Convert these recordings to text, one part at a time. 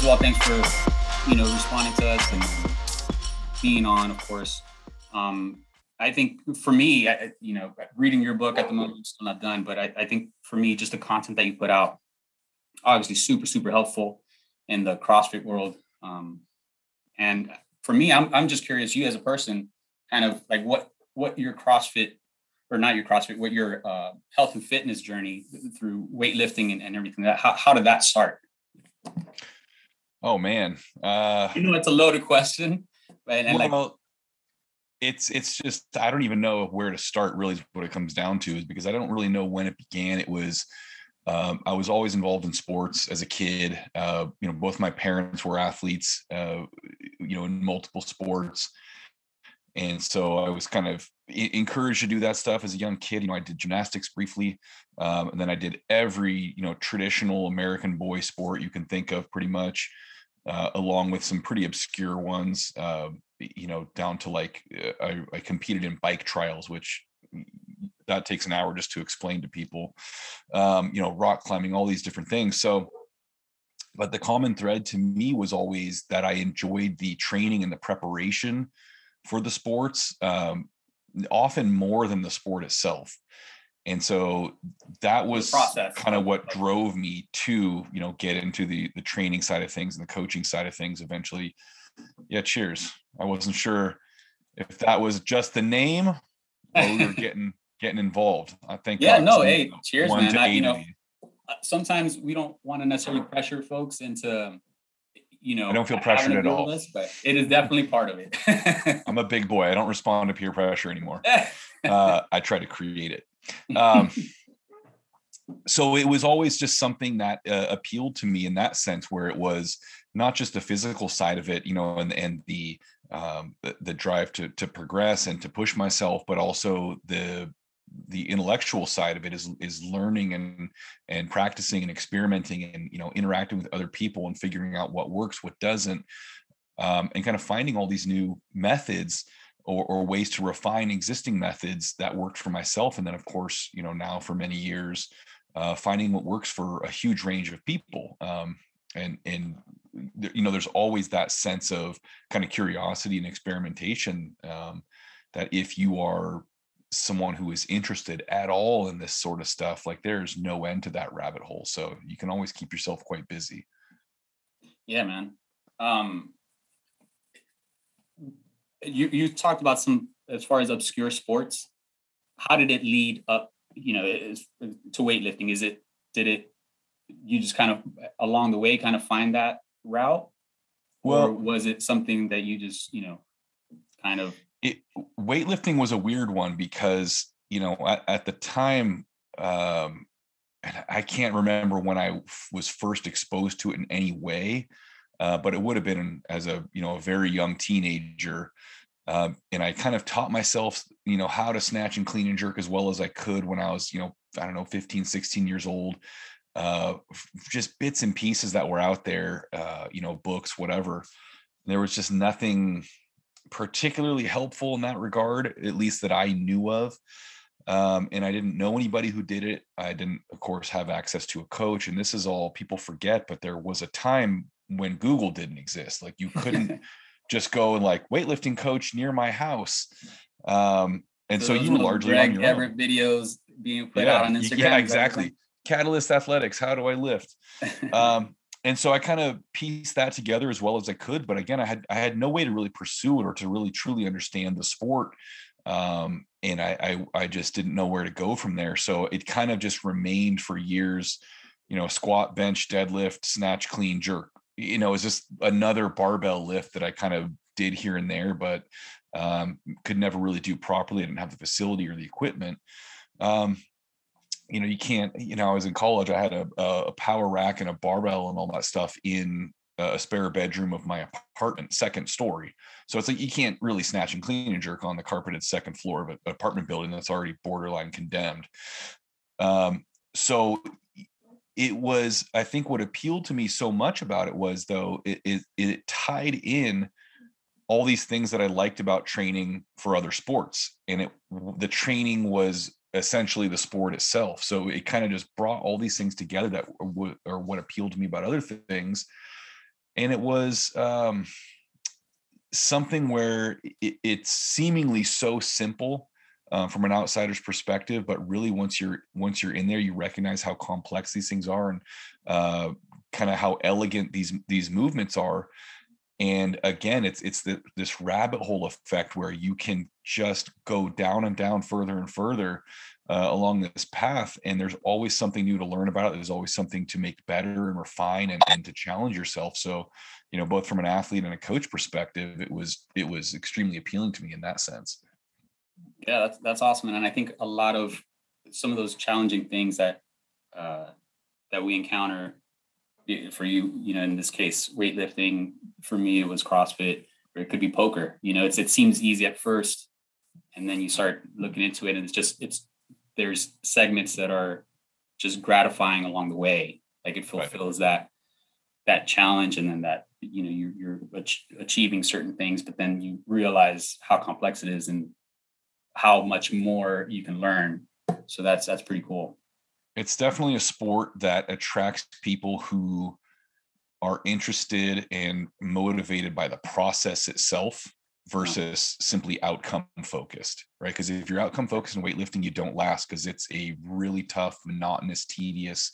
first of all, thanks for you know responding to us and being on, of course. Um, I think for me, I, you know, reading your book at the moment, I'm still not done, but I, I think for me, just the content that you put out, obviously super, super helpful in the CrossFit world. Um, and for me, I'm, I'm just curious, you as a person, kind of like what, what your CrossFit or not your CrossFit, what your uh, health and fitness journey through weightlifting and, and everything that, how, how did that start? Oh man. Uh, you know, it's a loaded question, and, and well, like, it's it's just I don't even know where to start. Really, is what it comes down to is because I don't really know when it began. It was um, I was always involved in sports as a kid. Uh, you know, both my parents were athletes. Uh, you know, in multiple sports, and so I was kind of encouraged to do that stuff as a young kid. You know, I did gymnastics briefly, um, and then I did every you know traditional American boy sport you can think of, pretty much, uh, along with some pretty obscure ones. Uh, you know, down to like uh, I, I competed in bike trials, which that takes an hour just to explain to people. Um, you know, rock climbing, all these different things. So, but the common thread to me was always that I enjoyed the training and the preparation for the sports, um, often more than the sport itself. And so that was kind of what drove me to, you know, get into the the training side of things and the coaching side of things eventually yeah, cheers. I wasn't sure if that was just the name or we were getting getting involved. I think. Yeah, no, hey, cheers, man. I, you know, uh, sometimes we don't want to necessarily pressure folks into, you know, I don't feel pressured at all. This, but it is definitely part of it. I'm a big boy. I don't respond to peer pressure anymore. uh, I try to create it. Um, so it was always just something that uh, appealed to me in that sense, where it was not just the physical side of it, you know, and and the um, the, the drive to to progress and to push myself, but also the the intellectual side of it is is learning and and practicing and experimenting and you know interacting with other people and figuring out what works what doesn't um, and kind of finding all these new methods or, or, ways to refine existing methods that worked for myself and then of course you know now for many years uh, finding what works for a huge range of people um, and and you know there's always that sense of kind of curiosity and experimentation um, that if you are someone who is interested at all in this sort of stuff like there's no end to that rabbit hole so you can always keep yourself quite busy. Yeah man. Um you you talked about some as far as obscure sports. How did it lead up you know to weightlifting? Is it did it you just kind of along the way kind of find that route? Well or was it something that you just you know kind of it weightlifting was a weird one because you know at, at the time um i can't remember when i was first exposed to it in any way uh, but it would have been as a you know a very young teenager uh, and i kind of taught myself you know how to snatch and clean and jerk as well as i could when i was you know i don't know 15 16 years old uh, just bits and pieces that were out there, uh, you know, books, whatever. There was just nothing particularly helpful in that regard, at least that I knew of. Um, and I didn't know anybody who did it. I didn't, of course, have access to a coach. And this is all people forget, but there was a time when Google didn't exist. Like you couldn't just go and like weightlifting coach near my house. Um, and so, so you were largely Greg on your Everett own. videos being put yeah, out on Instagram. Yeah, exactly. Catalyst Athletics. How do I lift? Um, and so I kind of pieced that together as well as I could. But again, I had I had no way to really pursue it or to really truly understand the sport. Um, and I, I I just didn't know where to go from there. So it kind of just remained for years, you know, squat, bench, deadlift, snatch, clean, jerk. You know, it's just another barbell lift that I kind of did here and there, but um, could never really do properly. I didn't have the facility or the equipment. Um, you know you can't you know i was in college i had a, a power rack and a barbell and all that stuff in a spare bedroom of my apartment second story so it's like you can't really snatch and clean and jerk on the carpeted second floor of an apartment building that's already borderline condemned um, so it was i think what appealed to me so much about it was though it, it, it tied in all these things that i liked about training for other sports and it the training was essentially the sport itself. So it kind of just brought all these things together that are what appealed to me about other things. and it was um, something where it, it's seemingly so simple uh, from an outsider's perspective, but really once you're once you're in there, you recognize how complex these things are and uh, kind of how elegant these these movements are. And again, it's it's the, this rabbit hole effect where you can just go down and down further and further uh, along this path and there's always something new to learn about it. There's always something to make better and refine and, and to challenge yourself. So you know both from an athlete and a coach perspective it was it was extremely appealing to me in that sense yeah that's that's awesome and i think a lot of some of those challenging things that uh that we encounter for you you know in this case weightlifting for me it was crossfit or it could be poker you know it's it seems easy at first and then you start looking into it and it's just it's there's segments that are just gratifying along the way like it fulfills right. that that challenge and then that you know you're, you're achieving certain things but then you realize how complex it is and how much more you can learn so that's that's pretty cool it's definitely a sport that attracts people who are interested and motivated by the process itself versus simply outcome focused, right? Because if you're outcome focused in weightlifting, you don't last because it's a really tough, monotonous, tedious,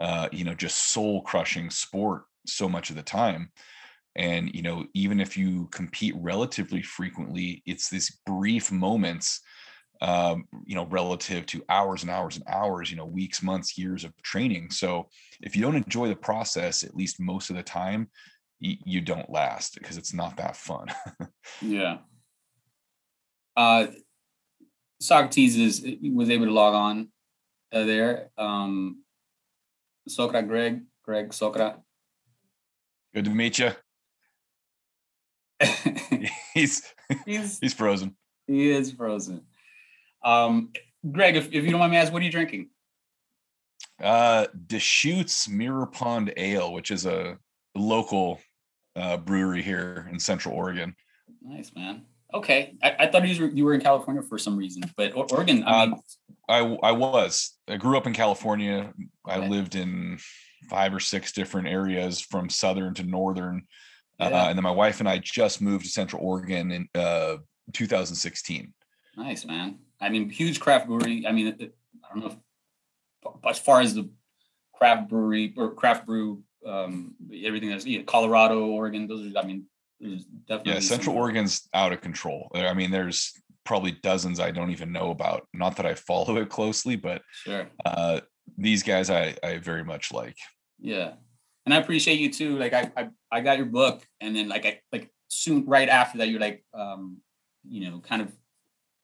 uh, you know, just soul crushing sport so much of the time. And, you know, even if you compete relatively frequently, it's these brief moments, um, you know, relative to hours and hours and hours, you know, weeks, months, years of training. So if you don't enjoy the process, at least most of the time, you don't last because it's not that fun. yeah. Uh, Socrates is was able to log on uh, there. Um, Socra Greg, Greg Socra. Good to meet you. he's, he's he's frozen. He is frozen. Um, Greg, if, if you don't mind me asking, what are you drinking? Uh, Deschutes Mirror Pond Ale, which is a local uh, brewery here in Central Oregon. Nice, man. Okay, I, I thought you were, you were in California for some reason, but Oregon. I, mean... uh, I I was. I grew up in California. I lived in five or six different areas from southern to northern, yeah. uh, and then my wife and I just moved to Central Oregon in uh, 2016. Nice, man. I mean, huge craft brewery. I mean, I don't know if, as far as the craft brewery or craft brew um, everything that's yeah, Colorado, Oregon. Those are, I mean, definitely. Yeah, Central Oregon's out of control. I mean, there's probably dozens I don't even know about. Not that I follow it closely, but sure. Uh, these guys I I very much like. Yeah, and I appreciate you too. Like I I, I got your book, and then like I like soon right after that, you're like, um, you know, kind of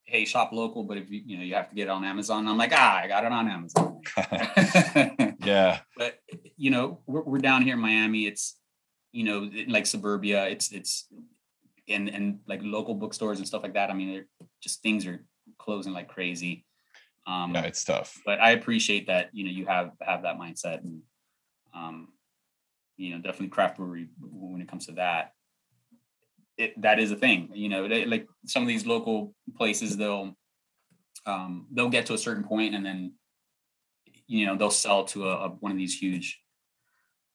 hey, shop local, but if you, you know, you have to get it on Amazon. I'm like, ah, I got it on Amazon. yeah. But, you know, we're, we're down here in Miami. It's, you know, like suburbia, it's, it's, and, and like local bookstores and stuff like that. I mean, they're just things are closing like crazy. Um, yeah, it's tough. But I appreciate that, you know, you have, have that mindset and, um, you know, definitely craft brewery when it comes to that it, that is a thing. You know, they, like some of these local places, they'll um, they'll get to a certain point and then you know they'll sell to a, a one of these huge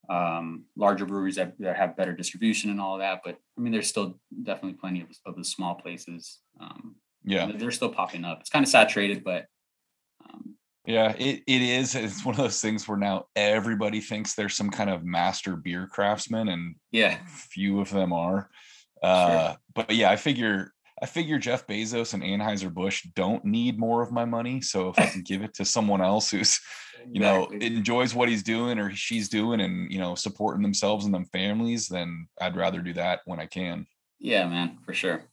um, larger breweries that, that have better distribution and all that. But I mean, there's still definitely plenty of, of the small places. Um, yeah, they're still popping up. It's kind of saturated, but yeah, it, it is. It's one of those things where now everybody thinks there's some kind of master beer craftsman, and yeah, few of them are. Uh, sure. But yeah, I figure I figure Jeff Bezos and Anheuser Busch don't need more of my money. So if I can give it to someone else who's, you know, enjoys what he's doing or she's doing, and you know, supporting themselves and them families, then I'd rather do that when I can. Yeah, man, for sure.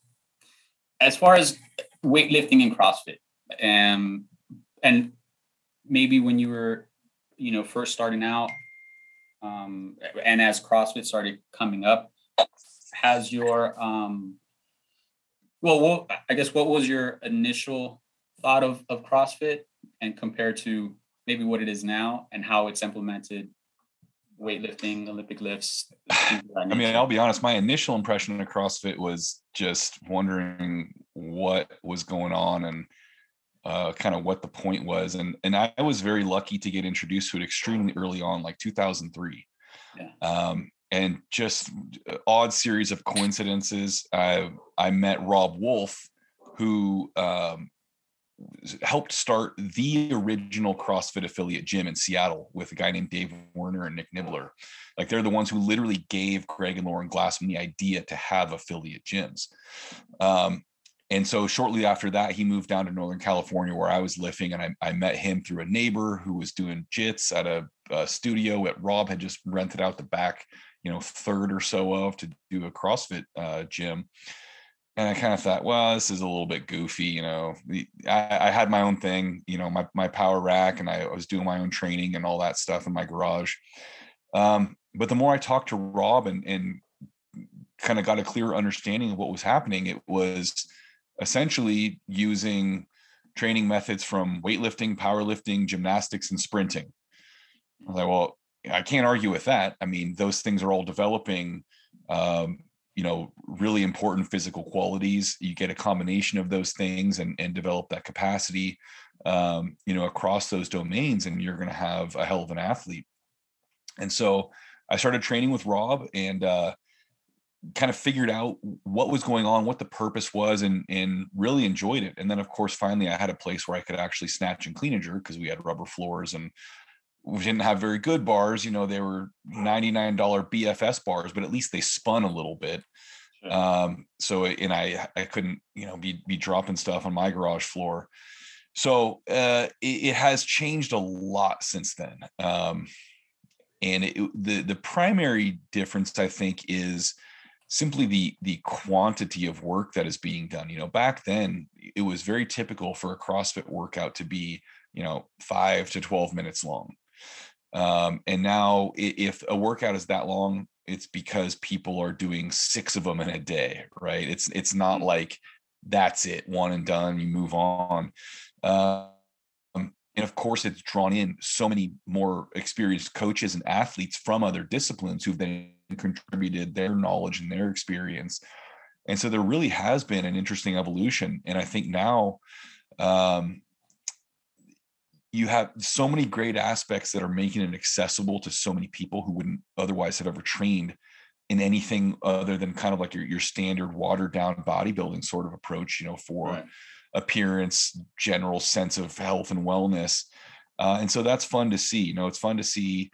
As far as weightlifting and CrossFit, um, and maybe when you were, you know, first starting out, um, and as CrossFit started coming up, has your um well, well i guess what was your initial thought of, of crossfit and compared to maybe what it is now and how it's implemented weightlifting olympic lifts i mean i'll be honest my initial impression of crossfit was just wondering what was going on and uh, kind of what the point was and and i was very lucky to get introduced to it extremely early on like 2003 yeah. um, and just uh, odd series of coincidences. I I met Robb Wolf, who um, helped start the original CrossFit affiliate gym in Seattle with a guy named Dave Werner and Nick Nibbler. Like they're the ones who literally gave Greg and Lauren Glassman the idea to have affiliate gyms. Um, and so shortly after that, he moved down to Northern California where I was living, and I, I met him through a neighbor who was doing jits at a, a studio that Rob had just rented out the back, you know, third or so of to do a CrossFit uh, gym and I kind of thought, well, this is a little bit goofy, you know. I, I, had my own thing, you know, my my power rack, and I was doing my own training and all that stuff in my garage. Um, but the more I talked to Rob and and kind of got a clear understanding of what was happening, it was essentially using training methods from weightlifting, powerlifting, gymnastics, and sprinting. I was like, well, I can't argue with that. I mean, those things are all developing um, you know really important physical qualities you get a combination of those things and, and develop that capacity um, you know across those domains and you're going to have a hell of an athlete and so i started training with rob and uh, kind of figured out what was going on what the purpose was and and really enjoyed it and then of course finally i had a place where i could actually snatch and clean and jerk because we had rubber floors and we didn't have very good bars. You know, they were $99 BFS bars, but at least they spun a little bit. Um, so and I I couldn't, you know, be be dropping stuff on my garage floor. So uh it, it has changed a lot since then. Um and it, the the primary difference I think is simply the the quantity of work that is being done you know back then it was very typical for a crossfit workout to be you know 5 to 12 minutes long um, and now if a workout is that long, it's because people are doing six of them in a day, right? It's it's not mm-hmm. like that's it, one and done, you move on. Um, and of course, it's drawn in so many more experienced coaches and athletes from other disciplines who've then contributed their knowledge and their experience. And so there really has been an interesting evolution. And I think now um, you have so many great aspects that are making it accessible to so many people who wouldn't otherwise have ever trained in anything other than kind of like your, your standard watered down bodybuilding sort of approach you know for right. appearance general sense of health and wellness uh, and so that's fun to see you know it's fun to see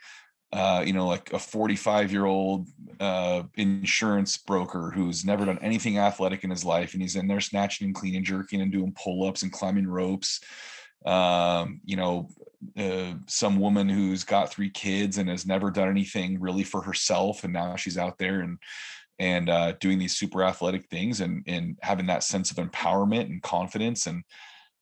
uh, you know like a 45 year old uh, insurance broker who's never done anything athletic in his life and he's in there snatching and cleaning jerking and doing pull-ups and climbing ropes. Um, you know, uh, some woman who's got three kids and has never done anything really for herself, and now she's out there and and uh, doing these super athletic things and and having that sense of empowerment and confidence and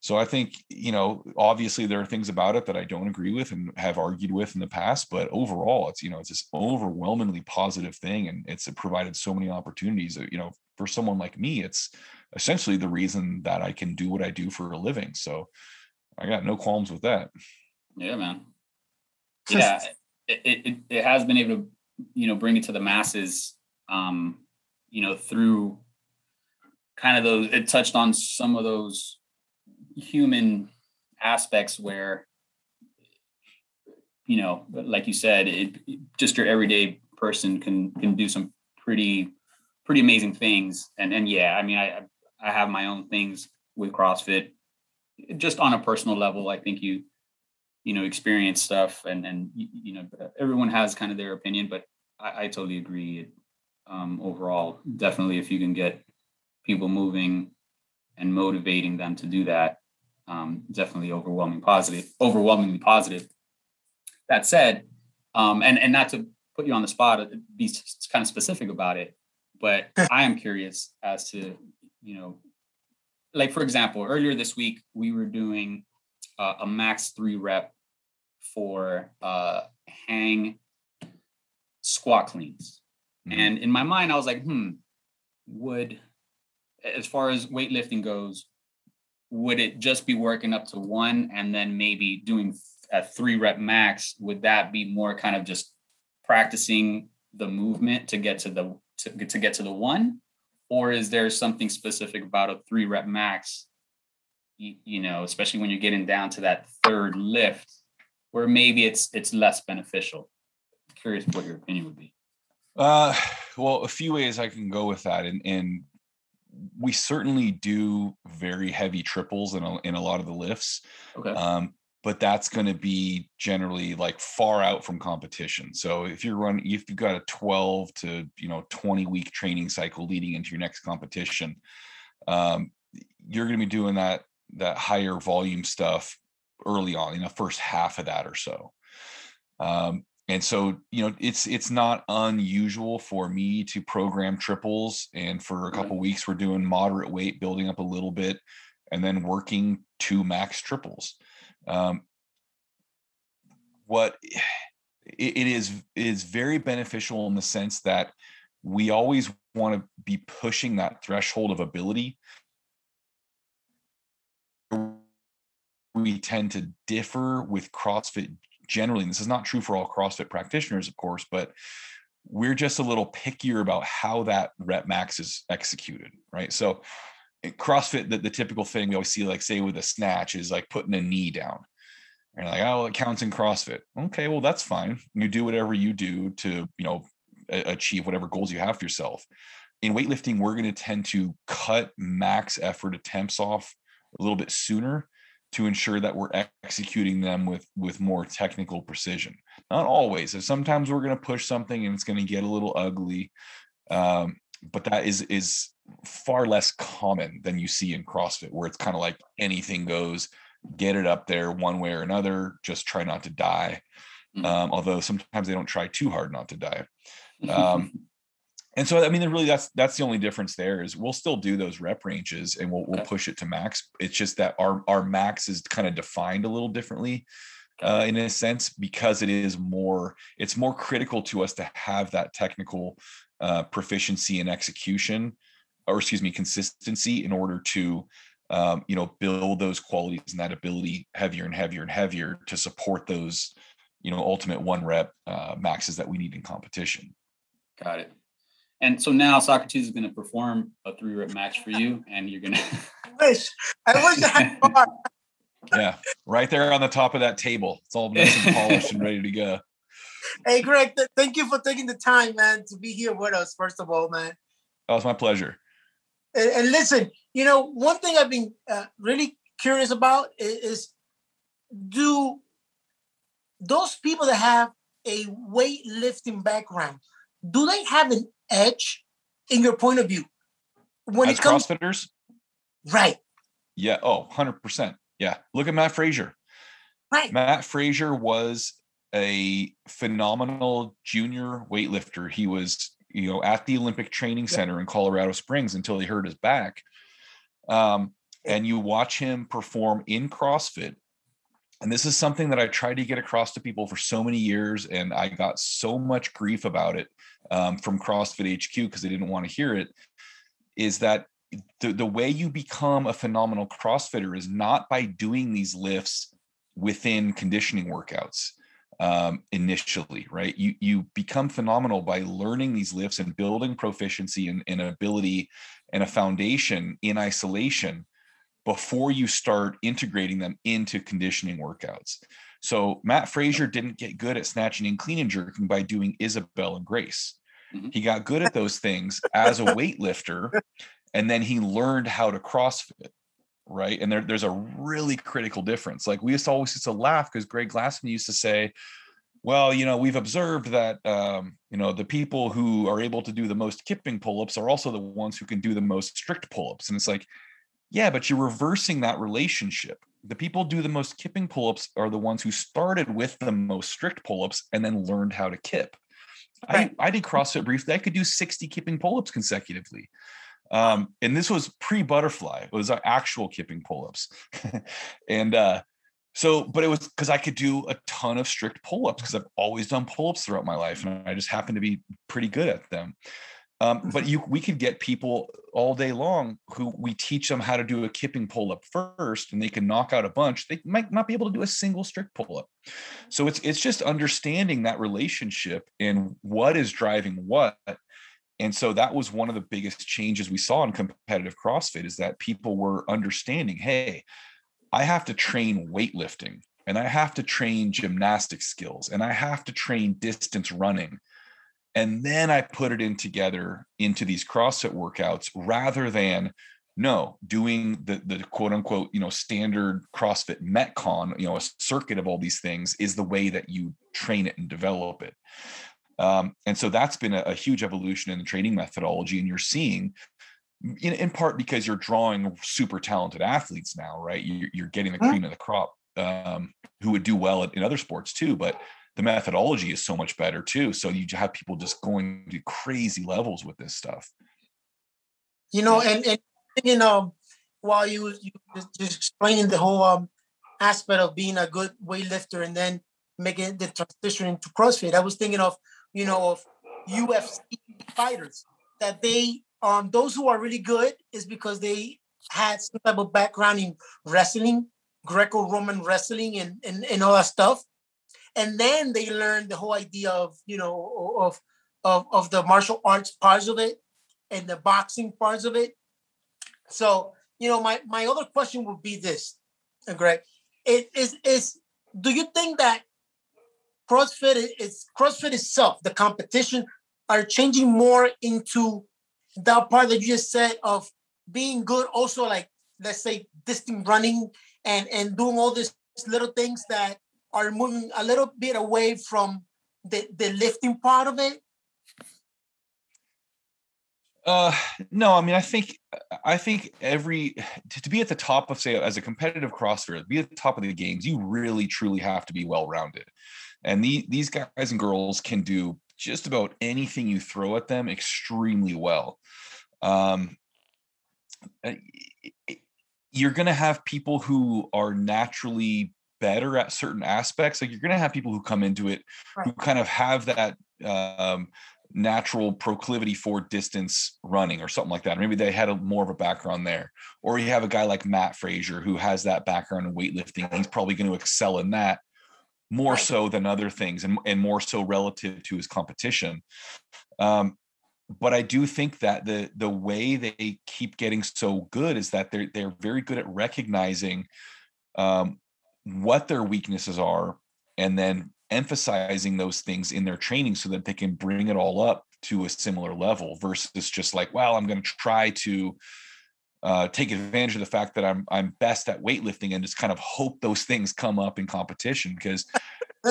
so I think you know obviously there are things about it that I don't agree with and have argued with in the past, but overall it's you know it's this overwhelmingly positive thing and it's provided so many opportunities. You know, for someone like me, it's essentially the reason that I can do what I do for a living. So I got no qualms with that. Yeah, man. Yeah, it, it, it has been able to, you know, bring it to the masses, um, you know, through kind of those, it touched on some of those human aspects where, you know, like you said, it just your everyday person can, can do some pretty, pretty amazing things. And, and yeah, I mean, I, I have my own things with CrossFit just on a personal level, I think you, you know, experience stuff and, and, you know, everyone has kind of their opinion, but I, I totally agree. Um, overall, definitely, if you can get people moving and motivating them to do that, um, definitely overwhelming positive, overwhelmingly positive. That said, um, and and not to put you on the spot, uh, be kind of specific about it, but I am curious as to you know like for example, earlier this week we were doing uh, a max three rep for uh, hang squat cleans, mm-hmm. and in my mind I was like, hmm, would as far as weightlifting goes, would it just be working up to one and then maybe doing a three rep max? Would that be more kind of just practicing the movement to get to the to, to get to the one? Or is there something specific about a three rep max? You, you, know especially when you're getting down to that third lift where maybe it's it's less beneficial. Curious what your opinion would be. Uh, well, a few ways I can go with that, and and we certainly do very heavy triples in a, in a lot of the lifts. Okay. Um, but that's going to be generally like far out from competition. So if you're running, if you've got a 12 to you know 20 week training cycle leading into your next competition, um, you're going to be doing that that higher volume stuff early on in the first half of that or so. Um, and so you know it's it's not unusual for me to program triples and for a couple weeks we're doing moderate weight building up a little bit and then working two max triples. Um, what it, it is is very beneficial in the sense that we always want to be pushing that threshold of ability. We tend to differ with CrossFit generally, and this is not true for all CrossFit practitioners, of course, but we're just a little pickier about how that rep max is executed, right? So eh, CrossFit, the, the typical thing we always see, like say with a snatch, is like putting a knee down. And like, oh, it counts in CrossFit. Okay, well, that's fine. You do whatever you do to, you know, achieve whatever goals you have for yourself. In weightlifting, we're going to tend to cut max effort attempts off a little bit sooner to ensure that we're executing them with with more technical precision. Not always. Sometimes we're going to push something and it's going to get a little ugly um, but that is is far less common than you see in crossfit where it's kind of like anything goes get it up there one way or another just try not to die. Mm. um, although sometimes they don't try too hard not to die. Um, and so i mean really that's that's the only difference there is we'll still do those rep ranges and we'll, we'll push it to max. It's just that our our max is kind of defined a little differently uh, in a sense because it is more it's more critical to us to have that technical uh, proficiency and execution or excuse me consistency in order to um, you know build those qualities and that ability heavier and heavier and heavier to support those you know ultimate one rep uh, maxes that we need in competition. Got it and so now Socrates is going to perform a three rep match for you, and you're going to. I wish. I wish I had more. yeah, right there on the top of that table. It's all nice and polished and ready to go. Hey, Greg, th- thank you for taking the time, man, to be here with us, first of all, man. Oh, it's my pleasure. And, and listen, you know, one thing I've been uh, really curious about is, is do those people that have a weightlifting background, do they have an edge in your point of view. When As it comes crossfitters? Right. Yeah oh 100% yeah look at Mat Fraser right. Mat Fraser was a phenomenal junior weightlifter. He was you know at the olympic training center in colorado springs until he hurt his back. Um, and you watch him perform in crossfit and this is something that I tried to get across to people for so many years, and I got so much grief about it um, from CrossFit HQ because they didn't want to hear it. Is that the, the way you become a phenomenal CrossFitter is not by doing these lifts within conditioning workouts um, initially, right? You you become phenomenal by learning these lifts and building proficiency and, and ability and a foundation in isolation before you start integrating them into conditioning workouts. So Mat Fraser didn't get good at snatching and clean and jerking by doing Isabel and Grace. Mm-hmm. He got good at those things as a weightlifter, and then he learned how to CrossFit. Right. And there, there's a really critical difference. Like we used to always used to laugh because Greg Glassman used to say, well, you know, we've observed that, um, you know, the people who are able to do the most kipping pull-ups are also the ones who can do the most strict pull-ups. And it's like, yeah, but you're reversing that relationship. The people do the most kipping pull-ups are the ones who started with the most strict pull-ups and then learned how to kip. Right. I, I did CrossFit briefly. I could do 60 kipping pull-ups consecutively. Um, and this was pre-butterfly. It was actual kipping pull-ups. and uh, so, but it was because I could do a ton of strict pull-ups because I've always done pull-ups throughout my life, and I just happen to be pretty good at them. Um, but you, we could get people all day long who we teach them how to do a kipping pull up first, and they can knock out a bunch. They might not be able to do a single strict pull up. So it's it's just understanding that relationship and what is driving what. And so that was one of the biggest changes we saw in competitive CrossFit is that people were understanding, hey, I have to train weightlifting and I have to train gymnastic skills and I have to train distance running and then I put it in together into these CrossFit workouts rather than no doing the the quote unquote you know standard CrossFit Metcon you know a circuit of all these things is the way that you train it and develop it. Um, and so that's been a, a, huge evolution in the training methodology, and you're seeing. In, in part because you're drawing super talented athletes now, right? You're, you're getting the cream of the crop um, who would do well in, in other sports too. But the methodology is so much better too. So you have people just going to crazy levels with this stuff. You know, and and you know, while you you just explaining the whole um aspect of being a good weightlifter and then making the transition into CrossFit, I was thinking of you know of UFC fighters that they um those who are really good is because they had some type of background in wrestling, Greco-Roman wrestling, and and, and all that stuff and then they learn the whole idea of you know of of, of the martial arts parts of it and the boxing parts of it. So you know my my other question would be this uh, greg it is is do you think that crossfit is crossfit itself the competition are changing more into that part that you just said of being good also like let's say distant running and and doing all these little things that are moving a little bit away from the, the lifting part of it? Uh, no, I mean, I think, I think every to, be at the top of say as a competitive CrossFitter, be at the top of the games, you really truly have to be well rounded, and the, these guys and girls can do just about anything you throw at them extremely well. Um, eh, you're going to have people who are naturally better at certain aspects like you're going to have people who come into it right. who kind of have that um, natural proclivity for distance running or something like that maybe they had a more of a background there or you have a guy like Mat Fraser who has that background in weightlifting he's probably going to excel in that more so than other things and, and more so relative to his competition um, but I do think that the the way they keep getting so good is that they're they're very good at recognizing um, what their weaknesses are and then emphasizing those things in their training so that they can bring it all up to a similar level versus just like well i'm going to try to uh, take advantage of the fact that i'm i'm best at weightlifting and just kind of hope those things come up in competition because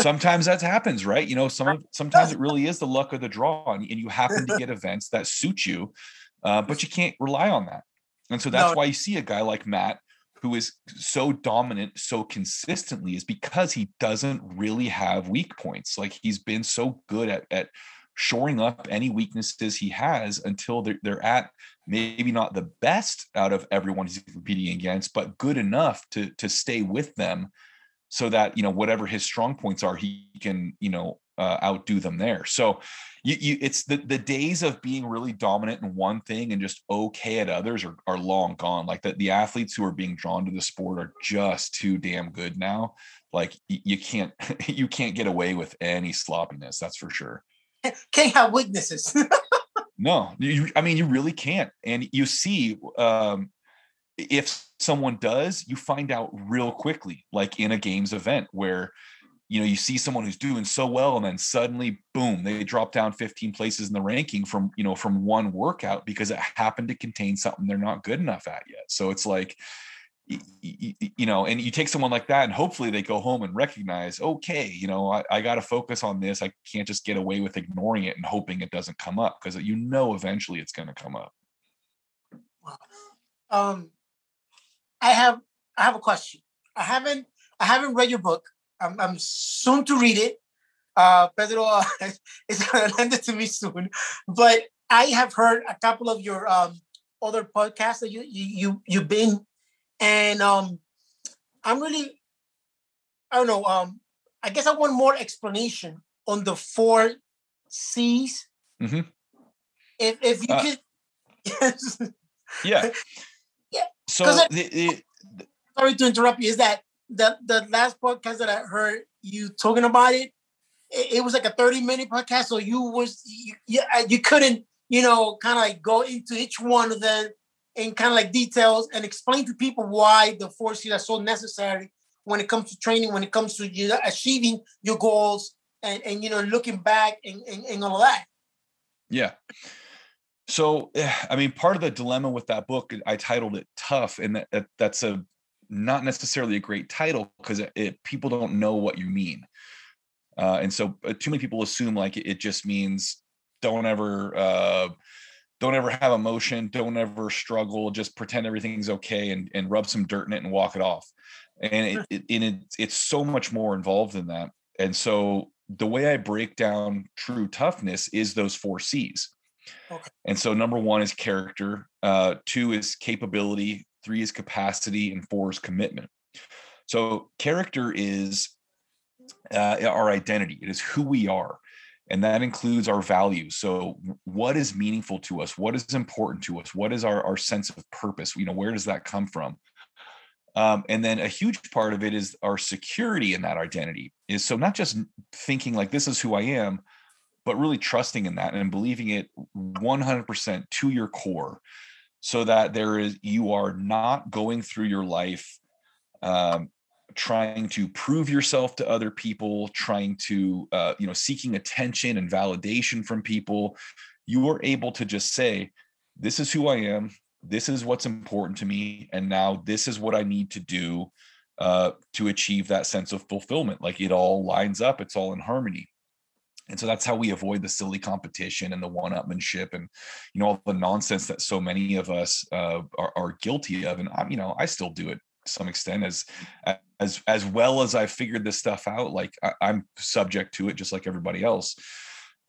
sometimes that happens right you know some sometimes it really is the luck of the draw and, and you happen to get events that suit you uh, but you can't rely on that and so that's no. why you see a guy like matt who is so dominant so consistently is because he doesn't really have weak points. Like he's been so good at at shoring up any weaknesses he has until they're, they're at maybe not the best out of everyone he's competing against, but good enough to to stay with them so that you know whatever his strong points are, he can you know uh, outdo them there. So you, you it's the the days of being really dominant in one thing and just okay at others are, are long gone. Like the, the athletes who are being drawn to the sport are just too damn good now. Like you, you can't you can't get away with any sloppiness that's for sure. Can't have weaknesses. No you, i mean you really can't. And you see um if someone does you find out real quickly like in a games event where you know you see someone who's doing so well and then suddenly boom they drop down 15 places in the ranking from you know from one workout because it happened to contain something they're not good enough at yet. So it's like you know and you take someone like that and hopefully they go home and recognize okay you know i, I got to focus on this. I can't just get away with ignoring it and hoping it doesn't come up because you know eventually it's going to come up. Um i have i have a question i haven't i haven't read your book I'm, I'm soon to read it. Uh, Pedro is going to lend it to me soon. But I have heard a couple of your um, other podcasts that you you, you you've been, and um, I'm really, I don't know. Um, I guess I want more explanation on the four C's. Mm-hmm. If if you uh, could, yes. yeah, So the, the, sorry to interrupt you. Is that the the last podcast that I heard you talking about it, it, it was like a 30 minute podcast. So you was you, you, uh, you couldn't, you know, kind of like go into each one of them and kind of like details and explain to people why the four C's are so necessary when it comes to training, when it comes to you know, achieving your goals and, and you know looking back and, and, and all of that. Yeah. So, eh, I mean, part of the dilemma with that book, I titled it "Tough," and that, that that's a not necessarily a great title because it, it, people don't know what you mean, uh, and so uh, too many people assume like it, it just means don't ever uh, don't ever have emotion, don't ever struggle, just pretend everything's okay and and rub some dirt in it and walk it off. And it, it, it it's so much more involved than that. And so the way I break down true toughness is those four C's. Okay. And so number one is character, uh, two is capability, three is capacity, and four is commitment. So character is uh, our identity. It is who we are. And that includes our values. So what is meaningful to us? What is important to us? What is our, our sense of purpose? You know, where does that come from? Um, and then a huge part of it is our security in that identity is so not just thinking like this is who I am, but really trusting in that and believing it 100% to your core so that there is you are not going through your life um, trying to prove yourself to other people trying to uh, you know seeking attention and validation from people. You are able to just say this is who i am. This is what's important to me and now this is what i need to do uh, to achieve that sense of fulfillment. Like it all lines up. It's all in harmony and so that's how we avoid the silly competition and the one-upmanship and you know all the nonsense that so many of us uh, are, are, guilty of. And i'm you know i still do it to some extent as as as well as i figured this stuff out like I, am subject to it just like everybody else.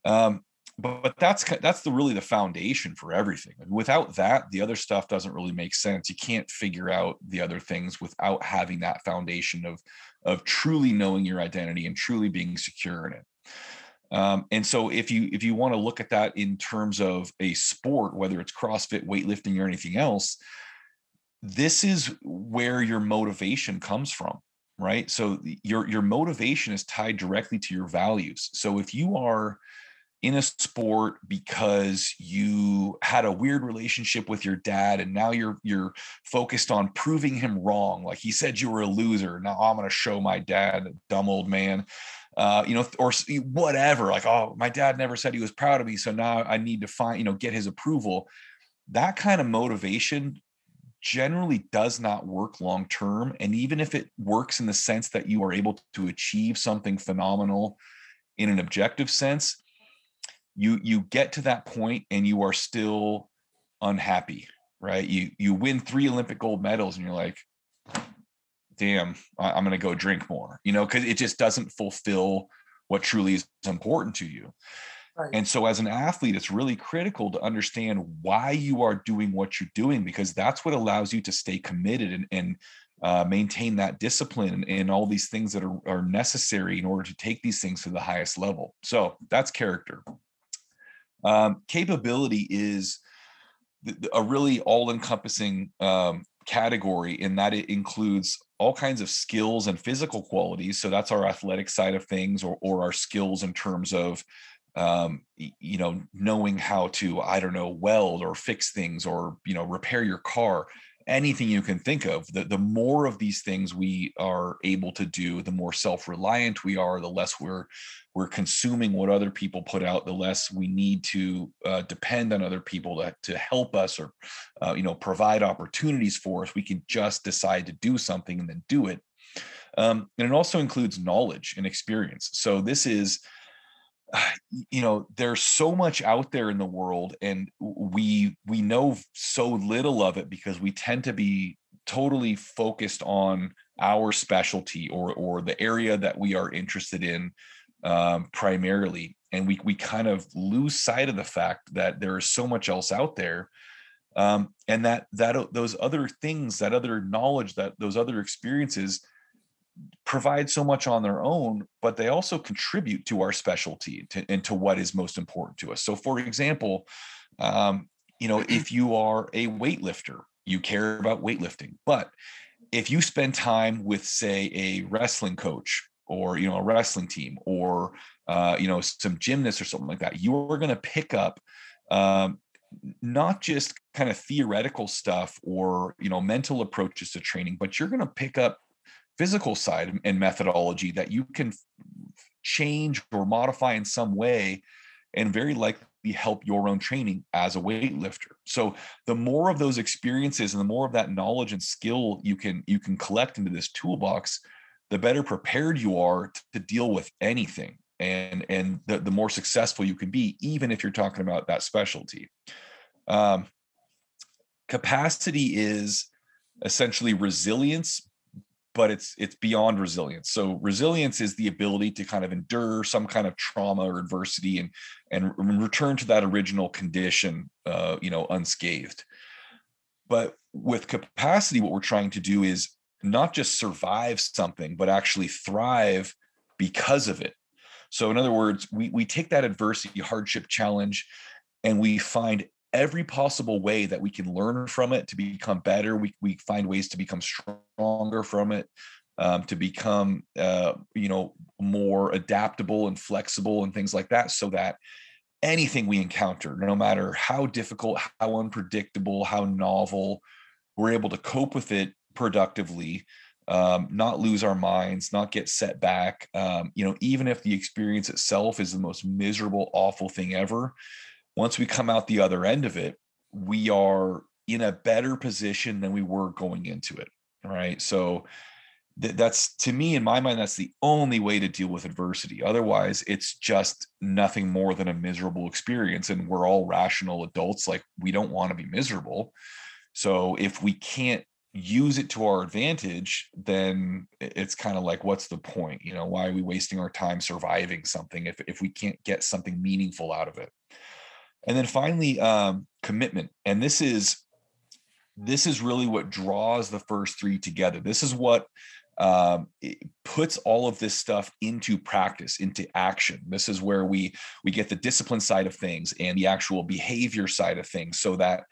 Um but, but that's that's the really the foundation for everything. Without that the other stuff doesn't really make sense. You can't figure out the other things without having that foundation of of truly knowing your identity and truly being secure in it um, and so if you if you want to look at that in terms of a sport, whether it's CrossFit, weightlifting, or anything else, this is where your motivation comes from, right? So your your motivation is tied directly to your values. So if you are in a sport because you had a weird relationship with your dad and now you're you're focused on proving him wrong like he said you were a loser now i'm going to show my dad a dumb old man uh, you know, or whatever. Like, oh, my dad never said he was proud of me, so now I need to find, you know, get his approval. That kind of motivation generally does not work long term. And even if it works in the sense that you are able to achieve something phenomenal in an objective sense, you you get to that point and you are still unhappy, right? You you win three Olympic gold medals and you're like, damn, I'm going to go drink more, you know, because it just doesn't fulfill what truly is important to you. Right. And so, as an athlete, it's really critical to understand why you are doing what you're doing because that's what allows you to stay committed and, and uh, maintain that discipline and, and, all these things that are, are necessary in order to take these things to the highest level. So, that's character. Um, capability is a really all encompassing um, category in that it includes all kinds of skills and physical qualities. So that's our athletic side of things, or or our skills in terms of um, you know knowing how to I don't know weld or fix things or you know repair your car anything you can think of. The, the more of these things we are able to do the more self-reliant we are the less we're we're consuming what other people put out the less we need to uh, depend on other people to, to help us or uh, you know provide opportunities for us. We can just decide to do something and then do it. Um, and it also includes knowledge and experience. So this is you know there's so much out there in the world and we we know so little of it because we tend to be totally focused on our specialty or or the area that we are interested in um, primarily and we we kind of lose sight of the fact that there is so much else out there um, and that that those other things that other knowledge that those other experiences provide so much on their own, but they also contribute to our specialty to, and to what is most important to us. So, for example, um, you know, if you are a weightlifter, you care about weightlifting, but if you spend time with, say, a wrestling coach or you know a wrestling team or uh, you know some gymnasts or something like that, you are going to pick up um, not just kind of theoretical stuff or you know mental approaches to training, but you're going to pick up physical side and methodology that you can change or modify in some way and very likely help your own training as a weightlifter. So the more of those experiences and the more of that knowledge and skill you can you can collect into this toolbox, the better prepared you are to deal with anything and and the, the more successful you can be even if you're talking about that specialty um, capacity is essentially resilience but it's it's beyond resilience. So resilience is the ability to kind of endure some kind of trauma or adversity and and return to that original condition uh, you know unscathed. But with capacity what we're trying to do is not just survive something but actually thrive because of it. So in other words we we take that adversity hardship challenge and we find every possible way that we can learn from it to become better. We, we find ways to become stronger from it, um, to become, uh, you know, more adaptable and flexible and things like that so that anything we encounter, no matter how difficult, how unpredictable, how novel, we're able to cope with it productively um, not lose our minds, not get set back. Um, you know, even if the experience itself is the most miserable, awful thing ever, once we come out the other end of it, we are in a better position than we were going into it. Right. So th- that's to me, in my mind, that's the only way to deal with adversity. Otherwise, it's just nothing more than a miserable experience. And we're all rational adults. Like we don't want to be miserable. So if we can't use it to our advantage, then it's kind of like, what's the point? You know, why are we wasting our time surviving something if, if we can't get something meaningful out of it? And then finally um, commitment. And this is this is really what draws the first three together. This is what um, puts all of this stuff into practice into action. This is where we we get the discipline side of things and the actual behavior side of things so that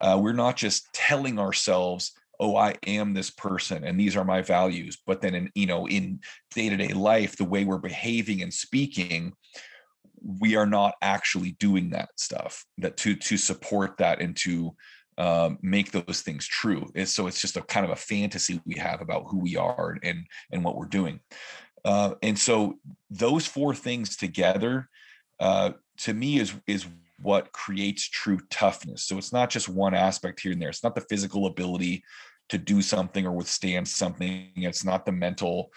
uh, we're not just telling ourselves oh i am this person and these are my values but then in you know in day-to-day life the way we're behaving and speaking we are not actually doing that stuff that to to support that and to um, make those things true. so it's just a kind of a fantasy we have about who we are and and what we're doing. Uh, and so those four things together, uh, to me, is is what creates true toughness. So it's not just one aspect here and there. It's not the physical ability to do something or withstand something. It's not the mental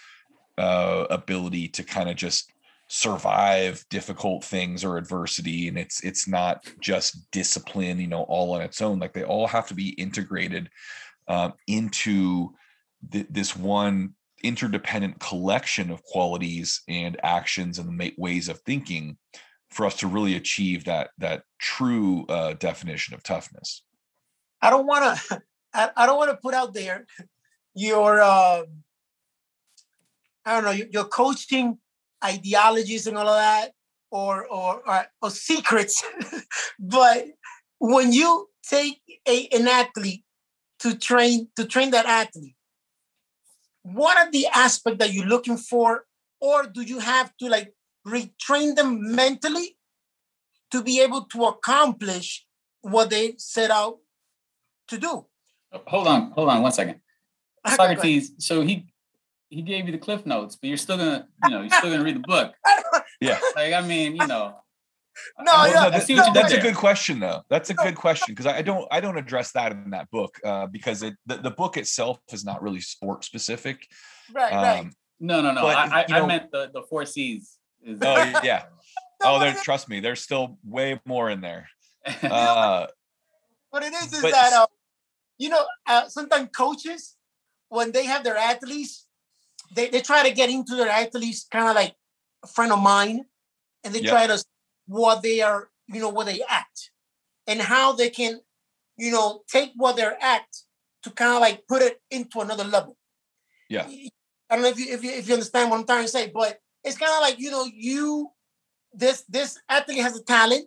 uh, ability to kind of just survive difficult things or adversity and it's it's not just discipline you know all on its own like they all have to be integrated um, into th- this one interdependent collection of qualities and actions and ways of thinking for us to really achieve that that true uh, definition of toughness. I don't want to I, don't want to put out there your uh, i don't know your, your coaching ideologies and all of that or or or, or secrets. But when you take a, an athlete to train to train that athlete what are the aspects that you're looking for or do you have to like retrain them mentally to be able to accomplish what they set out to do? Hold on hold on one second. Socrates so he he gave you the cliff notes, but you're still gonna, you know, you're still gonna read the book. Yeah. Like I mean, you know. No, I, yeah, that's, no, that's a good question though. That's a good question because I don't I don't address that in that book uh, because it the, the book itself is not really sport specific. Right, um, right. No, no, no. But, I, I, know, I, meant the the four C's. Is oh yeah. oh, there. Trust me, there's still way more in there. Uh, what it is is but, that uh, you know uh, sometimes coaches when they have their athletes they, they try to get into their athletes kind of like a friend of mine and they yep. try to what they are you know what they act and how they can you know take what they're act to kind of like put it into another level yeah i don't know if you if you, if you understand what i'm trying to say but it's kind of like you know you this this athlete has a talent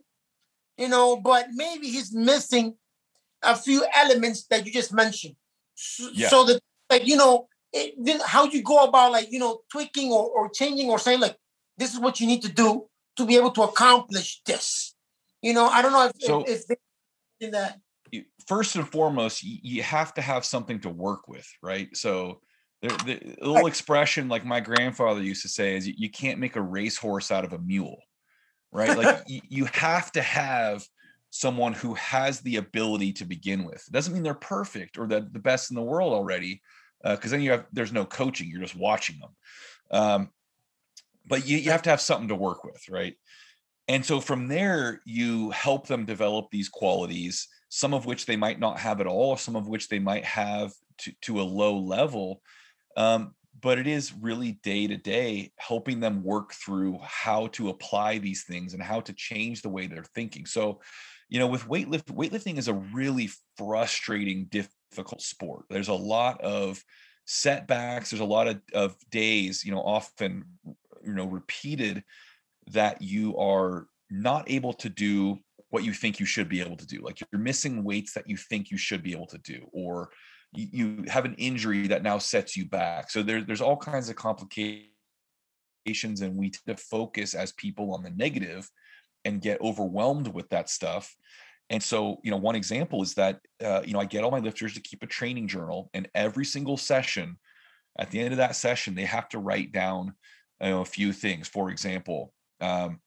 you know but maybe he's missing a few elements that you just mentioned so, yeah. so that like you know it, then how you go about like you know tweaking or, or changing or saying like this is what you need to do to be able to accomplish this you know i don't know if, so, if, if in that first and foremost you have to have something to work with right so the, the little expression like my grandfather used to say is you can't make a racehorse out of a mule right? Like you, you have to have someone who has the ability to begin with. It doesn't mean they're perfect or the, the best in the world already, because uh, then you have there's no coaching. You're just watching them. Um, but you, you have to have something to work with, right? And so from there, you help them develop these qualities, some of which they might not have at all, some of which they might have to, to a low level. Um, but it is really day to day helping them work through how to apply these things and how to change the way they're thinking. So, you know, with weightlift, weightlifting is a really frustrating, difficult sport. There's a lot of setbacks. There's a lot of, of days, you know, often, you know, repeated that you are not able to do what you think you should be able to do. Like you're missing weights that you think you should be able to do, or you, have an injury that now sets you back. So there, there's all kinds of complications, and we tend to focus as people on the negative and get overwhelmed with that stuff. And so, you know, one example is that, uh, you know, I get all my lifters to keep a training journal, and every single session, at the end of that session, they have to write down you know, a few things. For example, um,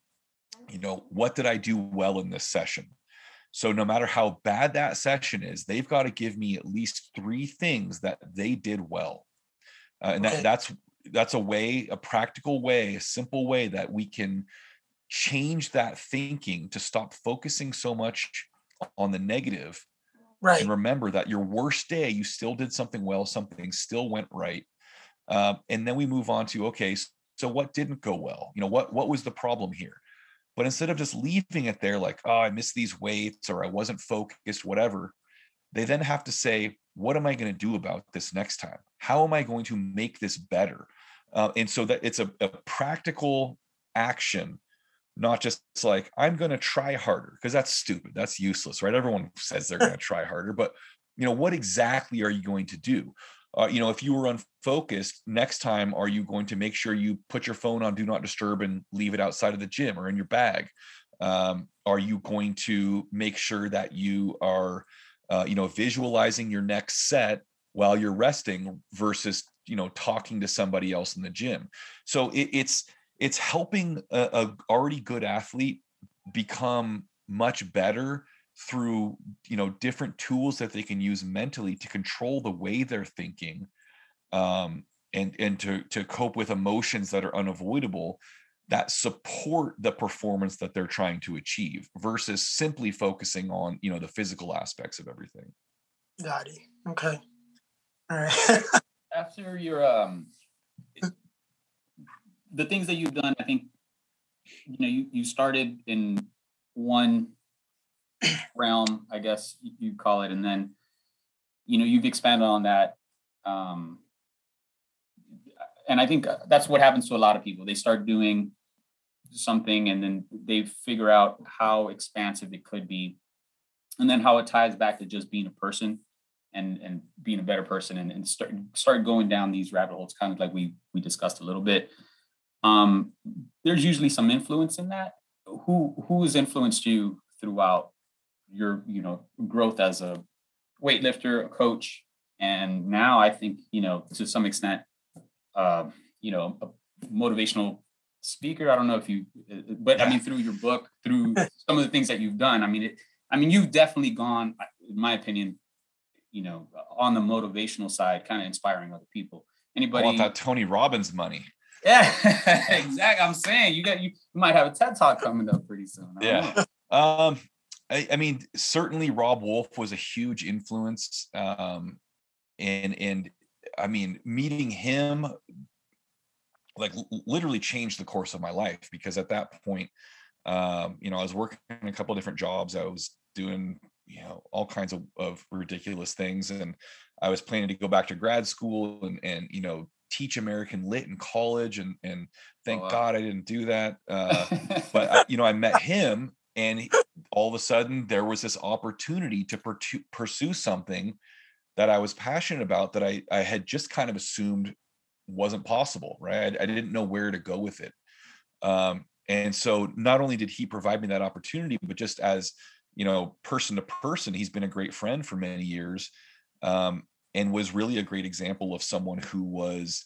you know, what did I do well in this session? So no matter how bad that session is, they've got to give me at least three things that they did well. Uh, and that, that's that's a way, a practical way, a simple way that we can change that thinking to stop focusing so much on the negative. Right. And remember that your worst day, you still did something well, something still went right. Uh, and then we move on to okay, so what didn't go well? You know, what what was the problem here? But instead of just leaving it there like, oh, I missed these weights or I wasn't focused, whatever, they then have to say, what am I going to do about this next time? How am I going to make this better? Uh, and so that it's a, a practical action, not just like, I'm going to try harder, because that's stupid. That's useless, right? Everyone says they're going to try harder, but you know, what exactly are you going to do? uh, you know, if you were unfocused, next time, are you going to make sure you put your phone on do not disturb and leave it outside of the gym or in your bag? Um, are you going to make sure that you are, uh, you know, visualizing your next set while you're resting versus, you know, talking to somebody else in the gym? So it, it's it's helping a, a already good athlete become much better through you know different tools that they can use mentally to control the way they're thinking um, and and to to cope with emotions that are unavoidable that support the performance that they're trying to achieve versus simply focusing on you know the physical aspects of everything. Got it. Okay. All right. After your um the things that you've done i think you know you, you started in one realm, I guess you call it, and then you know you've expanded on that. Um, and I think that's what happens to a lot of people. They start doing something, and then they figure out how expansive it could be, and then how it ties back to just being a person and and being a better person, and, and start start going down these rabbit holes, kind of like we we discussed a little bit. Um, there's usually some influence in that. Who who has influenced you throughout your you know growth as a weightlifter, a coach, and now I think you know to some extent, uh, you know, a motivational speaker. I don't know if you, but I mean through your book, through some of the things that you've done. I mean, it, I mean you've definitely gone, in my opinion, you know, on the motivational side, kind of inspiring other people. Anybody I want that Tony Robbins money? Yeah, exactly. I'm saying you got you might have a TED talk coming up pretty soon. yeah. Um, I, I, mean, certainly Robb Wolf was a huge influence. Um, and and I mean, meeting him like literally changed the course of my life because at that point, um, you know, I was working a couple different jobs. I was doing, you know, all kinds of, of ridiculous things. And I was planning to go back to grad school and, and, you know, teach American lit in college. And, and thank oh, wow. God I didn't do that. Uh, but I, you know, I met him and all of a sudden there was this opportunity to pursue something that I was passionate about that I, I had just kind of assumed wasn't possible, right? I, I didn't know where to go with it. Um, and so not only did he provide me that opportunity, but just as, you know, person to person, he's been a great friend for many years um, and was really a great example of someone who was,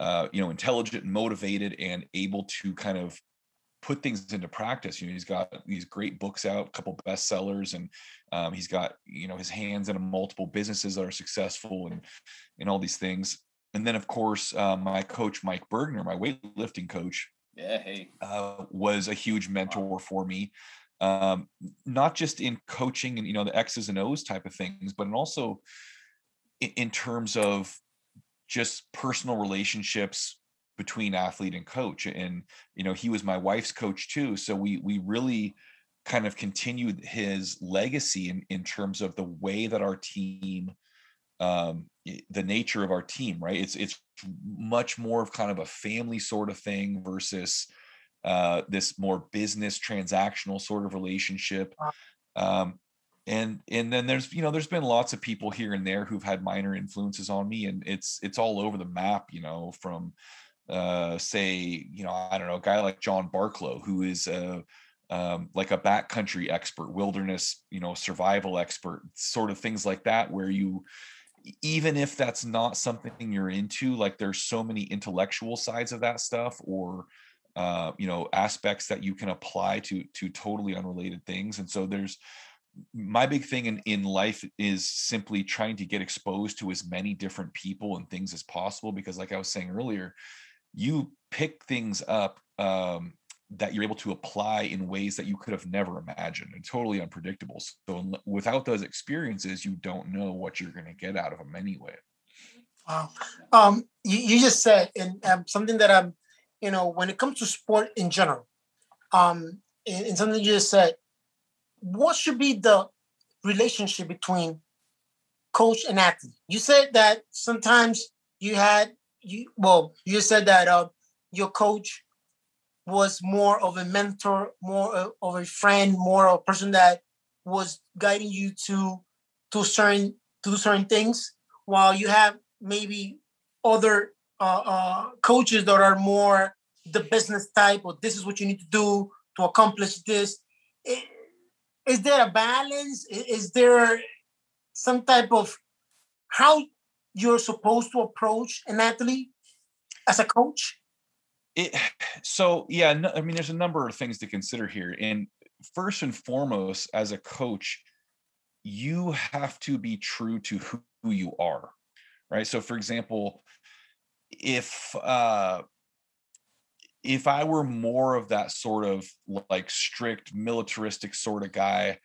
uh, you know, intelligent and motivated and able to kind of put things into practice. You know, he's got these great books out, a couple bestsellers, and um, he's got you know his hands in multiple businesses that are successful and and all these things. And then of course uh, my coach Mike Burgener, my weightlifting coach, yeah, hey, uh, was a huge mentor for me. Um, not just in coaching and you know the X's and O's type of things, but also in, in terms of just personal relationships between athlete and coach and you know he was my wife's coach too so we we really kind of continued his legacy in in terms of the way that our team um the nature of our team right? It's it's much more of kind of a family sort of thing versus uh this more business transactional sort of relationship. Um and and then there's you know there's been lots of people here and there who've had minor influences on me and it's it's all over the map you know from uh say you know i don't know a guy like john barklow who is a um, like a backcountry expert wilderness you know survival expert sort of things like that where you even if that's not something you're into like there's so many intellectual sides of that stuff or uh, you know aspects that you can apply to to totally unrelated things and so there's my big thing in, in life is simply trying to get exposed to as many different people and things as possible because like i was saying earlier you pick things up um, that you're able to apply in ways that you could have never imagined and totally unpredictable. So without those experiences you don't know what you're going to get out of them anyway. Wow. Um, you, you just said and um, something that i'm you know when it comes to sport in general um, and, and something you just said what should be the relationship between coach and athlete? You said that sometimes you had you well, you said that uh, your coach was more of a mentor, more of a friend, more of a person that was guiding you to to certain to certain things, while you have maybe other uh, uh, coaches that are more the business type, or this is what you need to do to accomplish this. Is there a balance? Is there some type of how you're supposed to approach an athlete as a coach? It, so yeah, no, I mean, there's a number of things to consider here. And first and foremost, as a coach, you have to be true to who you are, right? So, for example, if uh, if I were more of that sort of like strict militaristic sort of guy,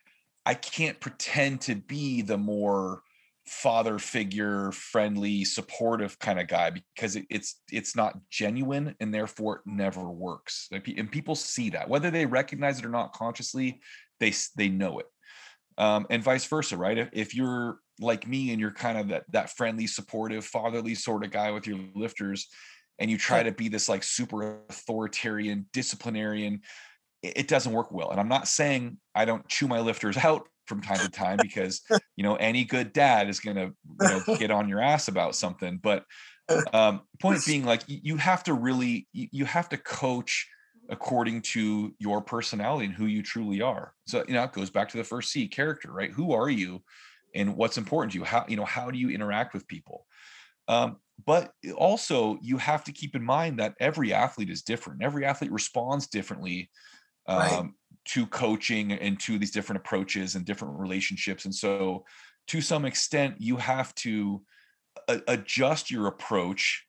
I can't pretend to be the more father figure friendly supportive kind of guy because it, it's it's not genuine and therefore it never works. And people see that. Whether they recognize it or not consciously they they know it. Um, and vice versa right? If, if you're like me and you're kind of that that friendly supportive fatherly sort of guy with your lifters and you try to be this like super authoritarian disciplinarian it doesn't work well and i'm not saying i don't chew my lifters out from time to time because you know any good dad is going to you know get on your ass about something but um point being like you have to really you have to coach according to your personality and who you truly are so you know it goes back to the first c character right? Who are you and what's important to you? How you know how do you interact with people? Um, but also you have to keep in mind that every athlete is different every athlete responds differently um, right. to coaching and to these different approaches and different relationships and so to some extent you have to a- adjust your approach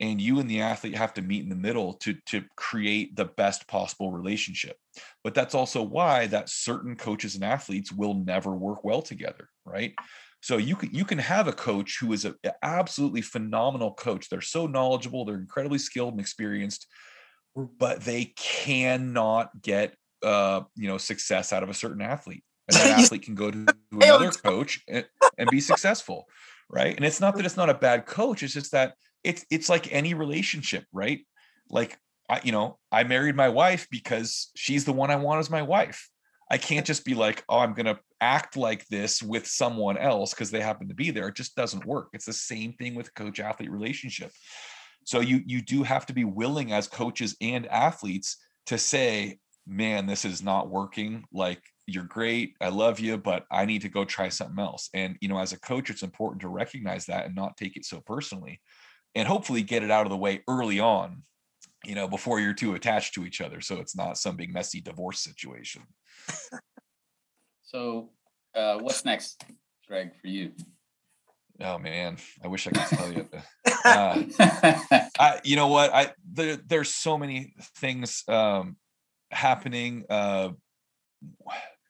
and you and the athlete have to meet in the middle to to create the best possible relationship but that's also why that certain coaches and athletes will never work well together right so you can you can have a coach who is an absolutely phenomenal coach. They're so knowledgeable, they're incredibly skilled and experienced, but they cannot get uh, you know success out of a certain athlete. And that athlete can go to another coach and, and be successful, right? And it's not that it's not a bad coach; it's just that it's it's like any relationship, right? Like I, you know, I married my wife because she's the one I want as my wife. I can't just be like, oh, I'm going to act like this with someone else because they happen to be there. It just doesn't work. It's the same thing with coach athlete relationship. So you you do have to be willing as coaches and athletes to say, man, this is not working. Like you're great. I love you, but I need to go try something else. And you know, as a coach, it's important to recognize that and not take it so personally and hopefully get it out of the way early on you know, before you're too attached to each other. So it's not some big messy divorce situation. So, uh, what's next, Greg, for you? Oh man, I wish I could tell you. Uh, I, you know what? I there, there's so many things um, happening. Uh,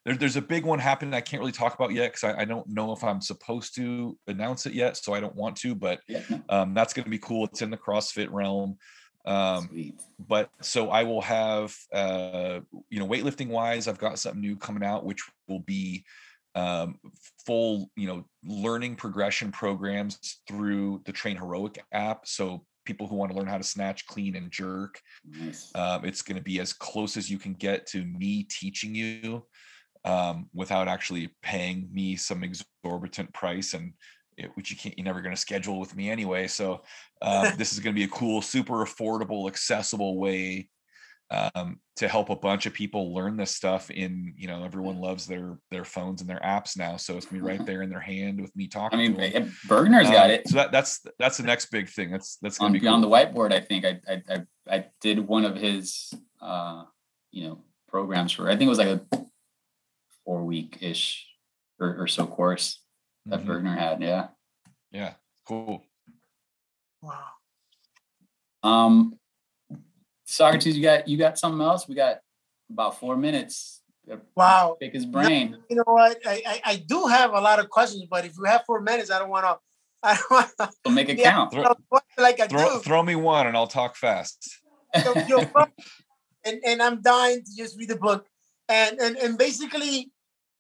there, there's a big one happening I can't really talk about yet because I, I, don't know if I'm supposed to announce it yet, so I don't want to. But um, that's going to be cool. It's in the CrossFit realm. Um, Sweet. but so I will have, uh, you know, weightlifting wise, I've got something new coming out, which will be um, full, you know, learning progression programs through the Train Heroic app. So people who want to learn how to snatch, clean, and jerk, Nice. um, it's going to be as close as you can get to me teaching you um, without actually paying me some exorbitant price and which you can't you're never going to schedule with me anyway so uh, this is going to be a cool super affordable accessible way um, to help a bunch of people learn this stuff in you know everyone loves their their phones and their apps now so it's gonna be right there in their hand with me talking I mean, them. eh, Burgener's got Um, it so that that's that's the next big thing that's that's gonna on be beyond cool. the whiteboard. I think I I I, I did one of his uh, you know programs for. I think it was like a four week ish or, or so course that Mhm. Burgener had. Yeah. yeah cool Wow. Um, Socrates, you got you got something else? We got about four minutes. Wow. Pick his brain. You know what? I, I, I do have a lot of questions, but if you have four minutes, I don't want to. I don't want to. So make it Yeah. count. Throw- Like I throw, do. throw me one and i'll talk fast So you're from- and, and I'm dying to just read the book. And and, and basically,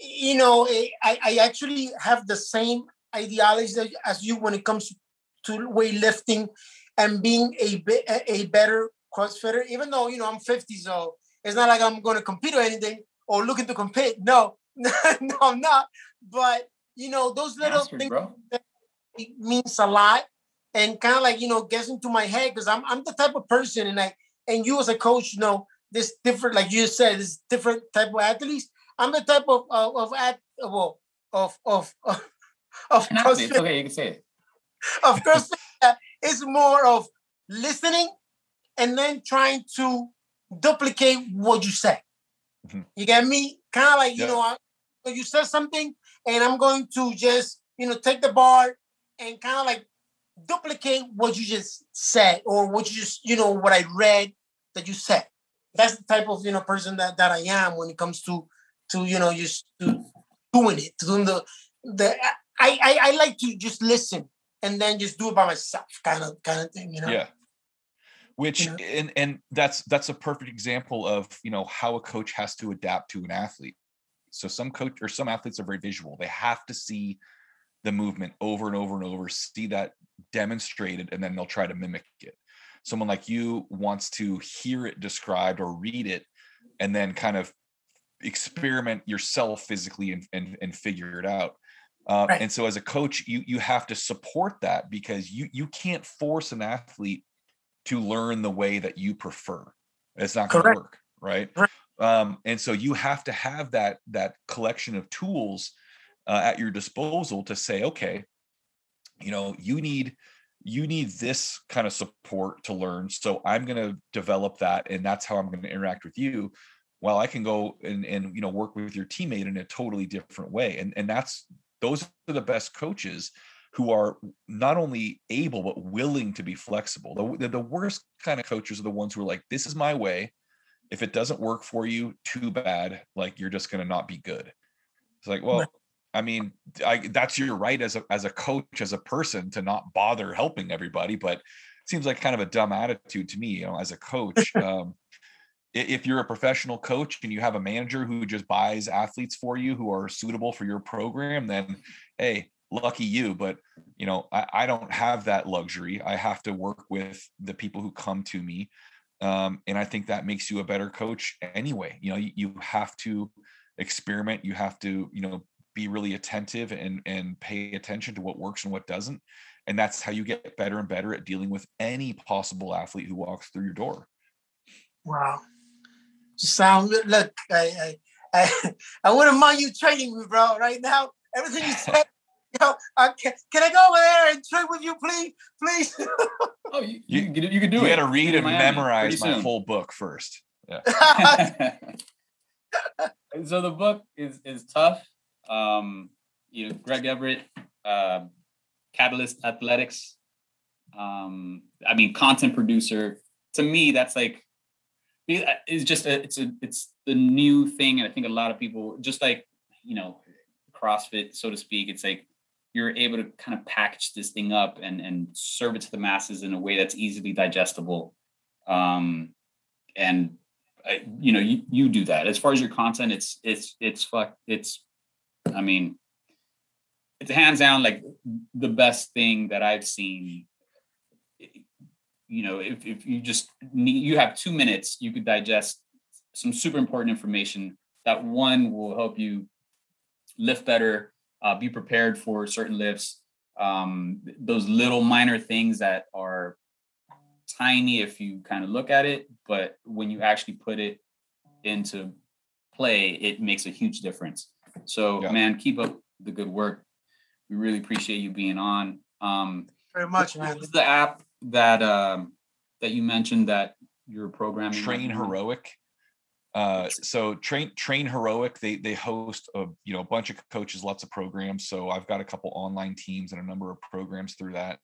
you know, eh, I, I actually have the same ideology as you when it comes to weightlifting and being a a better CrossFitter. Even though you know I'm 50, so it's not like I'm going to compete or anything or looking to compete. No, no, I'm not. But you know, those little Bastard, things bro. it means a lot and kind of like you know gets into my head because I'm I'm the type of person and I and you as a coach you know this different like you said this different type of athletes I'm the type of of of at well of of of, It's CrossFit, okay, you can say it. of CrossFit that is more of listening and then trying to duplicate what you say. Mhm. You get me? Kind of like you Yeah. know, I, you said something, and I'm going to just you know take the bar and kind of like duplicate what you just said or what you just you know what I read that you said. That's the type of you know person that that I am when it comes to to you know just to doing it, to doing the the. I, I I like to just listen and then just do it by myself, kind of kind of thing, you know. yeah which know? and and that's that's a perfect example of you know how a coach has to adapt to an athlete so some coach or some athletes are very visual they have to see the movement over and over and over see that demonstrated and then they'll try to mimic it someone like you wants to hear it described or read it and then kind of experiment yourself physically and and, and figure it out. Uh, Right. and so as a coach you you have to support that because you you can't force an athlete to learn the way that you prefer. It's not going to work right? Um, and so you have to have that that collection of tools uh, at your disposal to say okay you know you need you need this kind of support to learn so i'm going to develop that and that's how i'm going to interact with you while i can go and and you know work with your teammate in a totally different way. And and that's those are the best coaches who are not only able but willing to be flexible. The, the worst kind of coaches are the ones who are like this is my way. If it doesn't work for you too bad. Like you're just going to not be good. It's like well i mean I, that's your right as a as a coach as a person to not bother helping everybody but it seems like kind of a dumb attitude to me you know as a coach. Um if you're a professional coach and you have a manager who just buys athletes for you who are suitable for your program then hey lucky you. But you know I, I don't have that luxury. I have to work with the people who come to me. Um, and i think that makes you a better coach anyway. You know you, you have to experiment. You have to you know be really attentive and and pay attention to what works and what doesn't. And that's how you get better and better at dealing with any possible athlete who walks through your door. Wow. You sound. Look, I, I, I, I wouldn't mind you training me, bro. Right now, everything you said Yo, uh, can, can I go over there and train with you, please? Please. oh, you, you, you, you could do you it. got to read and Miami memorize my soon. whole book first. Yeah. so the book is is tough. Um, you know, Greg Everett, uh, Catalyst Athletics. Um, I mean, content producer. To me, that's like it's just a, it's a it's the new thing, and I think a lot of people just like you know CrossFit, so to speak. It's like you're able to kind of package this thing up and and serve it to the masses in a way that's easily digestible. Um, and I, you know, you, you do that. As far as your content, it's it's it's fuck. It's, I mean, it's hands down like the best thing that I've seen. You know, if if you just need, you have two minutes, you could digest some super important information. That one will help you lift better, uh, be prepared for certain lifts. Um, those little minor things that are tiny if you kind of look at it, but when you actually put it into play, it makes a huge difference. So, Yeah. man, keep up the good work. We really appreciate you being on. Um, Very much, what man. was the app that um, that you mentioned that you're programming? Train right? Heroic. Uh, so train train heroic they they host a you know a bunch of coaches lots of programs so i've got a couple online teams and a number of programs through that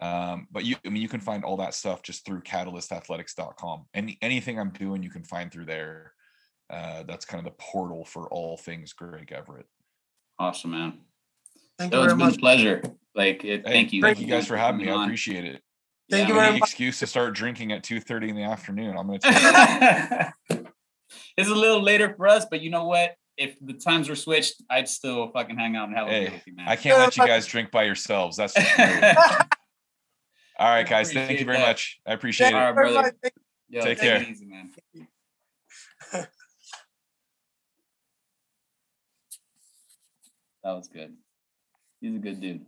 um, but you i mean you can find all that stuff just through catalystathletics.com any anything i'm doing you can find through there uh, that's kind of the portal for all things greg everett Awesome, man. Thank That you was very been a much. pleasure. Like, it, Hey, thank you. thank you guys for having me coming i appreciate it Thank Yeah, you very any much. excuse to start drinking at 2.30 in the afternoon i'm gonna take it's a little later for us, but you know what? If the times were switched, I'd still fucking hang out and have a beer Hey, with you, man. i can't let you guys drink by yourselves that's just all right guys thank you very that. much i appreciate Thank it All you right, very brother. Yo, Take take it care. easy, man. That was good. He's a good dude.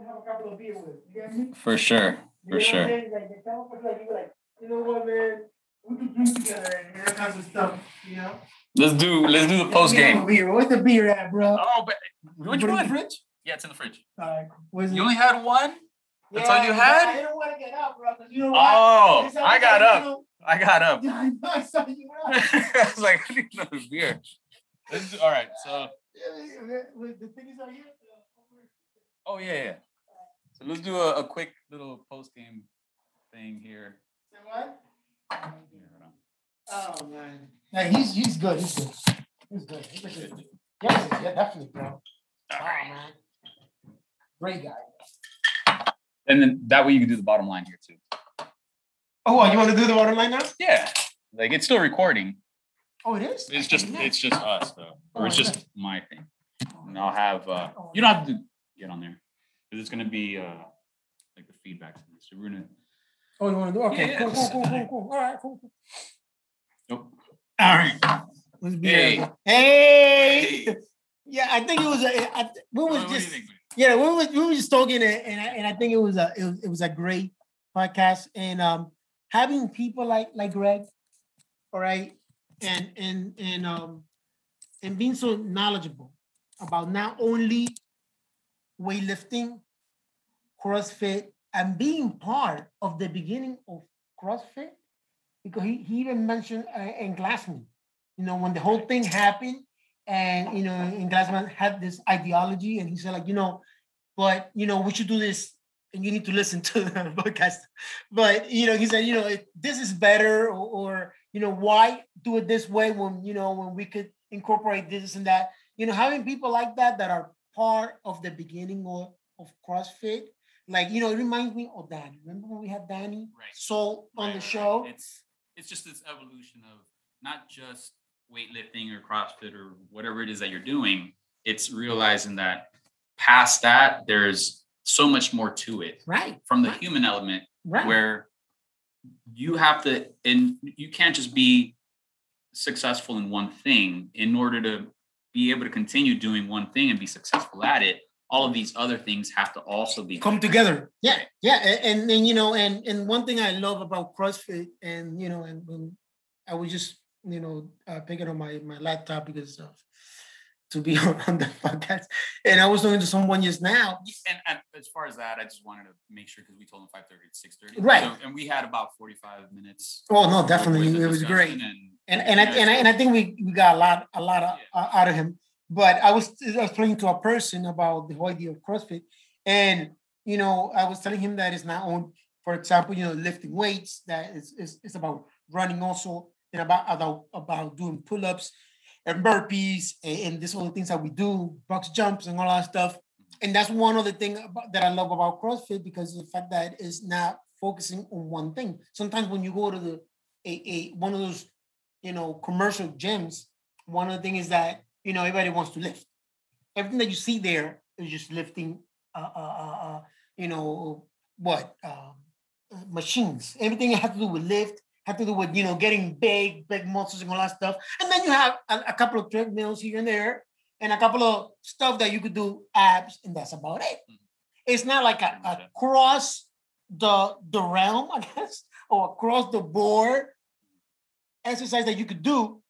You have a couple of beers with. You get me? For sure. You know For I'm sure. Like, the couple of, like, you like, you know what, man? We can drink together and that kinds of stuff, you know? Let's do let's do the post Let me have a game. beer. Where's the beer at, bro? Oh, but You which put it in the one? fridge? Yeah, it's in the fridge. All right. Where's You it? only had one? That's all you had? I didn't want to get up, bro. 'cause You know? Oh, It's I got always, up. you know- I got up. Yeah, I know. I saw you up. I was like, I need another beer. Let's do, all right. So, Yeah, yeah, The thing is out here. oh yeah, yeah. So let's do a, a quick little post game thing here. Say what? Here, hold on. Oh man. Yeah, he's he's good. He's good. He's good. He's a good. dude. Yes, yeah, definitely, bro. Oh man. Great guy. And then that way you can do the bottom line here too. Oh, what, you want to do the bottom line now? Yeah, like it's still recording. Oh, it is. It's just it's just us though, Oh, or it's okay. just my thing. And I'll have uh, you don't have to get on there because it's gonna be uh like the feedback. to this. So we're gonna. Oh, you want to do? Okay, Yeah, cool, cool, cool, cool, cool. All right, cool. cool. Nope. All right. Let's be Hey. there. Hey. Yeah, I think it was a. I, we was What, what do you just think? yeah, we was we were just talking, and and I, and I think it was a it was, it was a great podcast, and um having people like like Greg, all right, and and and um and being so knowledgeable about not only weightlifting, CrossFit, and being part of the beginning of CrossFit, because he, he even mentioned uh, in Glassman, you know, when the whole thing happened, and you know, and Glassman had this ideology, and he said like, you know, but you know, we should do this, and you need to listen to the podcast. But you know, he said, you know, this is better, or, or you know, why do it this way when you know when we could incorporate this and that. You know, having people like that that are part of the beginning of, of CrossFit, like you know, it reminds me of Danny. Remember when we had Danny Right. Soul on Right, the right. show? It's it's just this evolution of not just weightlifting or CrossFit or whatever it is that you're doing. It's realizing that past that, there's so much more to it Right. from the right, human element right. where you have to and you can't just be successful in one thing in order to be able to continue doing one thing and be successful at it all of these other things have to also be come together. Yeah, yeah, and then you know, and and one thing I love about CrossFit, and you know, and when I was just you know uh, picking on my my laptop because of to be on the podcast, and I was talking to someone just now. And, and as far as that, I just wanted to make sure because we told them five thirty to six thirty, right? So, and we had about forty five minutes. Oh no, definitely, it was great. And and and, I, and, I, and I think we we got a lot a lot of, uh, out of him. But I was I was playing to a person about the whole idea of CrossFit, and you know I was telling him that it's not on, for example, you know, lifting weights. That is is it's about running also, and about about about doing pull ups and burpees and, and this all the things that we do, box jumps and all that stuff. And that's one of the things that I love about CrossFit because the fact that it's not focusing on one thing. Sometimes when you go to the a, a one of those, you know, commercial gyms, one of the things is that you know, everybody wants to lift. Everything that you see there is just lifting, uh, uh, uh, uh you know, what um, machines. Everything has to do with lift, has to do with you know getting big, big muscles and all that stuff. And then you have a, a couple of treadmills here and there, and a couple of stuff that you could do abs, and that's about it. Mm-hmm. It's not like a, a cross the the realm, I guess, or across the board exercise that you could do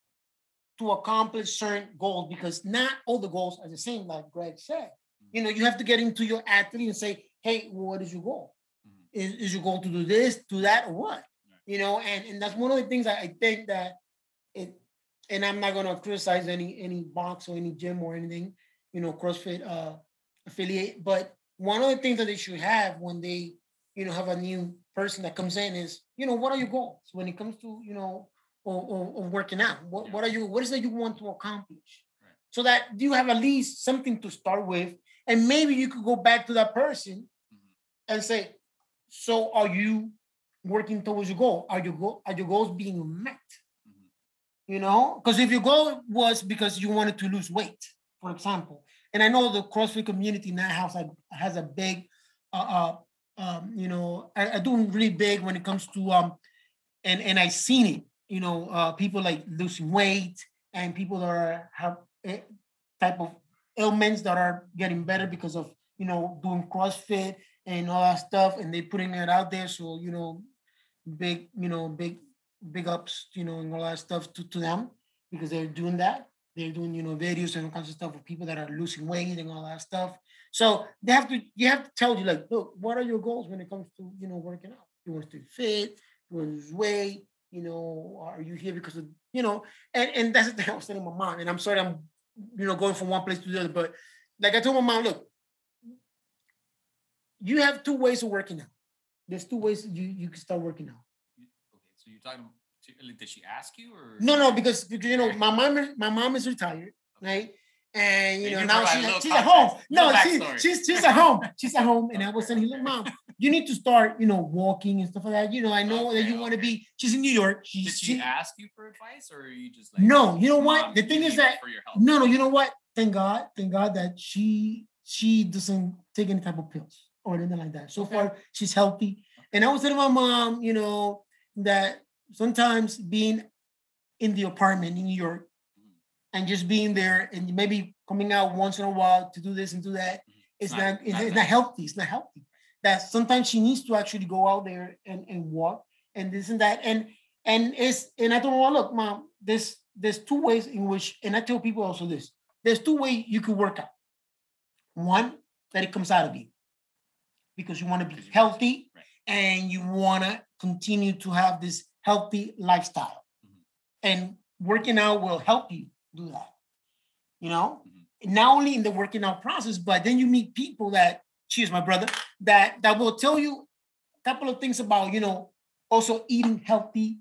to accomplish certain goals because not all the goals are the same, like Greg said. Mm-hmm. You know, you have to get into your athlete and say, hey, what is your goal? Mm-hmm. Is, is your goal to do this, do that, or what? You know, and, and that's one of the things I think that it, and I'm not gonna criticize any any box or any gym or anything, you know, CrossFit uh, affiliate, but one of the things that they should have when they, you know, have a new person that comes in is, you know, what are your goals when it comes to, you know, or, or, or working out? What, yeah. what are you, what is it you want to accomplish? Right. So that you have at least something to start with. And maybe you could go back to that person mm-hmm. and say, so are you working towards your goal? Are your, go- are your goals being met? Mm-hmm. You know, because if your goal was because you wanted to lose weight, for example, and I know the CrossFit community now has a, has a big, uh, uh, um, you know, I, I do really big when it comes to, um, and, and I've seen it you know, uh, people like losing weight and people that are, have a type of ailments that are getting better because of, you know, doing CrossFit and all that stuff. And they putting it out there. So, you know, big, you know, big, big ups, you know, and all that stuff to, to them because they're doing that. They're doing, you know, videos and all kinds of stuff with people that are losing weight and all that stuff. So they have to, you have to tell you like, look, what are your goals when it comes to, you know, working out? You want to stay fit, you want to lose weight, you know, are you here because of, you know, and, and that's the thing I was telling my mom. And I'm sorry I'm, you know, going from one place to the other, but like I told my mom, look, you have two ways of working out. There's two ways you, you can start working out. Okay, so you're talking to, did she ask you or no no because, because you know my mom my mom is retired, right? And you know, now she's, she's at home. No, she, she's she's at home. She's at home. And I was saying, look, mom, you need to start, you know, walking and stuff like that. You know, I know okay, that you okay. want to be. She's in New York. She's, Did she, she, ask you for advice, or are you just like? No, you know what? The thing is that no, no. You know what? Thank God, thank God that she she doesn't take any type of pills or anything like that. So okay. far, she's healthy. And I was telling my mom, you know, that sometimes being in the apartment in New York mm-hmm. and just being there and maybe coming out once in a while to do this and do that, mm-hmm. it's not, not, it's, it's not healthy. It's not healthy that sometimes she needs to actually go out there and, and walk and this and that. And and it's and I told her, look, mom, there's there's two ways in which, and I tell people also this, there's two ways you can work out. One, that it comes out of you because you want to be healthy and you want to continue to have this healthy lifestyle. Mm-hmm. And working out will help you do that. You know, mm-hmm. not only in the working out process, but then you meet people that cheers, my brother, that that will tell you a couple of things about, you know, also eating healthy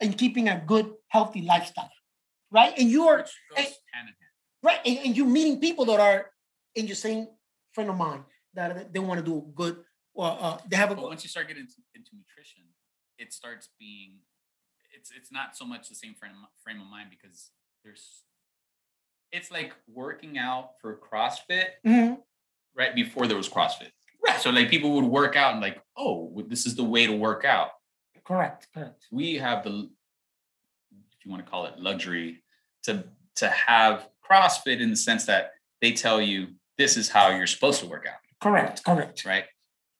and keeping a good, healthy lifestyle. Right. And you are and, right. And, and, you're meeting people that are in your same friend of mine that they want to do good or uh, they have a but once you start getting into, into nutrition, it starts being it's it's not so much the same frame frame of mind because there's it's like working out for CrossFit mm-hmm right before there was CrossFit. Right. So like people would work out and like, oh, this is the way to work out. Correct. Correct. We have the, if you want to call it luxury, to to have CrossFit in the sense that they tell you this is how you're supposed to work out. Correct. Correct. Right.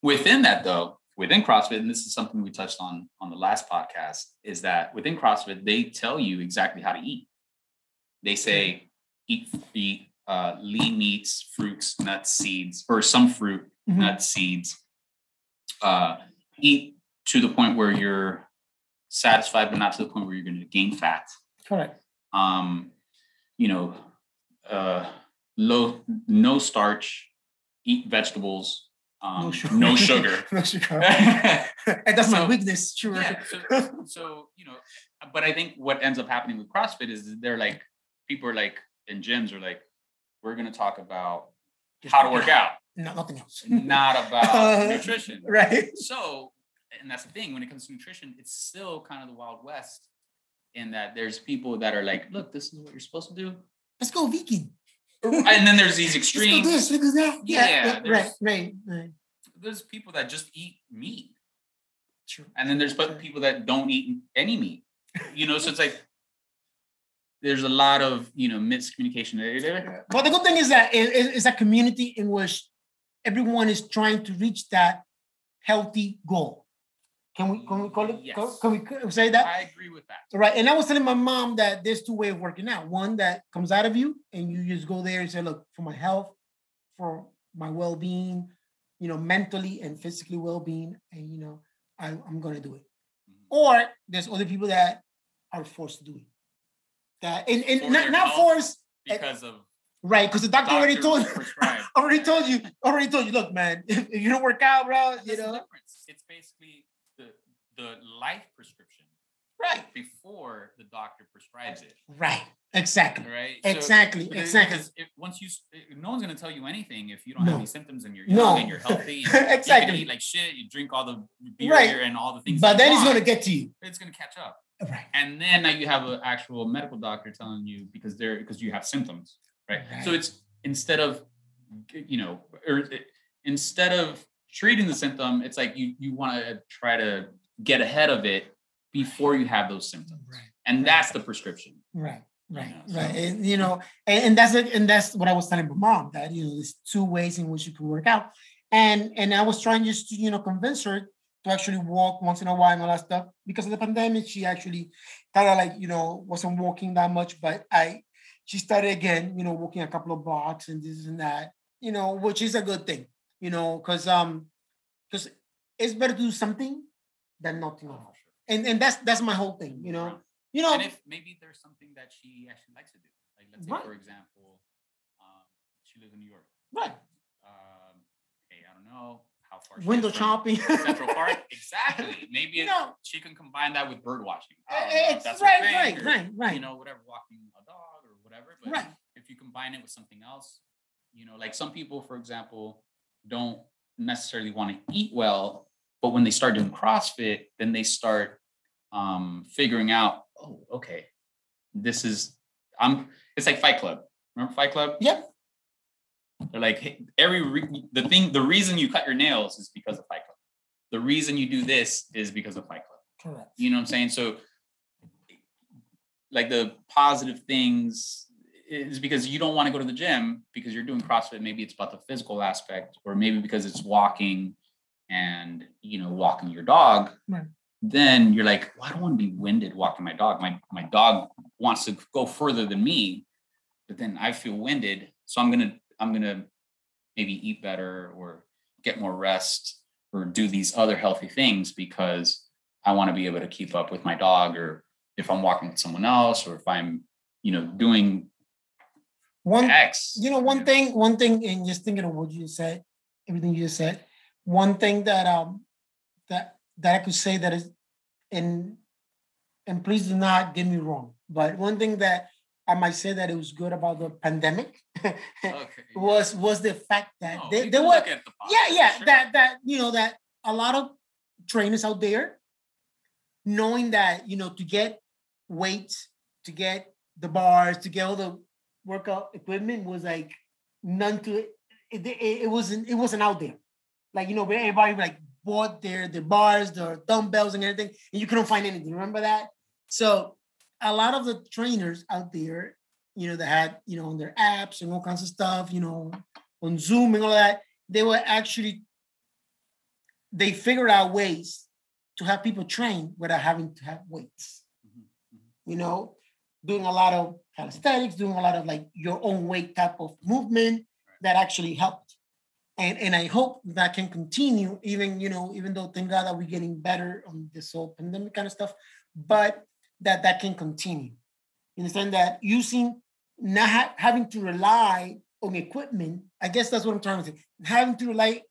Within that, though, within CrossFit, and this is something we touched on on the last podcast, is that within CrossFit, they tell you exactly how to eat. They say mm-hmm. eat, eat uh, lean meats, fruits, nuts, seeds, or some fruit, Mhm. nuts, seeds. Uh, eat to the point where you're satisfied, but not to the point where you're going to gain fat. Correct. Um, you know, uh, low, no starch, eat vegetables, um, No sugar. no sugar. no sugar. and that's my weakness. Sure. so, so you know, but I think what ends up happening with CrossFit is they're like people are like in gyms are like, we're gonna talk about how to work out, No, nothing else. not about nutrition. Right. So, and that's the thing when it comes to nutrition, it's still kind of the wild west in that there's people that are like, look, this is what you're supposed to do, Let's go vegan. and then there's these Let's go this, look at that. Yeah, Yeah. right. there's- Right. Right. There's people that just eat meat, True. and then there's people that don't eat any meat. You know, so it's like there's a lot of you know miscommunication. But the good thing is that it- it- it's a community in which everyone is trying to reach that healthy goal. Can we can we call it? Yes. Can we say that? I agree with that. Right. And I was telling my mom that there's two ways of working out. One that comes out of you and you just go there and say, look, for my health, for my well-being, you know, mentally and physically well-being, and you know, I, I'm gonna do it. Mhm. Or there's other people that are forced to do it. That and, and For not, not health. forced, Because of right? Because the doctor, already told already told you, already told you, look, man, if, you don't work out, bro, you know, difference. It's basically the the life prescription right, before the doctor prescribes it, right, exactly, right? Exactly, because- exactly. Because once you, eh, no one's gonna tell you anything if you don't No. have any symptoms and you're No. young and you're healthy. and You Exactly. eat like shit. You drink all the beer Right. and all the things. But then it's gonna get to you, It's gonna catch up, right? and then now you have an actual medical doctor telling you because they're because you have symptoms, right? So it's instead of, you know, or it- instead of treating the symptom, it's like you you want to try to get ahead of it before you have those symptoms, Right. and that's the prescription. Right, right, know, right. so- And you know, and, and that's it, and that's what I was telling my mom that you know, there's two ways in which you can work out. And and I was trying just to, you know, convince her to actually walk once in a while and all that stuff. Because of the pandemic, she actually kind of like, you know, wasn't walking that much, but I she started again, you know, walking a couple of blocks and this and that, you know, which is a good thing, you know, because um because it's better to do something than nothing at all. And and that's that's my whole thing, you know. You know, and if maybe there's something that she actually likes to do, like let's say Right. for example, um, she lives in New York. right. Um, hey, I don't know how far. window shopping. Central Park, exactly. Maybe You know, she can combine that with bird watching. Know it's right, right, or, right, right. You know, whatever, walking a dog or whatever. But Right. if you combine it with something else, you know, like some people, for example, don't necessarily want to eat well, but when they start doing CrossFit, then they start um, figuring out, oh, okay, this is I'm. It's like Fight Club. Remember Fight Club? Yep. They're like hey, every re- the thing. The reason you cut your nails is because of Fight Club. The reason you do this is because of Fight Club. Correct. You know what I'm saying? So, like the positive things is because you don't want to go to the gym because you're doing CrossFit. Maybe it's about the physical aspect, or maybe because it's walking and you know walking your dog. Right. Then you're like, well, I don't want to be winded walking my dog. My my dog wants to go further than me, but then I feel winded, so I'm gonna I'm gonna maybe eat better or get more rest or do these other healthy things because I want to be able to keep up with my dog or if I'm walking with someone else or if I'm, you know, doing One, X. you know, one thing, one thing, and just thinking of what you said, everything you just said. One thing that um that that I could say that is, and and please do not get me wrong, but one thing that I might say that it was good about the pandemic. Okay. was was the fact that No, they, there were the yeah yeah sure. that that you know that a lot of trainers out there knowing that you know to get weights to get the bars to get all the workout equipment was like none to it. It, it, it wasn't it wasn't out there. Like you know where everybody like bought their the bars their dumbbells and everything and you couldn't find anything. Remember that? So a lot of the trainers out there you know that had you know on their apps and all kinds of stuff you know on Zoom and all that, they were actually they figured out ways to have people train without having to have weights. Mm-hmm. You know, doing a lot of calisthenics, doing a lot of like your own weight type of movement that actually helped. And and I hope that can continue, even you know, even though thank God that we're getting better on this whole pandemic kind of stuff, but that that can continue. You understand that using not ha- having to rely on equipment. I guess that's what I'm trying to say. Having to rely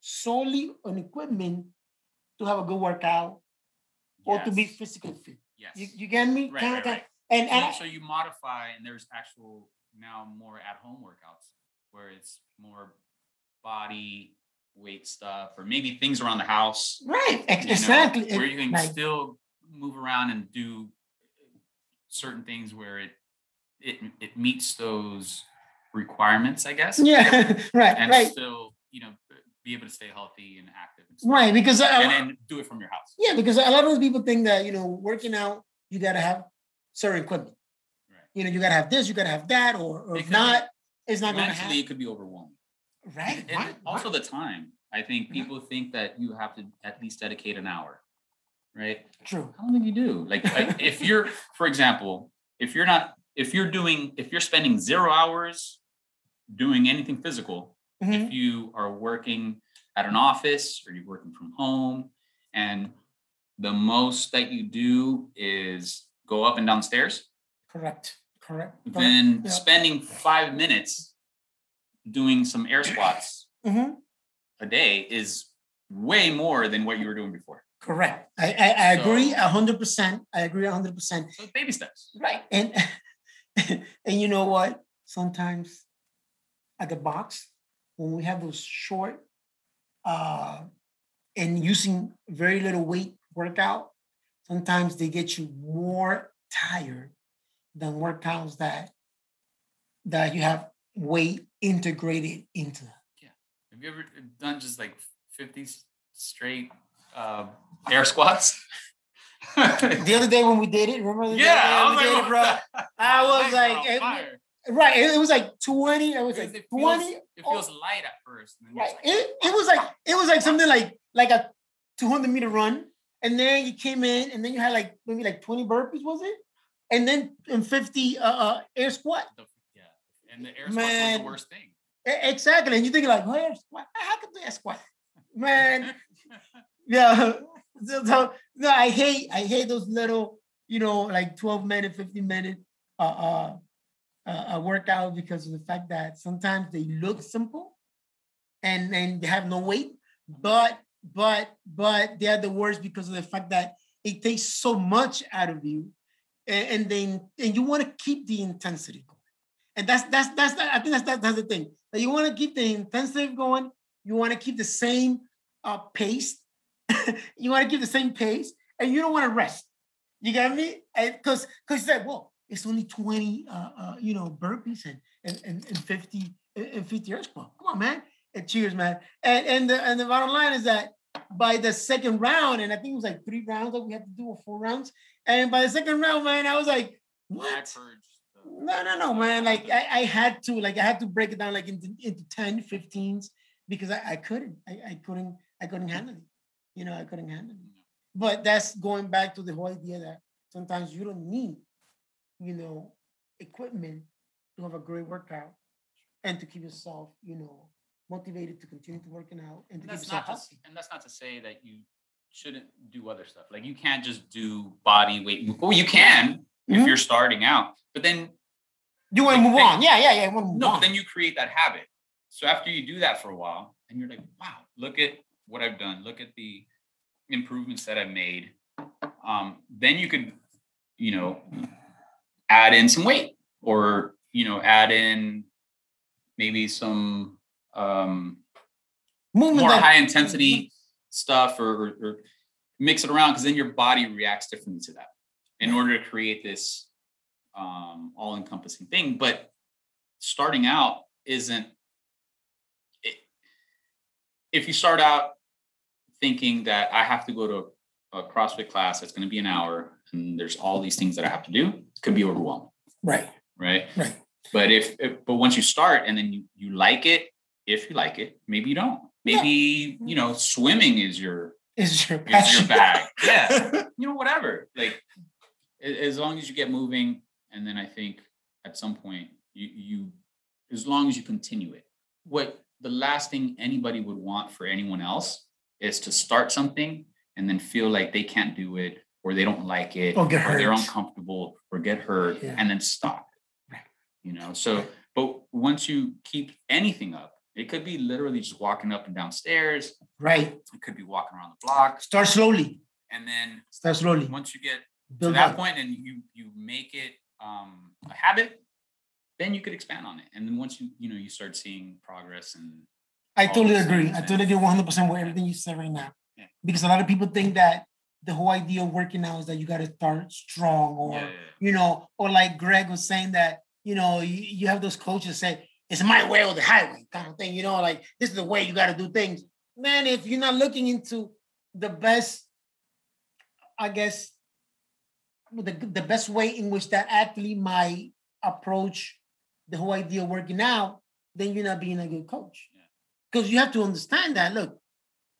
solely on equipment to have a good workout or to be physically fit. Yes. You, you get me? Right, right, right. And, and so, so you modify, and there's actual now more at home workouts where it's more body weight stuff, or maybe things around the house. right, ex- you know, exactly. where you can Like, still move around and do certain things where it it it meets those requirements, I guess. yeah, right, and right, still, you know, be able to stay healthy and active. And right. Because uh, And then do it from your house. yeah, because a lot of people think that you know working out you gotta have certain equipment. Right. You know, you gotta have this, you gotta have that, or, or It if could not, it's not gonna happen. it could be overwhelming. Right. And right, also the time. I think people think that you have to at least dedicate an hour, right? True. I don't think you do. Like, like if you're, for example, if you're not, if you're doing, if you're spending zero hours doing anything physical, Mhm. if you are working at an office or you're working from home, and the most that you do is go up and down stairs, Correct. Correct. correct. then Yeah. spending five minutes doing some air squats Mhm. a day is way more than what you were doing before. Correct. I, I, I agree So- a hundred percent. I agree a hundred percent. So baby steps. Right. And and you know what? Sometimes at the box, when we have those short uh and using very little weight workout, sometimes they get you more tired than workouts that that you have weight integrated into Yeah. Have you ever done just like 50 s- straight uh, air squats? The other day when we did it, remember? the yeah, I was like, it, bro? I was like, it- Right. It, it was like 20. I was like it feels, 20. it feels light at first. and Right. like, It, it was like it was like something like like a 200 meter run, and then you came in, and then you had like maybe like 20 burpees, was it? And then in 50 uh, uh air squat. the- yeah. And the air squats was the worst thing. Exactly. And you think like, oh, air squat. How could do air squat? Man, yeah. So, so, no, I hate I hate those little, you know, like 12 minute, 15 minute uh uh uh, uh, workout because of the fact that sometimes they look simple and and they have no weight, but but but they are the worst because of the fact that it takes so much out of you, and, and then and you want to keep the intensity going, and that's that's that's I think that's that, that's the thing that you want to keep the intensity going. You want to keep the same uh, pace. you want to keep the same pace, and you don't want to rest. You get me? Because because you said, well, it's only 20 uh, uh you know burpees and and, and, and 50 and 50 air squat. Come on, man. And cheers, man. And and the and the bottom line is that by the second round, and I think it was like three rounds that we had to do or four rounds. And by the second round, man, I was like, what? No, no, no, man. Like I, I had to, like I had to break it down like into, into 10, 15s because I, I couldn't. I, I couldn't, I couldn't handle it. You know, I couldn't handle it. But that's going back to the whole idea that sometimes you don't need, you know, equipment to have a great workout and to keep yourself, you know, motivated to continue to working out and to And keep that's yourself not to, and that's not to say that you shouldn't do other stuff. Like you can't just do body weight. Well, you can if Mhm. you're starting out, but then You want to like, move on. Yeah, yeah, yeah. You want to move no, on. then you create that habit. So after you do that for a while, and you're like, wow, look at what I've done. Look at the improvements that I've made. Um, then you could, you know, add in some weight, or you know, add in maybe some um, Movement more that- high intensity stuff, or, or, or mix it around because then your body reacts differently to that. In order to create this um, all-encompassing thing, but starting out isn't it, if you start out thinking that I have to go to a CrossFit class that's going to be an hour and there's all these things that I have to do, could be overwhelming, Right, right? right. But if, if but once you start and then you you like it if you like it. Maybe you don't. Maybe you know swimming is your Is your is your bag. Yeah, you know whatever. Like as long as you get moving, and then I think at some point you you as long as you continue it. What the last thing anybody would want for anyone else is to start something and then feel like they can't do it or they don't like it Or get they're uncomfortable or get hurt Yeah. and then stop. You know, so but once you keep anything up, it could be literally just walking up and down stairs. right. It could be walking around the block, Start slowly. and then Start slowly. once you get to that up. point and you you make it um, a habit, then you could expand on it. And then once you you know you start seeing progress and I totally agree. I totally agree 100 percent with everything you said right now. Yeah. Because a lot of people think that the whole idea of working out is that you got to start strong, or yeah, yeah, you know, or like Greg was saying that you know you, you have those coaches say it's my way or the highway kind of thing. You know, like this is the way you got to do things. Man, if you're not looking into the best, I guess the the best way in which that athlete might approach the whole idea of working out, then you're not being a good coach. Because you have to understand that. Look,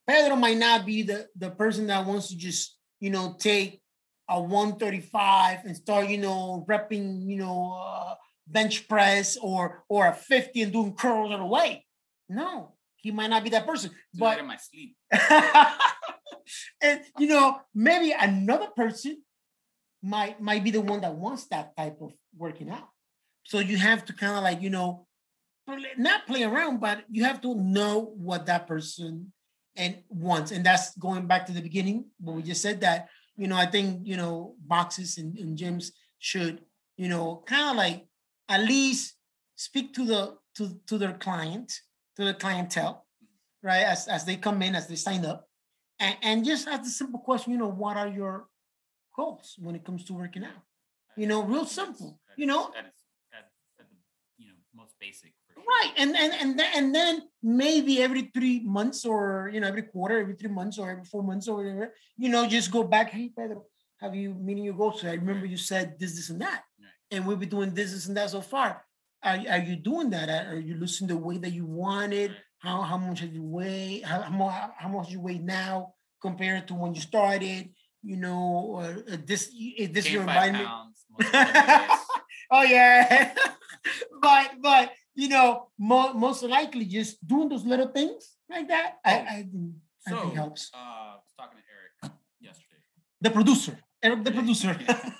Pedro might not be the, the person that wants to just, you know, take a 135 and start, you know, repping, you know, uh, bench press or or a 50 and doing curls all the way. No, he might not be that person. Do But in my sleep. and you know, maybe another person might might be the one that wants that type of working out. So you have to kind of like, you know, not play around, but you have to know what that person and wants. And that's going back to the beginning when we just said that, you know, I think, you know, boxes and, and gyms should, you know, kind of like at least speak to the to, to their client, to the clientele, right? As as they come in, as they sign up and, and just ask the simple question, you know, what are your goals when it comes to working out? You know, real simple, you know? that is that, that the, you know most basic. Right. And and and then, and then maybe every three months or you know, every quarter, every three months or every four months or whatever, you know, just go back. Hey Pedro, have you meeting your goals? I remember you said this, this, and that. Right. And we've been doing this, this, and that so far. Are, are you doing that? Are you losing the weight that you wanted? Right. How how much have you weigh? How, how, how much you weigh now compared to when you started? You know, or uh, this is this your environment? pounds, most of it is- oh yeah but but you know mo- most likely just doing those little things like that i, Oh. I, think, I So, think helps uh, I was talking to Eric yesterday. the producer Eric, the Yeah, producer yeah.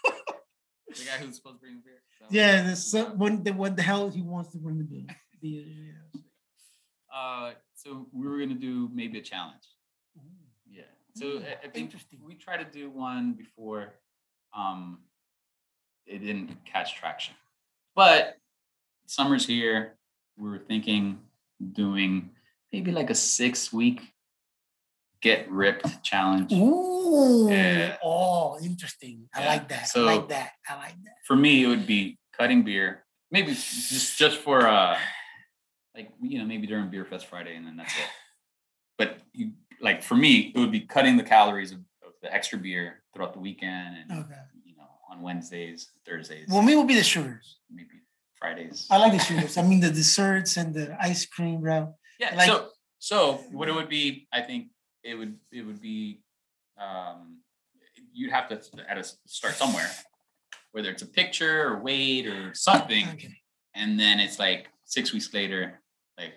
The guy who's supposed to bring the beer. So- yeah the so, when the what the hell he wants to bring the beer yeah. Uh, so we were gonna do maybe a challenge. Yeah. So Mm, I, I think interesting. we tried to do one before. Um, it didn't catch traction, but summer's here. We were thinking doing maybe like a six week get ripped challenge. Ooh, Yeah. oh interesting. I Yeah, like that. So- i like that. I like that. For me, it would be cutting beer, maybe just just for uh, like you know maybe during Beer Fest Friday, and then that's it. But you like for me, it would be cutting the calories of, of the extra beer throughout the weekend, and okay. you know on Wednesdays, Thursdays, well me will be the sugars maybe Fridays. i like the sugars i mean the desserts and the ice cream bro Yeah. Like- so so what it would be, I think it would it would be um you'd have to at a start somewhere, whether it's a picture or weight or something, okay and then it's like six weeks later, like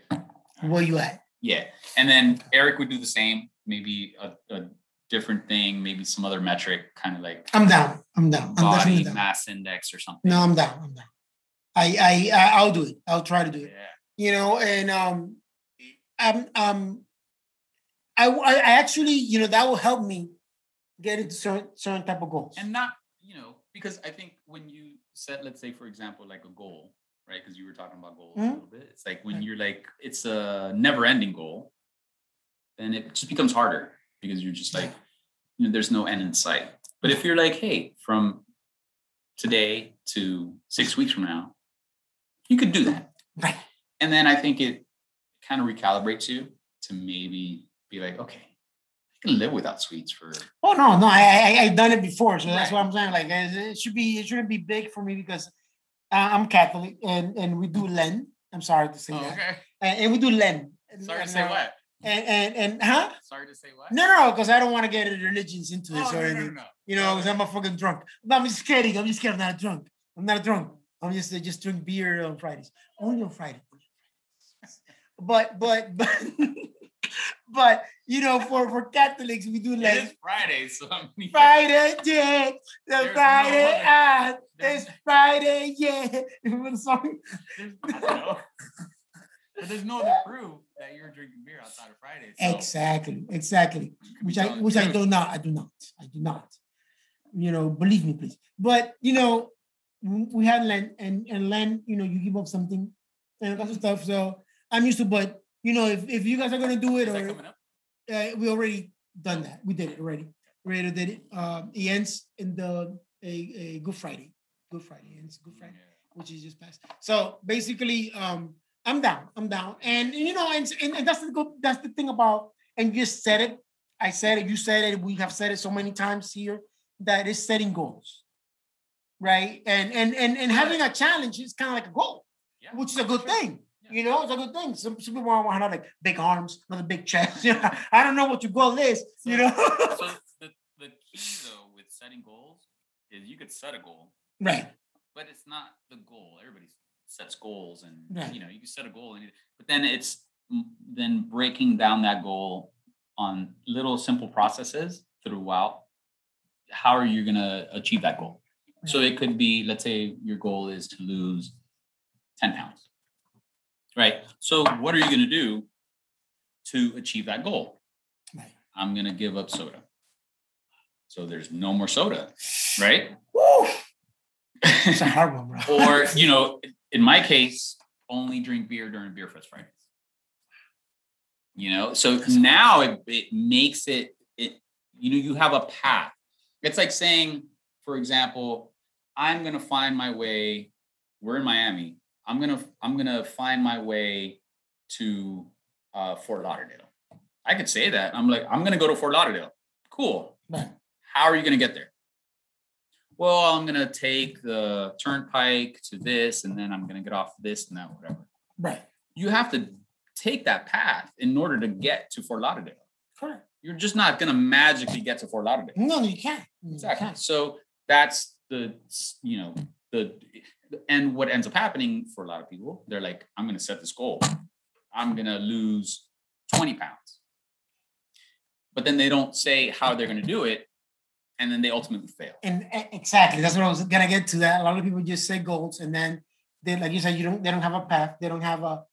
where you at yeah, and then Eric would do the same, maybe a, a different thing, maybe some other metric, kind of like i'm down i'm down i'm definitely body down mass index or something. No, I'm down. I'm down. I I I- I'll do it. I'll try to do it. Yeah. You know, and um, I'm um, I I actually you know that will help me get into certain certain type of goals. and not you know because i think when you set let's say for example like a goal right because you were talking about goals Mhm. a little bit it's like when you're like it's a never ending goal then it just becomes harder because you're just like you know there's no end in sight but if you're like hey from today to six weeks from now you could do that right. and then i think it kind of recalibrates you to maybe be like okay i can live without sweets for Oh no, no, I I I've done it before, so that's what I'm saying. Like it should be, it shouldn't be big for me because uh, I'm Catholic and and we do Lent. I'm sorry to say Oh, that. okay and, and we do Len. Sorry to say uh, what? And and and huh? Sorry to say what? No, no, because I don't want to get religions into this Oh, or no, no, anything. no. You know, because I'm a fucking drunk. No, I'm just kidding. I'm just kidding. I'm not drunk. I'm not drunk. Just I just drink beer on Fridays. Only on Friday. But but but but you know, for for Catholics, we do like is Friday, so I mean, Friday, yeah, the no Friday, other- ah, it's Friday, yeah. Remember the song? there's, I don't know. but there's no other proof that you're drinking beer outside of Friday. So Exactly, exactly. you could be Which I which I do not. I do not. I do not. You know, believe me, please. But you know, we had Len and and Len, you know, you give up something and lots of stuff. So I'm used to, but you know, if, if you guys are gonna do it, or uh, we already done that. We did it already. Already did it. Um, it ends in the a, a Good Friday. Good Friday ends Good Friday, which is just past. So basically, um, I'm down. I'm down, and you know, and, and, and that's the good. That's the thing about. And you just said it. I said it. You said it. We have said it so many times here that is setting goals, right? And and and and having a challenge is kind of like a goal, Yeah, which is a good thing. Yeah. You know, it's a good thing. Some, some people want to have like big arms, not a big chest. I don't know what your goal is. You know, so the, the key though with setting goals is you could set a goal, right? but it's not the goal. Everybody sets goals, and Right. you know you can set a goal, and but then it's then breaking down that goal on little simple processes throughout. How are you gonna achieve that goal? So it could be, let's say your goal is to lose ten pounds, right? So what are you gonna do to achieve that goal? Right. I'm gonna give up soda. So there's no more soda, right? Woo! It's a hard one, bro. or you know, in my case, only drink beer during Beer Fest Fridays. You know, so now it, it makes it it you know you have a path. It's like saying, for example, I'm gonna find my way. We're in Miami. I'm gonna I'm gonna find my way to uh, Fort Lauderdale. I could say that. I'm like I'm gonna go to Fort Lauderdale. Cool. How are you gonna get there? well, I'm gonna take the turnpike to this, and then I'm gonna get off this and that, whatever. Right. You have to take that path in order to get to Fort Lauderdale. Correct. You're just not gonna magically get to Fort Lauderdale. No, you can't. You Exactly. can't. So that's the you know the and what ends up happening for a lot of people, they're like, I'm gonna set this goal. I'm gonna lose 20 pounds. But then they don't say how they're gonna do it, and then they ultimately fail. And exactly, that's what I was gonna get to. That a lot of people just say goals, and then they, like you said, you don't. They don't have a path. They don't have a,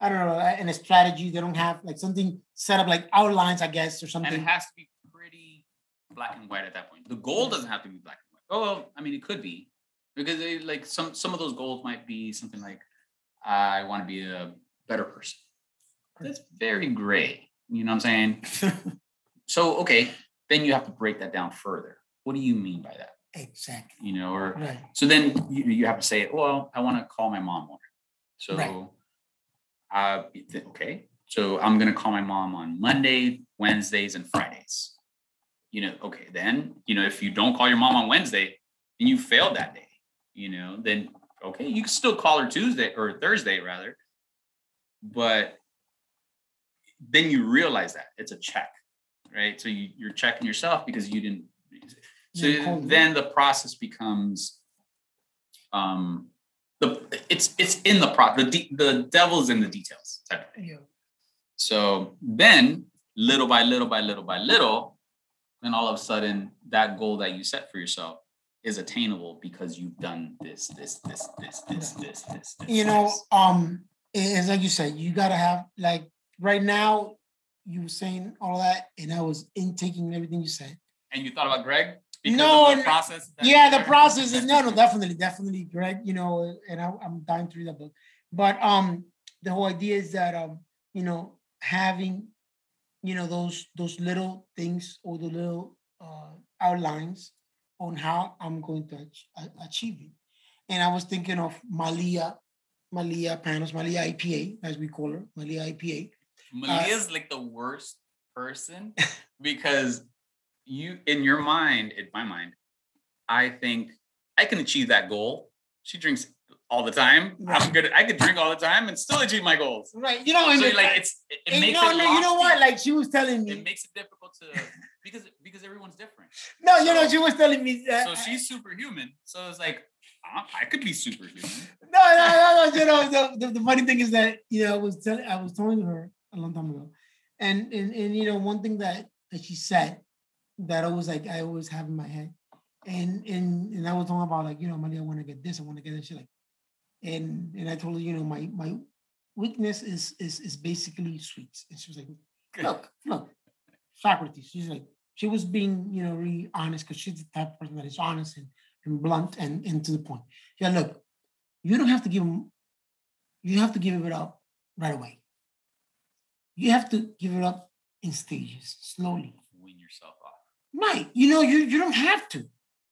I don't know, and a strategy. They don't have like something set up, like outlines, I guess, or something and it has to be pretty black and white at that point. The goal doesn't have to be black. Oh, well, I mean, it could be because they, like some some of those goals might be something like I want to be a better person. That's very gray. You know what I'm saying? So okay, then you have to break that down further. What do you mean by that? exactly. You know, or Right. so then you, you have to say, well, I want to call my mom more. So, Right. uh, okay. So I'm going to call my mom on Monday, Wednesdays, and Fridays. You know, okay. Then, you know, if you don't call your mom on Wednesday, then you failed that day. You know, then, okay, you can still call her Tuesday or Thursday rather. But then you realize that it's a check, right? So you, you're checking yourself because you didn't. So then the process becomes um the it's it's in the pro the de- the devil's in the details type of thing. Yeah. So then little by little by little by little, then all of a sudden that goal that you set for yourself is attainable because you've done this, this, this, this, this, this, this, this. You know, this. um, it's like you said, you gotta have like right now. You were saying all that, and I was intaking everything you said. and you thought about Greg because No, the process. yeah the process is no no definitely definitely greg you know and I, i'm dying to read that book but um the whole idea is that um you know having you know those those little things or the little uh outlines on how i'm going to ach- achieve it and i was thinking of malia malia panos malia ipa as we call her malia ipa Malia Malia's like the worst person because you, in your mind, in my mind, I think I can achieve that goal. She drinks all the time. I'm good. I could drink all the time and still achieve my goals. Right. You know, and So it- like it's it, it makes no, it no, you know what? Like she was telling me. it makes it difficult to because because everyone's different. no, you know, she was telling me. That, So she's superhuman. So it's like I, I could be superhuman. No, no, no, no. You know, the, the, the funny thing is that you know I was telling I was telling her a long time ago, and and and you know one thing that that she said that I was like I always have in my head, and and and I was talking about like you know Maria, I want to get this, I want to get this. She like, and and I told her you know my my weakness is is is basically sweets, and she was like, look, look, Socrates. She's like she was being you know really honest because she's the type of person that is honest and, and blunt and and to the point. Yeah, look, you don't have to give them, you have to give it up right away. You have to give it up in stages, slowly. Win yourself off. Right. You know, you you don't have to.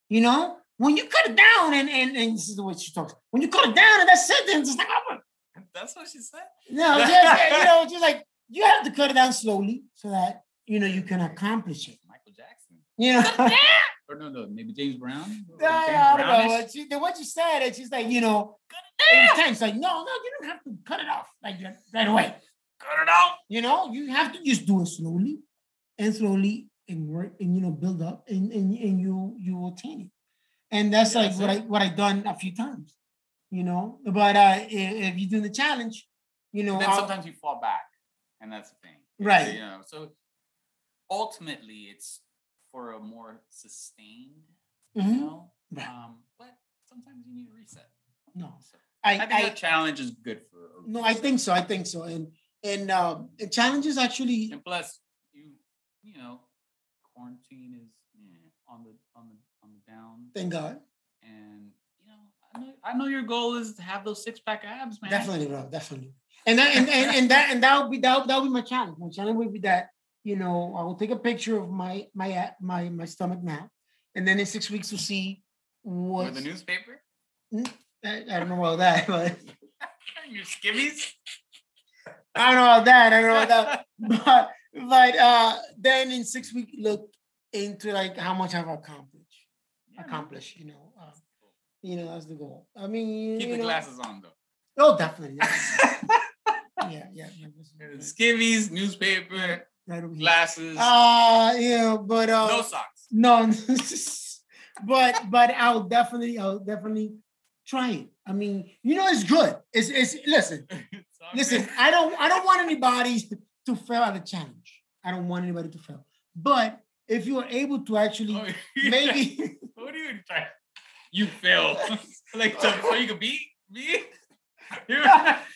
You know, when you cut it down, and and, and this is the way she talks. When you cut it down, and that sentence, it's like, oh, That's what she said. no, just, you know, just like you have to cut it down slowly so that you know you can accomplish it. Michael Jackson. You know, Or no, no, maybe James Brown. Or I, James I don't know. What she, what you said, and she's like, you know, time it's like, no, no, you don't have to cut it off like right away. Cut it out. You know, you have to just do it slowly and slowly and work and you know build up and and, and you you will attain it. And that's Yeah, like that's what I what I done a few times. You know, but uh if, if you're doing the challenge, you know, then I'll- sometimes you fall back, and that's the thing, Right. You know, so ultimately, it's for a more sustained, Mhm. you know. Right. Um, but sometimes you need a reset. no, So I I think I, that challenge is good for. No, I think so. I think so. And and um, and challenges actually And plus, you you know, quarantine is eh, on the on the on the down, thank God. and you know, I know I know your goal is to have those six pack abs, man. Definitely, bro. Definitely. And that and, and, and that and that would be that that would be my challenge. My challenge would be that you know I will take a picture of my my my my stomach now, and then in six weeks we'll see what the newspaper, I, I don't know about that, but your skimmies. I don't know about that. I don't know about that. But but uh then in six weeks look into like how much I've accomplished. Man. You know. Uh, you know, that's the goal. I mean, Keep the know, glasses on though. Oh, definitely. definitely. yeah, yeah. Skivvies, newspaper, glasses, Uh yeah, but uh no socks. no, but but I'll definitely I'll definitely try it. I mean, you know, it's good. It's it's listen, It's listen. I don't I don't want anybody to fail at a challenge. I don't want anybody to fail. But if you are able to actually Oh, yeah. maybe What are you trying? You fail. like to, so oh, you could beat me. You're,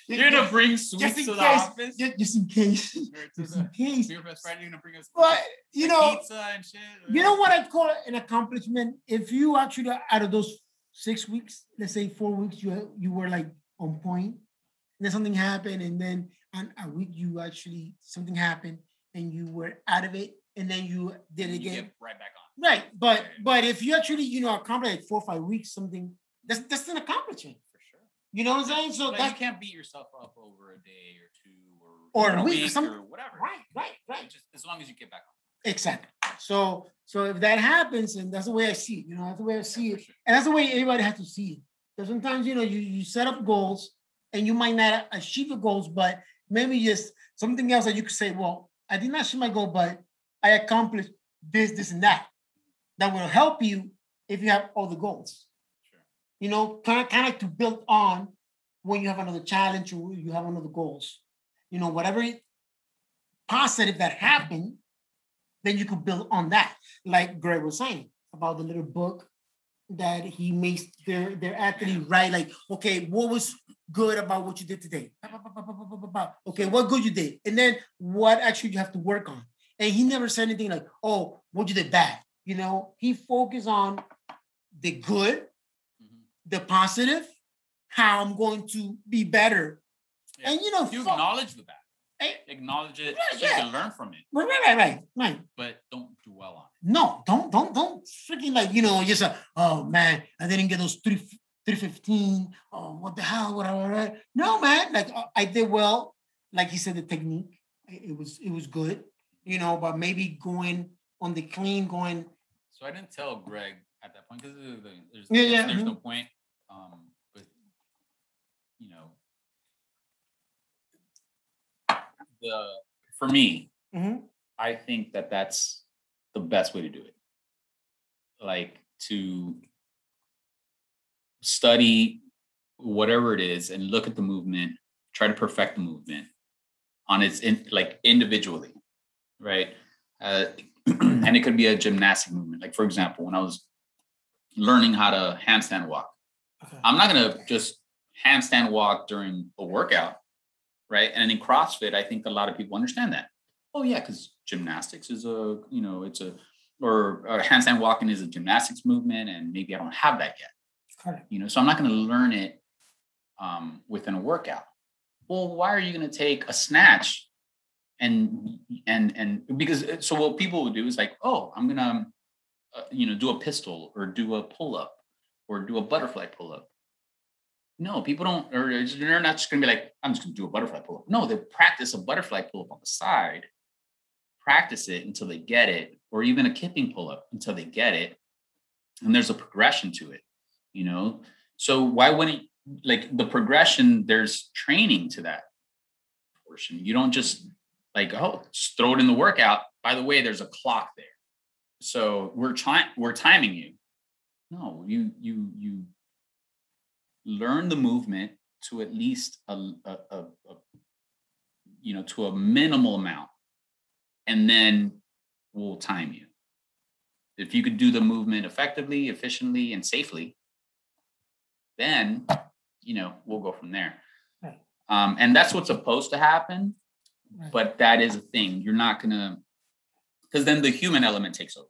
you're gonna bring sweets to the case, office. just, just in case, just in case. Beer Fest Friday, you're gonna bring us But you know, pizza and shit. You know what I call an accomplishment? If you actually out of those six weeks, let's say four weeks, you you were like on point, and then something happened, and then on a week you actually something happened and you were out of it, and then you did it again. get right back on. Right, but but if you actually you know accomplish like four or five weeks something, that's that's an accomplishment. For sure. You know what I'm saying? So you can't beat yourself up over a day or two or, Or a a week or whatever. right, right, right. Just as long as you get back on. Exactly. So so if that happens, and that's the way I see it, you know, that's the way I see it. sure. And that's the way everybody has to see it. Because sometimes, you know, you, you set up goals and you might not achieve the goals, but maybe just something else that you could say, well, I did not achieve my goal, but I accomplished this, this, and that. That will help you if you have all the goals. Sure. You know, kind of kind of to build on when you have another challenge or you have another goals. You know, whatever positive that happened, then you could build on that. Like Greg was saying about the little book that he makes their their athlete write, like, okay, what was good about what you did today? Okay, what good you did, and then what actually you have to work on. And he never said anything like, oh, what you did bad. You know, he focused on the good, Mhm. the positive, how I'm going to be better. Yeah. And you know, You fuck- acknowledge the bad. Eh, Acknowledge it Yeah, so you yeah. can learn from it, right, right, right, right, right. but don't dwell on it. No, don't, don't, don't freaking like, you know, just, uh, oh man, I didn't get those three, 315. Oh, what the hell? Whatever. No, man, like uh, I did well. Like he said, the technique, it was, it was good, you know, but maybe going on the clean, going. So I didn't tell Greg at that point because there's, Yeah, yeah, there's no mhm. point. Um, but you know, the for me, Mhm. I think that that's the best way to do it. Like to study whatever it is and look at the movement, try to perfect the movement on its in, like individually, right? Uh, and it could be a gymnastic movement. Like for example, when I was learning how to handstand walk, Okay. I'm not gonna just handstand walk during a workout, right? And in CrossFit, I think a lot of people understand that. Oh yeah, because gymnastics is a you know it's a or, or handstand walking is a gymnastics movement, and maybe I don't have that yet. Correct. You know, so I'm not going to learn it um, within a workout. Well, why are you going to take a snatch and and and because uh, so what people would do is like, oh, I'm gonna uh, you know do a pistol or do a pull up or do a butterfly pull up. No, people don't, or they're not just gonna be like, I'm just gonna do a butterfly pull up. No, they practice a butterfly pull up on the side, practice it until they get it, or even a kipping pull up until they get it. And there's a progression to it, you know? So why wouldn't like the progression, there's training to that portion. You don't just like, oh, just throw it in the workout. By the way, there's a clock there. So we're trying, we're timing you. No, you, you, you learn the movement to at least a, a, a, a you know, to a minimal amount. And then we'll time you. If you could do the movement effectively, efficiently, and safely, then you know we'll go from there. Um, and that's what's supposed to happen, Right. but that is a thing. You're not gonna because then the human element takes over.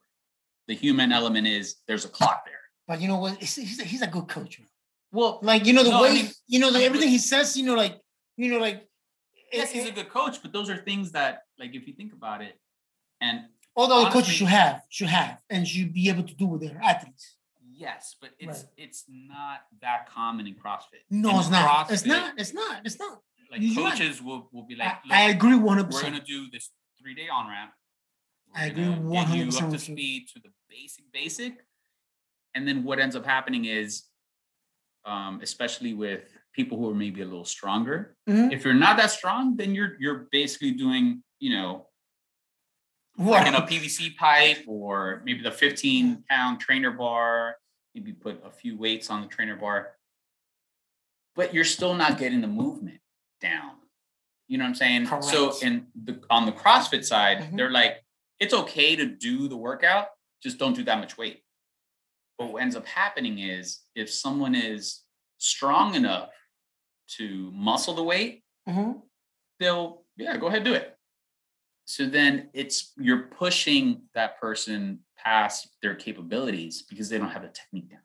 The human element is there's a clock there. But you know what? He's, he's, a, good coach. man. Well, Like you know the No, I way mean- you know the, I everything he says. You know, like you know, like yes, it- he's a good coach, but those are things that, like, if you think about it, and all the other coaches should have should have and should be able to do with their athletes. yes, but it's Right. it's not that common in CrossFit. No, In it's not. It's not. It's not. It's not. Like right. coaches will will be like, I, I agree 100%. we're gonna do this three day on ramp. I agree gonna get you up to speed to the basic basic, and then what ends up happening is, um, especially with people who are maybe a little stronger, Mhm. if you're not that strong, then you're you're basically doing you know like in a PVC pipe or maybe the 15 pound trainer bar, maybe put a few weights on the trainer bar, but you're still not getting the movement down. You know what I'm saying? So in the on the CrossFit side, Mhm. they're like, it's okay to do the workout, just don't do that much weight. But what ends up happening is if someone is strong enough to muscle the weight, Mhm. they'll yeah go ahead do it so then it's you're pushing that person past their capabilities because they don't have the technique down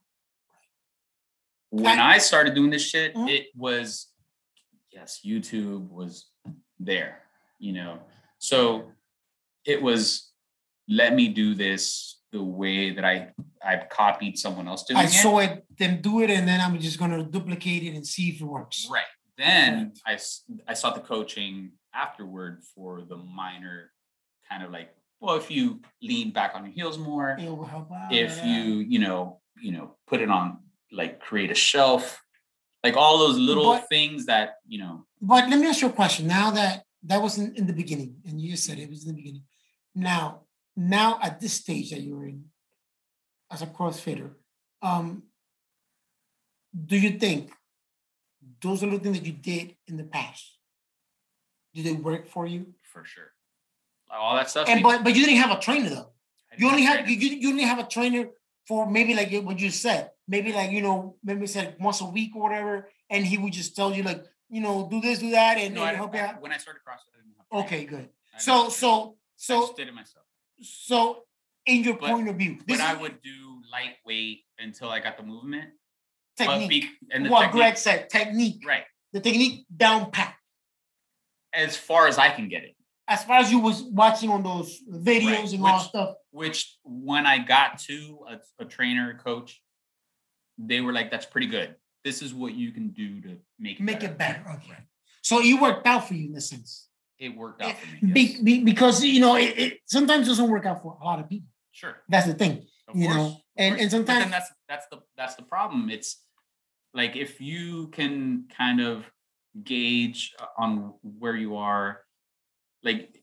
when i started doing this shit Mhm. it was yes youtube was there you know so it was let me do this the way that i i've copied someone else doing I it saw it them do it, and then I'm just gonna duplicate it and see if it works. Right. Then I I sought the coaching afterward for the minor kind of like, well, if you lean back on your heels more, It will help out. if you, you know, you know, put it on like create a shelf, like all those little But- things that, you know, But let me ask you a question. Now that that wasn't in the beginning, and you just said it was in the beginning. Now, now at this stage that you're in, as a CrossFitter, um, do you think those little things that you did in the past, do they work for you? for sure. All that stuff. And but but you didn't have a trainer though. You only have you, you you only have a trainer for maybe like what you said, maybe like you know maybe said once a week or whatever, and he would just tell you like you know do this do that and, No, and I help you out. when I started CrossFit, I. Okay, good. I So so. I so just did it myself. so in your But- point of view, But this I would do lightweight until I got the movement. Technique. and what technique- Greg said, technique. right The technique down pat. as far as I can get it. As far as you was watching on those videos Right, and all stuff. Which when I got to a, a trainer coach, they were like, "That's pretty good. This is what you can do to make it Make better." it better. Okay. So it worked out for you in a sense. It worked eh, out for me. Yes. be- because you know it, it sometimes doesn't work out for a lot of people. Sure, That's the thing. of you course, know, and- and sometimes- that's that's the that's the problem. It's like if you can kind of gauge uh, on where you are, like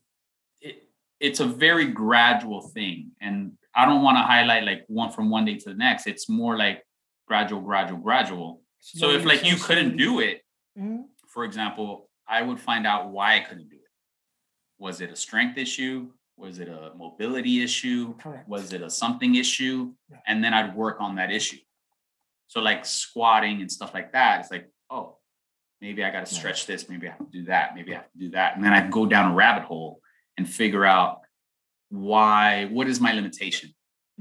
it, it's a very gradual thing. And I don't want to highlight like one from one day to the next. It's more like gradual, gradual, gradual. So if like you couldn't do it, Mhm. for example, I would find out why I couldn't do it. Was it a strength issue? Was it a mobility issue? Correct. Was it a something issue? Yeah. And then I'd work on that issue. So like squatting and stuff like that, it's like, oh, maybe I got to stretch this, maybe I have to do that, maybe I have to do that. And then I'd go down a rabbit hole and figure out why, what is my limitation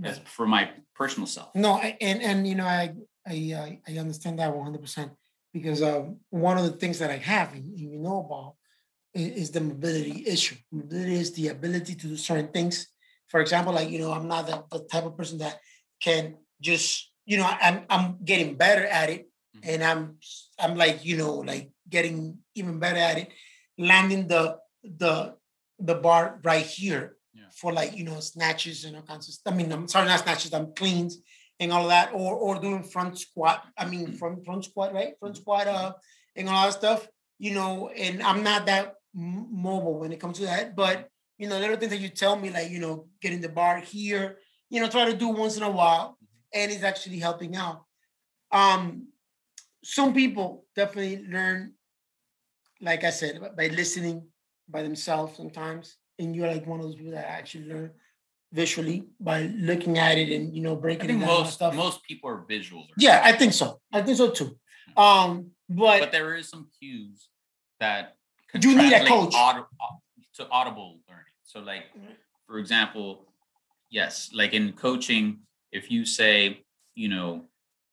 as for my personal self? No, I- and and you know, I I I- I understand that one hundred percent because um, one of the things that I have, and, you know about, is, the mobility issue. Mobility is the ability to do certain things. For example, like you know, I'm not the, the type of person that can just you know, I'm I'm getting better at it, Mhm. and I'm I'm like you know, like getting even better at it, landing the the the bar right here. For like you know snatches and all kinds of. I mean, I'm sorry, not snatches, I'm cleans and all of that, or or doing front squat. I mean, mm. front front squat, right? Front mm. squat, mm. uh, and all that stuff. You know, and I'm not that mobile when it comes to that, but you know, little things that you tell me, like you know, getting the bar here, you know, try to do once in a while, mm-hmm. and it's actually helping out. Um, some people definitely learn, like I said, by listening by themselves sometimes, and you're like one of those people that actually learn visually by looking at it and you know I breaking think it down most stuff. most people are visual. Yeah, I think so. I think so too. Um, but, but there is some cues that You need a coach. aud- to audible learning. So, like for example, yes, like in coaching, if you say, you know,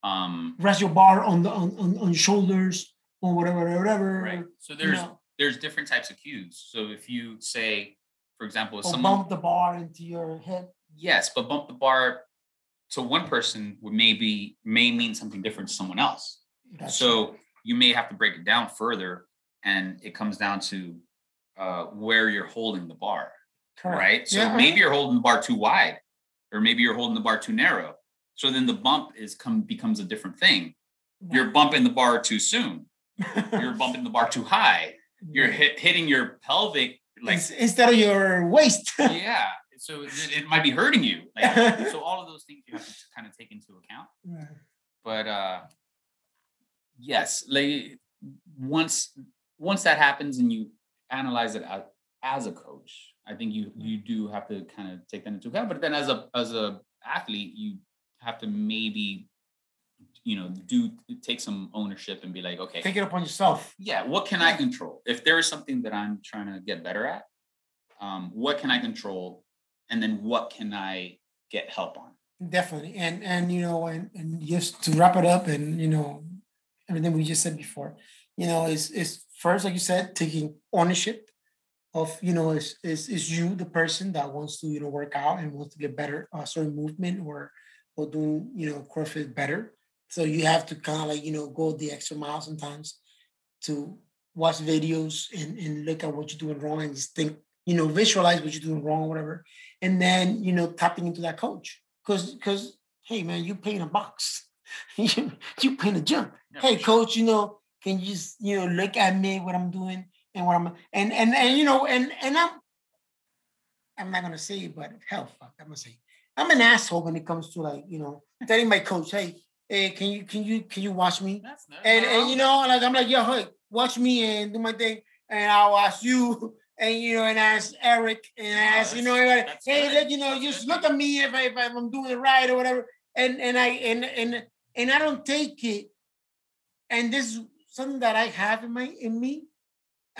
um, rest your bar on the on, on, on shoulders or whatever, whatever. right. So You there's know, there's different types of cues. So if you say, for example, if or someone bump the bar into your head. yes, but bump the bar to one person would maybe may mean something different to someone else. Gotcha. So you may have to break it down further, and it comes down to uh, where you're holding the bar, Correct. right? So Yeah, uh-huh. maybe you're holding the bar too wide, or maybe you're holding the bar too narrow. So then the bump is come becomes a different thing. You're bumping the bar too soon. You're bumping the bar too high. You're hit, hitting your pelvic like instead of your waist. yeah. So it, it might be hurting you. Like, so all of those things you have to kind of take into account but uh yes like once once that happens and you analyze it as, as a coach i think you you do have to kind of take that into account but then as a as a athlete you have to maybe you know do take some ownership and be like okay Take it upon yourself. yeah what can i control if there is something that i'm trying to get better at um what can i control and then what can i get help on Definitely. And and you know, and, and just to wrap it up and you know, everything we just said before, you know, is is first, like you said, taking ownership of, you know, is is is you the person that wants to, you know, work out and wants to get better uh certain movement or or doing, you know, CrossFit better. So you have to kind of like, you know, go the extra mile sometimes to watch videos and, and look at what you're doing wrong and just think, you know, visualize what you're doing wrong or whatever. And then, you know, tapping into that coach because because hey man, you playing a box, you you playing a jump. Yeah, hey coach, you know, can you just you know look at me what I'm doing and what I'm and and and you know and and I'm I'm not gonna say it, but hell fuck, I'm gonna say I'm an asshole when it comes to like you know telling my coach, hey, hey, can you can you can you watch me? that's not And and uh-huh. you know, like I'm like, yo, hey, watch me and do my thing, and I'll ask you, and you know, and ask Eric, and ask you know, everybody, hey, let you know, just look at me if I if I'm doing it right or whatever, and and I and and and I don't take it, and this is something that I have in my in me.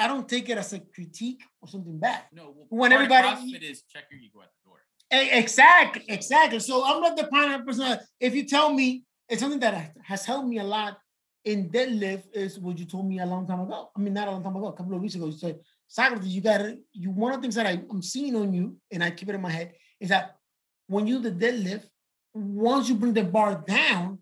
I don't take it as a critique or something bad. No, well, When everybody- CrossFit is check your ego at the door. Exactly, exactly. So I'm not the kind of person. If you tell me it's something that has helped me a lot in deadlift, is what you told me a long time ago. I mean, not a long time ago, a couple of weeks ago. You said, Socrates, you got to. You one of the things that I, I'm seeing on you, and I keep it in my head, is that when you do the deadlift, once you bring the bar down,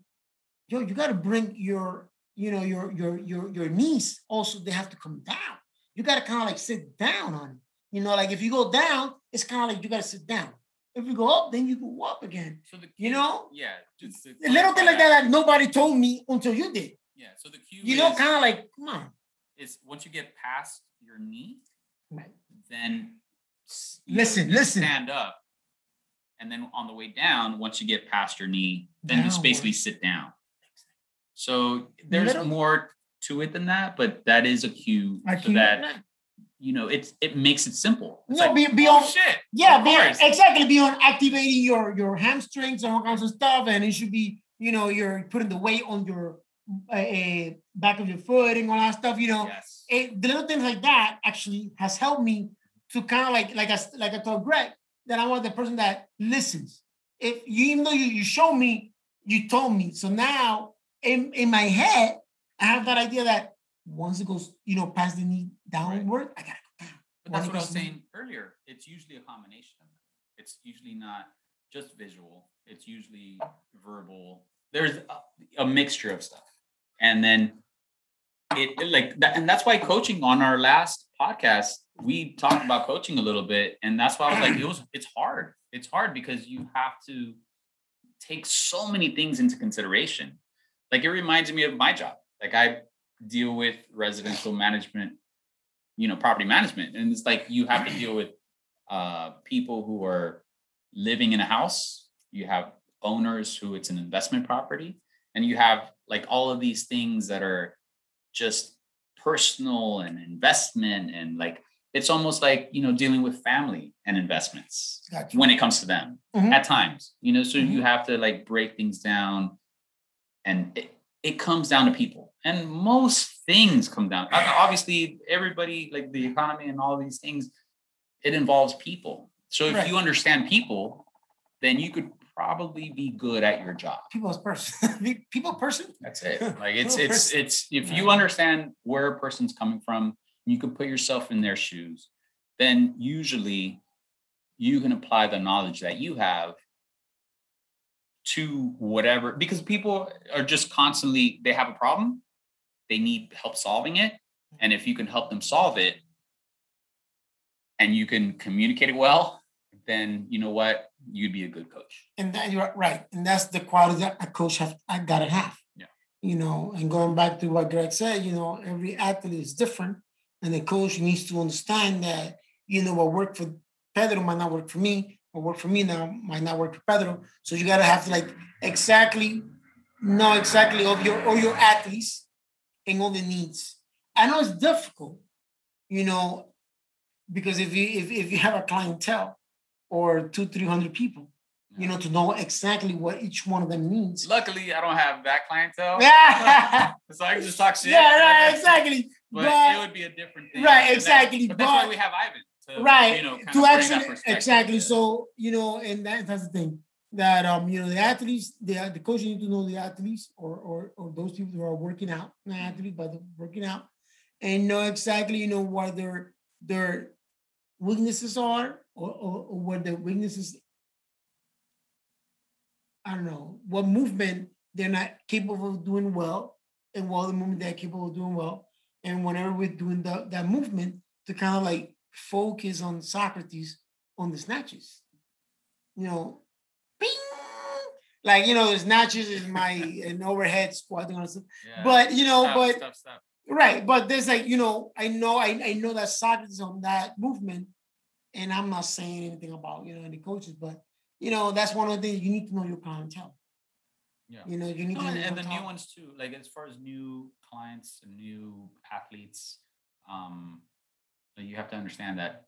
yo, you got to bring your, you know, your your your your knees also. They have to come down. You got to kind of like sit down on it. You know, like if you go down, it's kind of like you got to sit down. If you go up, then you go up again. So the You know? yeah, just A little thing like that that nobody told me until you did. Yeah. So the cue You know, kind of like, come on. is once you get past your knee, Right. then know, Listen, listen. stand up, and then on the way down, once you get past your knee, then just basically sit down. So there's Little- more to it than that, but that is a cue I so can- that you know it's it makes it simple. It's No, like, be- be oh, on- shit. Yeah, be, course. exactly. Beyond activating your your hamstrings and all kinds of stuff, and it should be, you know, you're putting the weight on your uh, back of your foot and all that stuff. You know, Yes. it, the little things like that actually has helped me to kind of like like I like I told Greg that I want the person that listens. If you even though you, you show me, you told me. So now in in my head, I have that idea that once it goes, you know, past the knee downward, I gotta go down. But that's what I was saying earlier. It's usually a combination of them. It's usually not just visual. It's usually verbal. There's a, a mixture of stuff, and then it, it like that, and that's why coaching on our last podcast we talked about coaching a little bit, and that's why I was like, it was it's hard. It's hard because you have to take so many things into consideration. Like it reminds me of my job. Like I deal with residential management you know property management and it's like you have to deal with uh people who are living in a house you have owners who it's an investment property and you have like all of these things that are just personal and investment and like it's almost like you know dealing with family and investments Gotcha. when it comes to them Mhm. at times you know so Mm-hmm. you have to like break things down and it, it comes down to people and most things come down obviously everybody like the economy and all these things it involves people so if Right. you understand people then you could probably be good at your job people's person. People person. that's it like it's People it's person. it's if you understand where a person's coming from you can put yourself in their shoes then usually you can apply the knowledge that you have to whatever because people are just constantly they have a problem they need help solving it mm-hmm. and if you can help them solve it and you can communicate it well then you know what you'd be a good coach And that you're right. And that's the quality that a coach have I gotta have. Yeah. You know, and going back to what Greg said, you know, every athlete is different. And the coach needs to understand that, you know, what worked for Pedro might not work for me, what worked for me now might not work for Pedro. So you gotta have to like exactly know exactly of your all your athletes and all the needs. I know it's difficult, you know, because if you if, if you have a clientele or two, three hundred people, you know, to know exactly what each one of them needs. luckily i don't have that clientele. Yeah, so i can just talk shit. Yeah, right, exactly. but, But- it would be a different thing. Right, And that- exactly, but that's why we have ivan to, right you know, to actually exactly so you know and that, that's the thing that um you know the athletes the the coach need to know the athletes or or, or those people who are working out not athletes but working out and know exactly you know what their their weaknesses are or, or, or what the weaknesses I don't know what movement they're not capable of doing well and what the movement they're capable of doing well and whenever we're doing the, that movement to kind of like focus on Socrates on the snatches. You know, bing, like you know, the snatches is my an overhead squat. You know, Yeah. but you know, Stop, but stop, stop. right, but there's like you know, I know, I, I know that Socrates on that movement, and I'm not saying anything about you know any coaches, but you know, that's one of the things you need to know your clientele. Yeah. You know, you need No, to know and, and the new ones too. Like as far as new clients and new athletes, um, you have to understand that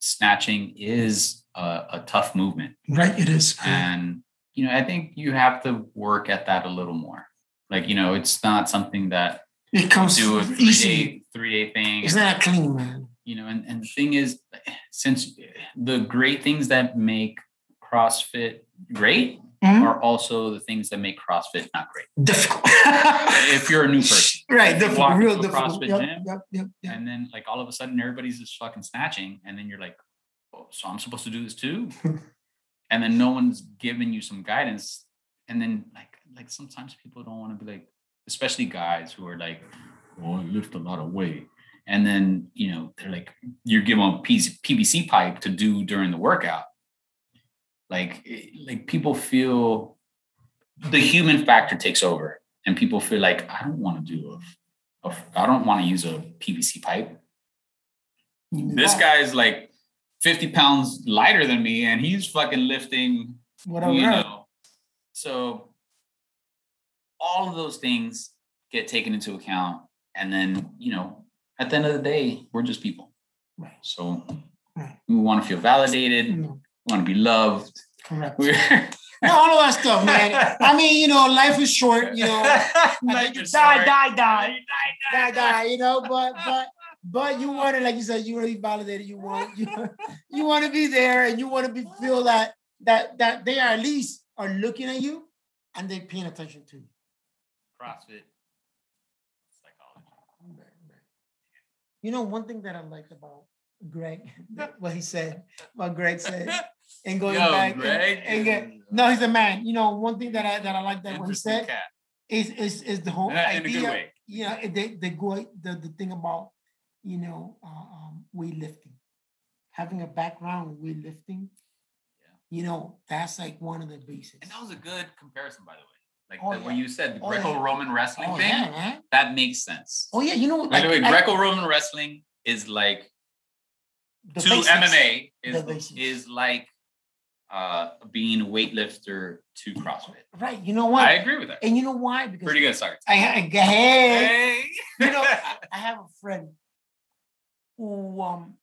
snatching is a, a tough movement, Right, it is. and you know I think you have to work at that a little more. Like you know, it's not something that It comes to a three easy. day three day thing. It's not clean, man. you know and, and the thing is since the great things that make crossfit great Mhm. are also the things that make crossfit not great Difficult. if you're a new person right, the walk real difficult. CrossFit Yep, gym, yep, yep, yep. and then like all of a sudden everybody's just fucking snatching and then you're like oh so i'm supposed to do this too and then no one's giving you some guidance and then like like sometimes people don't want to be like especially guys who are like oh i lift a lot of weight and then you know they're like you're given a piece pvc pipe to do during the workout like eh, like people feel the human factor takes over and people feel like I don't want to do a, a I don't want to use a PVC pipe. This Wow. guy is like 50 pounds lighter than me, and he's fucking lifting Whatever. you know. So all of those things get taken into account, and then you know, at the end of the day, we're just people. Right. So we want to feel validated. No, We want to be loved. correct. We're No, all of that stuff, man. I mean, you know, life is short. You know, you die, die, die, die, die. You know, but but but you want to, like you said, you want to be validated. You want you you want to be there, and you want to be feel that that that they are at least are looking at you, and they're paying attention to you. CrossFit psychology. You know, one thing that I liked about Greg, what he said, what Greg said, and going Yo, back, and- Greg and, get- no, he's a man. You know, one thing that I that I like that what he said cat. is is is the whole a idea. Yeah, you know, the the go the, the thing about you know uh, um, weightlifting, having a background in weightlifting. You know, that's like one of the basics. And that was a good comparison, by the way. Like Oh, the, when you said the Oh. Greco-Roman wrestling oh, thing, yeah, that makes sense. Oh yeah, you know what? By the way, Greco-Roman wrestling is like the to basics. MMA is is like uh being a weightlifter to CrossFit. Right. You know what? I agree with that. and you know why? Because Pretty good, sorry. I, I hey, Hey. you know, I have a friend who um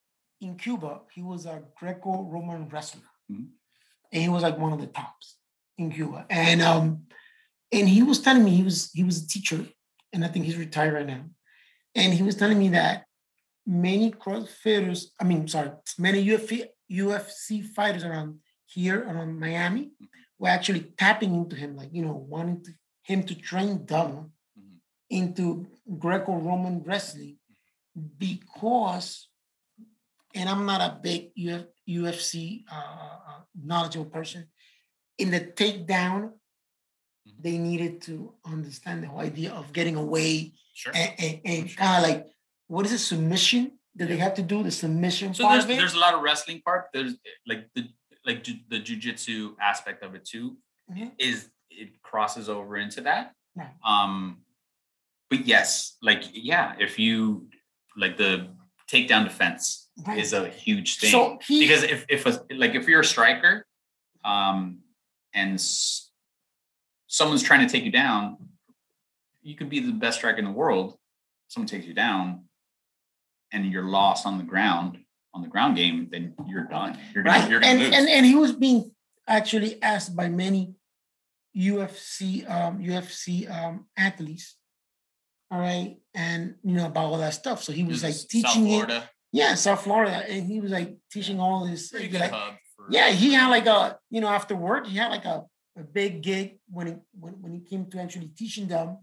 in Cuba, he was a Greco-Roman wrestler. Mhm. And he was like one of the tops in Cuba. And um and he was telling me he was he was a teacher, and I think he's retired right now. And he was telling me that many CrossFitters, I mean, sorry, many UFC, UFC fighters around here around Miami were actually tapping into him, like you know, wanting to, him to train them Mhm. into Greco-Roman wrestling because, and I'm not a big Uf, UFC uh, uh, knowledgeable person, in the takedown, Mhm. they needed to understand the whole idea of getting away Sure. and, and, and kind of like what is a submission that they have to do the submission So part there's there's a lot of wrestling part. There's like the like ju- the jujitsu aspect of it too Mhm. is it crosses over into that. Right. Um, but yes, like yeah, if you like the takedown defense Right. is a huge thing so he, because if if a, like if you're a striker, um, and s- someone's trying to take you down, you could be the best striker in the world. Someone takes you down, and you're lost on the ground on the ground game, then you're done. You're gonna right you're gonna and, lose. and and he was being actually asked by many UFC um UFC um athletes all right and you know about all that stuff so he was This like is South teaching it yeah South Florida and he was like teaching all this pretty like, good like, hub. For, yeah he had like a you know after work he had like a, a big gig when he when, when he came to actually teaching them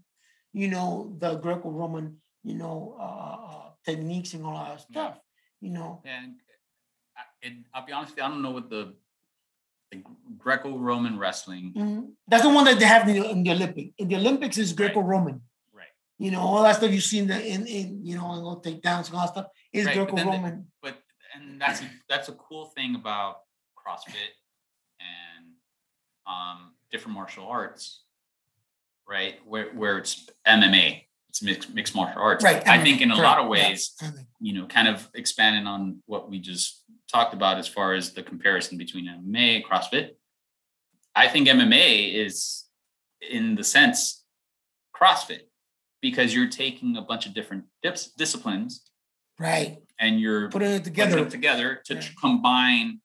you know the greco-roman you know uh, uh techniques and all that stuff you know and, I- and I'll be honest with you, I don't know what the, the Greco-Roman wrestling. Mhm. That's the one that they have in the, in the Olympic. In the Olympics is Greco-Roman. Right. You know, all that stuff you see in the in, in you know, and all takedowns and all that stuff is Right, but then they- Greco-Roman. but and that's a, that's a cool thing about CrossFit and um, different martial arts, right? Where where it's MMA, it's mixed mixed martial arts. Right. I think in a lot of ways, yeah. you know, kind of expanding on what we just talked about as far as the comparison between MMA and CrossFit. I think MMA is in the sense CrossFit because you're taking a bunch of different dips, disciplines Right. and you're Putting it putting together. together to Right. combine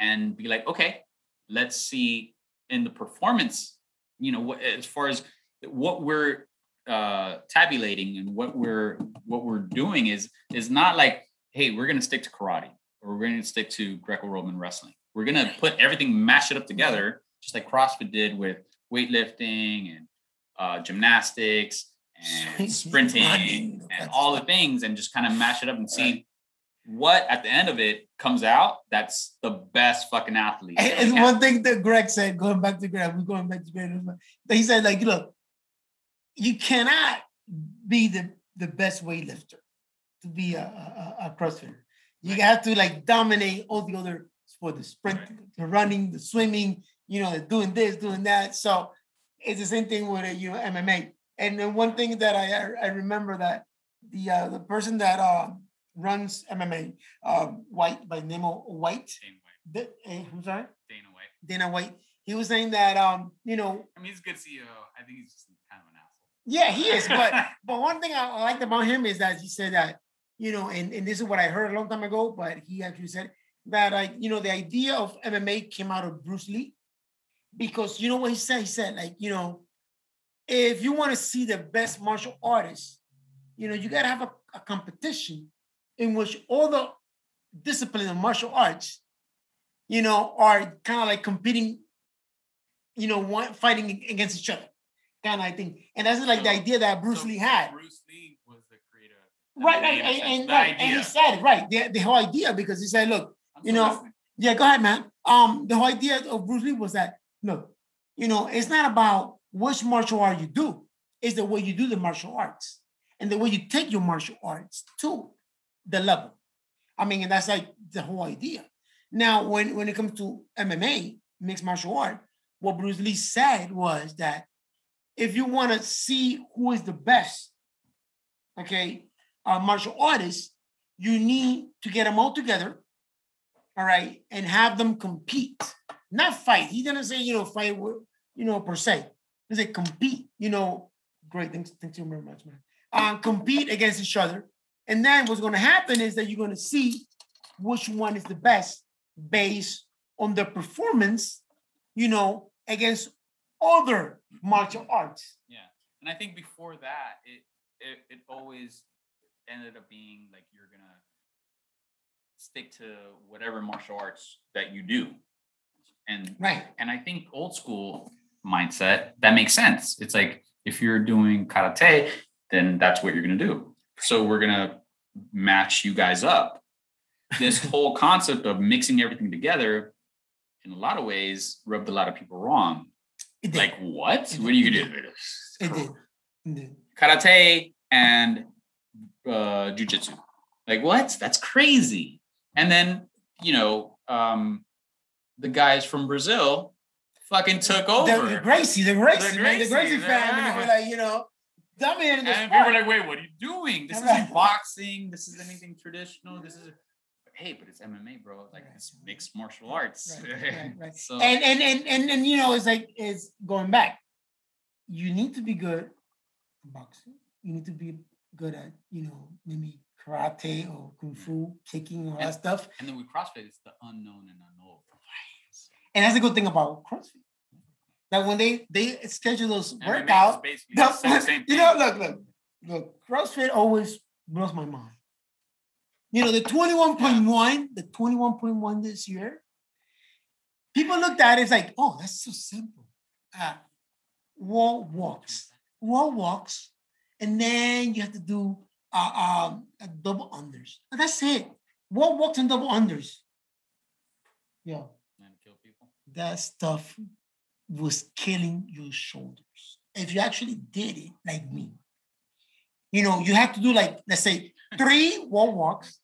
and be like, okay, let's see in the performance, you know, what as far as what we're uh tabulating and what we're what we're doing is is not like, hey, we're gonna stick to karate or we're gonna stick to Greco-Roman wrestling. We're gonna put everything, mash it up together, just like CrossFit did with weightlifting and uh gymnastics and sprinting. and all the things and just kind of mash it up and see what at the end of it comes out that's the best fucking athlete And, and one thing that Greg said, going back to Greg, we're going back to Greg. He said, like, look, you cannot be the, the best weightlifter to be a, a, a- CrossFitter. You have to like dominate all the other sport, the sprint, the running, the swimming, you know, doing this, doing that. So it's the same thing with uh, you know, MMA. And then one thing that I I, remember that the uh, the person that uh, runs MMA, um, White by name of White, Dana White. the, eh, I'm sorry, Dana White. Dana White. He was saying that um, you know, I mean, he's a good CEO. I think he's just kind of an asshole. Yeah, he is. But but one thing I, liked about him is that he said that you know, and, and this is what I heard a long time ago, but he actually said that like you know the idea of MMA came out of Bruce Lee because you know what he said. He said like you know, if you want to see the best martial artists, you know, you gotta have a, a competition in which all the disciplines of martial arts, you know, are kind of like competing, you know, one fighting against each other, kind of thing. And that's like the idea that Bruce So Lee had. Bruce Lee was the creator. Right, right, and, and, right, and he said it right. The, the whole idea because he said, look, I'm you know, listening. yeah, go ahead, man. Um, the whole idea of Bruce Lee was that look, you know, it's not about which martial art you do, it's the way you do the martial arts and the way you take your martial arts to the level. I mean, and that's like the whole idea. Now, when when it comes to MMA, mixed martial art, what Bruce Lee said was that if you want to see who is the best, okay, uh, martial artists, you need to get them all together, all right, and have them compete, not fight. He didn't say, you know, fight, you know, per se. He said compete, you know, great, thanks, thanks you very much, man. Uh, compete against each other. And then what's going to happen is that you're going to see which one is the best based on the performance, you know, against other martial arts. Yeah, and I think before that, it it, it always ended up being like you're gonna stick to whatever martial arts that you do, and Right. and I think old school mindset that makes sense. It's like if you're doing karate, then that's what you're gonna do. So we're gonna match you guys up. This whole concept of mixing everything together, in a lot of ways, rubbed a lot of people wrong. It did. Like what? It What are you gonna do? it did. It did. karate and uh jujitsu. Like what? That's crazy. And then, you know, um the guys from Brazil fucking took over. The, the Gracie, the Gracie, The man, the Gracie Gracie, family were like, you know, dominating the and people sport. were like, wait, what are you doing? This isn't boxing. This is anything traditional. This is hey, but it's MMA, bro. Like Right. it's mixed martial arts. Right, right, right. so and, and and and and you know, it's like it's going back. You need to be good at boxing. You need to be good at, you know, maybe karate or kung fu, kicking, all that stuff. and then with CrossFit, it's the unknown and unknowable. And that's a good thing about CrossFit. That when they they schedule those workouts, basically the- the same- same you know, look, look, look, CrossFit always blows my mind. You know, the 21.1, the 21.1 this year, people looked at it, it's like, oh, that's so simple. Uh, wall walks, wall walks, and then you have to do uh, um, a double unders. And that's it. Wall walks and double unders. Yeah and kill people. that stuff was killing your shoulders. If you actually did it like me, you know, you have to do like let's say three wall walks,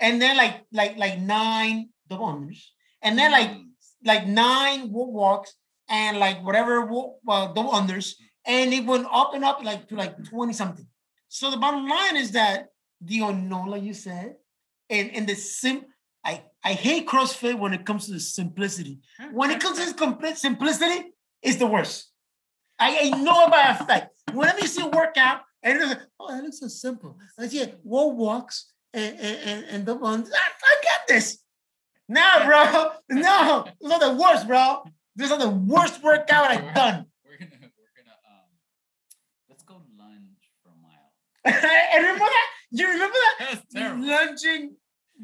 and then like like like nine double unders, and then like Mm. like nine wall walks and like whatever wall, uh, double unders, and it went up and up like to like twenty something. So the bottom line is that the unknown, like you said, and and the sim. I, I hate CrossFit when it comes to the simplicity. When it comes to complete simplicity, it's the worst. I, I know it by effect. Whenever you see a workout and like, oh, that looks so simple. I see wall walks and and, and, and the ones. I, I get this. Nah, bro. No, it's not the worst, bro. This is the worst workout I've done. We're gonna we're gonna um let's go lunge for a mile. and remember that? You remember that? That's terrible. Lunging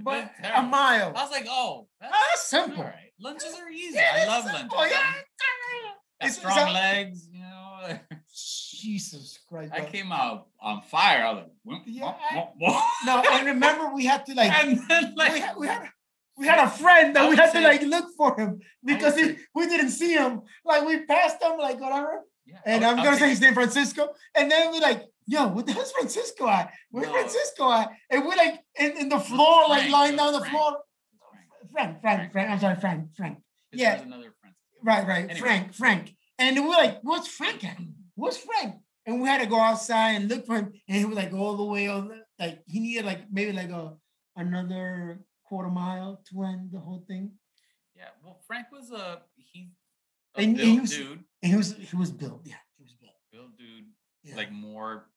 by That's a mile. I was like, oh, that's, Oh, that's simple. all right. Lunges are easy. Yeah, I love simple. lunges. Yeah, It's- strong a- legs, you know. Jesus Christ. I came out on fire. I was like, Yeah, whoop, whoop. No, and remember we had to like and then like we, had, we had we had a friend that we had to like look for him because he, we didn't see him. Like we passed him, like whatever. yeah, And I I'm gonna say his name Francisco. And then we like, yo, what the hell's Francisco at? Where's No. Francisco at? And we like in, in the floor, like lying down the Frank. floor. thinking- Frank, Frank, Frank. I'm sorry, Frank, Frank. Yeah. another Francis. Right, right. Anyway. Frank, Frank. And we're like, what's Frank at? What's Frank? and we had to go outside and look for him, and he was like all the way the- like he needed like maybe like a another quarter mile to end the whole thing. Yeah. Well, Frank was a he a And- he was- dude. And he was he was built, yeah, he was built. Built dude. Yeah. Like more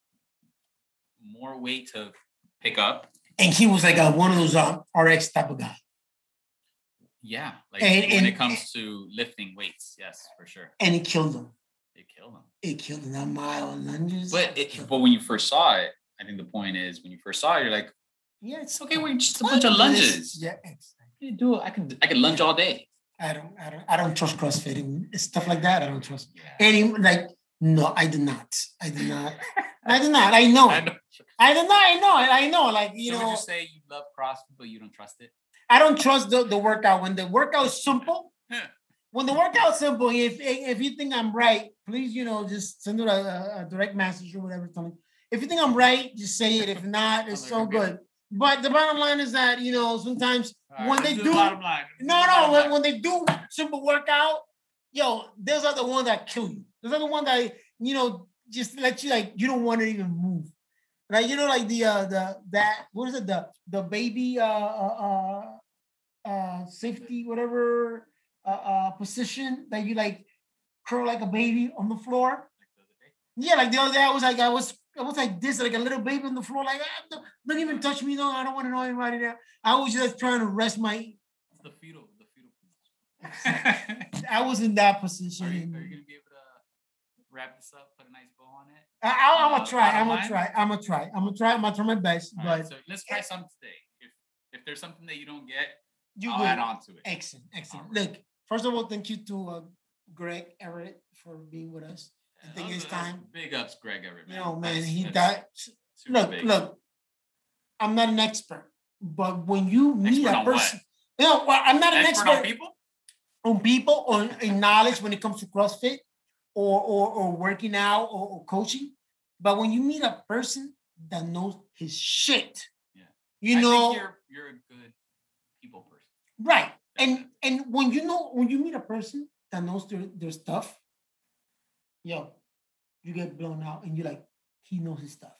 more weight to pick up. and he was like a, one of those um, RX type of guy. Yeah. Like And- when and- it comes to lifting weights, yes, for sure. And it killed him. It killed him. It killed him that mile and lunges. But it, but when you first saw it, I think the point is when you first saw it, you're like, yeah, it's okay, we're just a bunch of lunges. Yeah, exactly. You do it. I can I can lunge all day. I don't, I don't, I don't trust CrossFit and stuff like that. I don't trust. Yeah. Any like, no, I do not. I do not. I do not. I know. I know. I do not. I know. I know. Like you so know, would you say you love CrossFit, but you don't trust it? I don't trust the, the workout. When the workout is simple, when the workout's simple, if if you think I'm right, please, you know, just send it a, a- direct message or whatever. Tell me. If you think I'm right, just say it. If not, it's so Sounds like a good. But the bottom line is that you know sometimes All When they the do- bottom line. No, the no, when, line. when they do simple workout, yo, those are the ones that kill you. Those are the ones that you know just let you like you don't want to even move. Right? You know, like the uh the that what is it the the baby uh uh uh, uh safety whatever uh, uh position that you like curl like a baby on the floor. Yeah, like the other day I was like I was I was like this like a little baby on the floor like ah, don't, don't even touch me no I don't want to know anybody there. I was just trying to rest my It's the fetal, the fetal position. I was in that are, position. you, are you gonna be able to wrap this up, put a nice bow on it? I, uh, gonna try. I'm gonna try. I'm gonna try. I'm gonna try. I'm gonna try my best. All but right, so let's try something today. If if there's something that you don't get, you I'll will. add on to it. Excellent. Excellent. Alright. Look, first of all, thank you to uh, Greg Everett for being with us. I think it's time. Big ups, Greg Everett. Man. know, man, That's- he died. Look, big. look. I'm not an expert, but when you meet Expert a person, you know, well, I'm not an Expert expert on people. on people or in knowledge when it comes to CrossFit or or, or working out or, or coaching. But when you meet a person that knows his shit, Yeah. you I know, you're you're a good people person. right? And and when you know when you meet a person that knows their, their stuff, yo, you get blown out and you're like, he knows his stuff.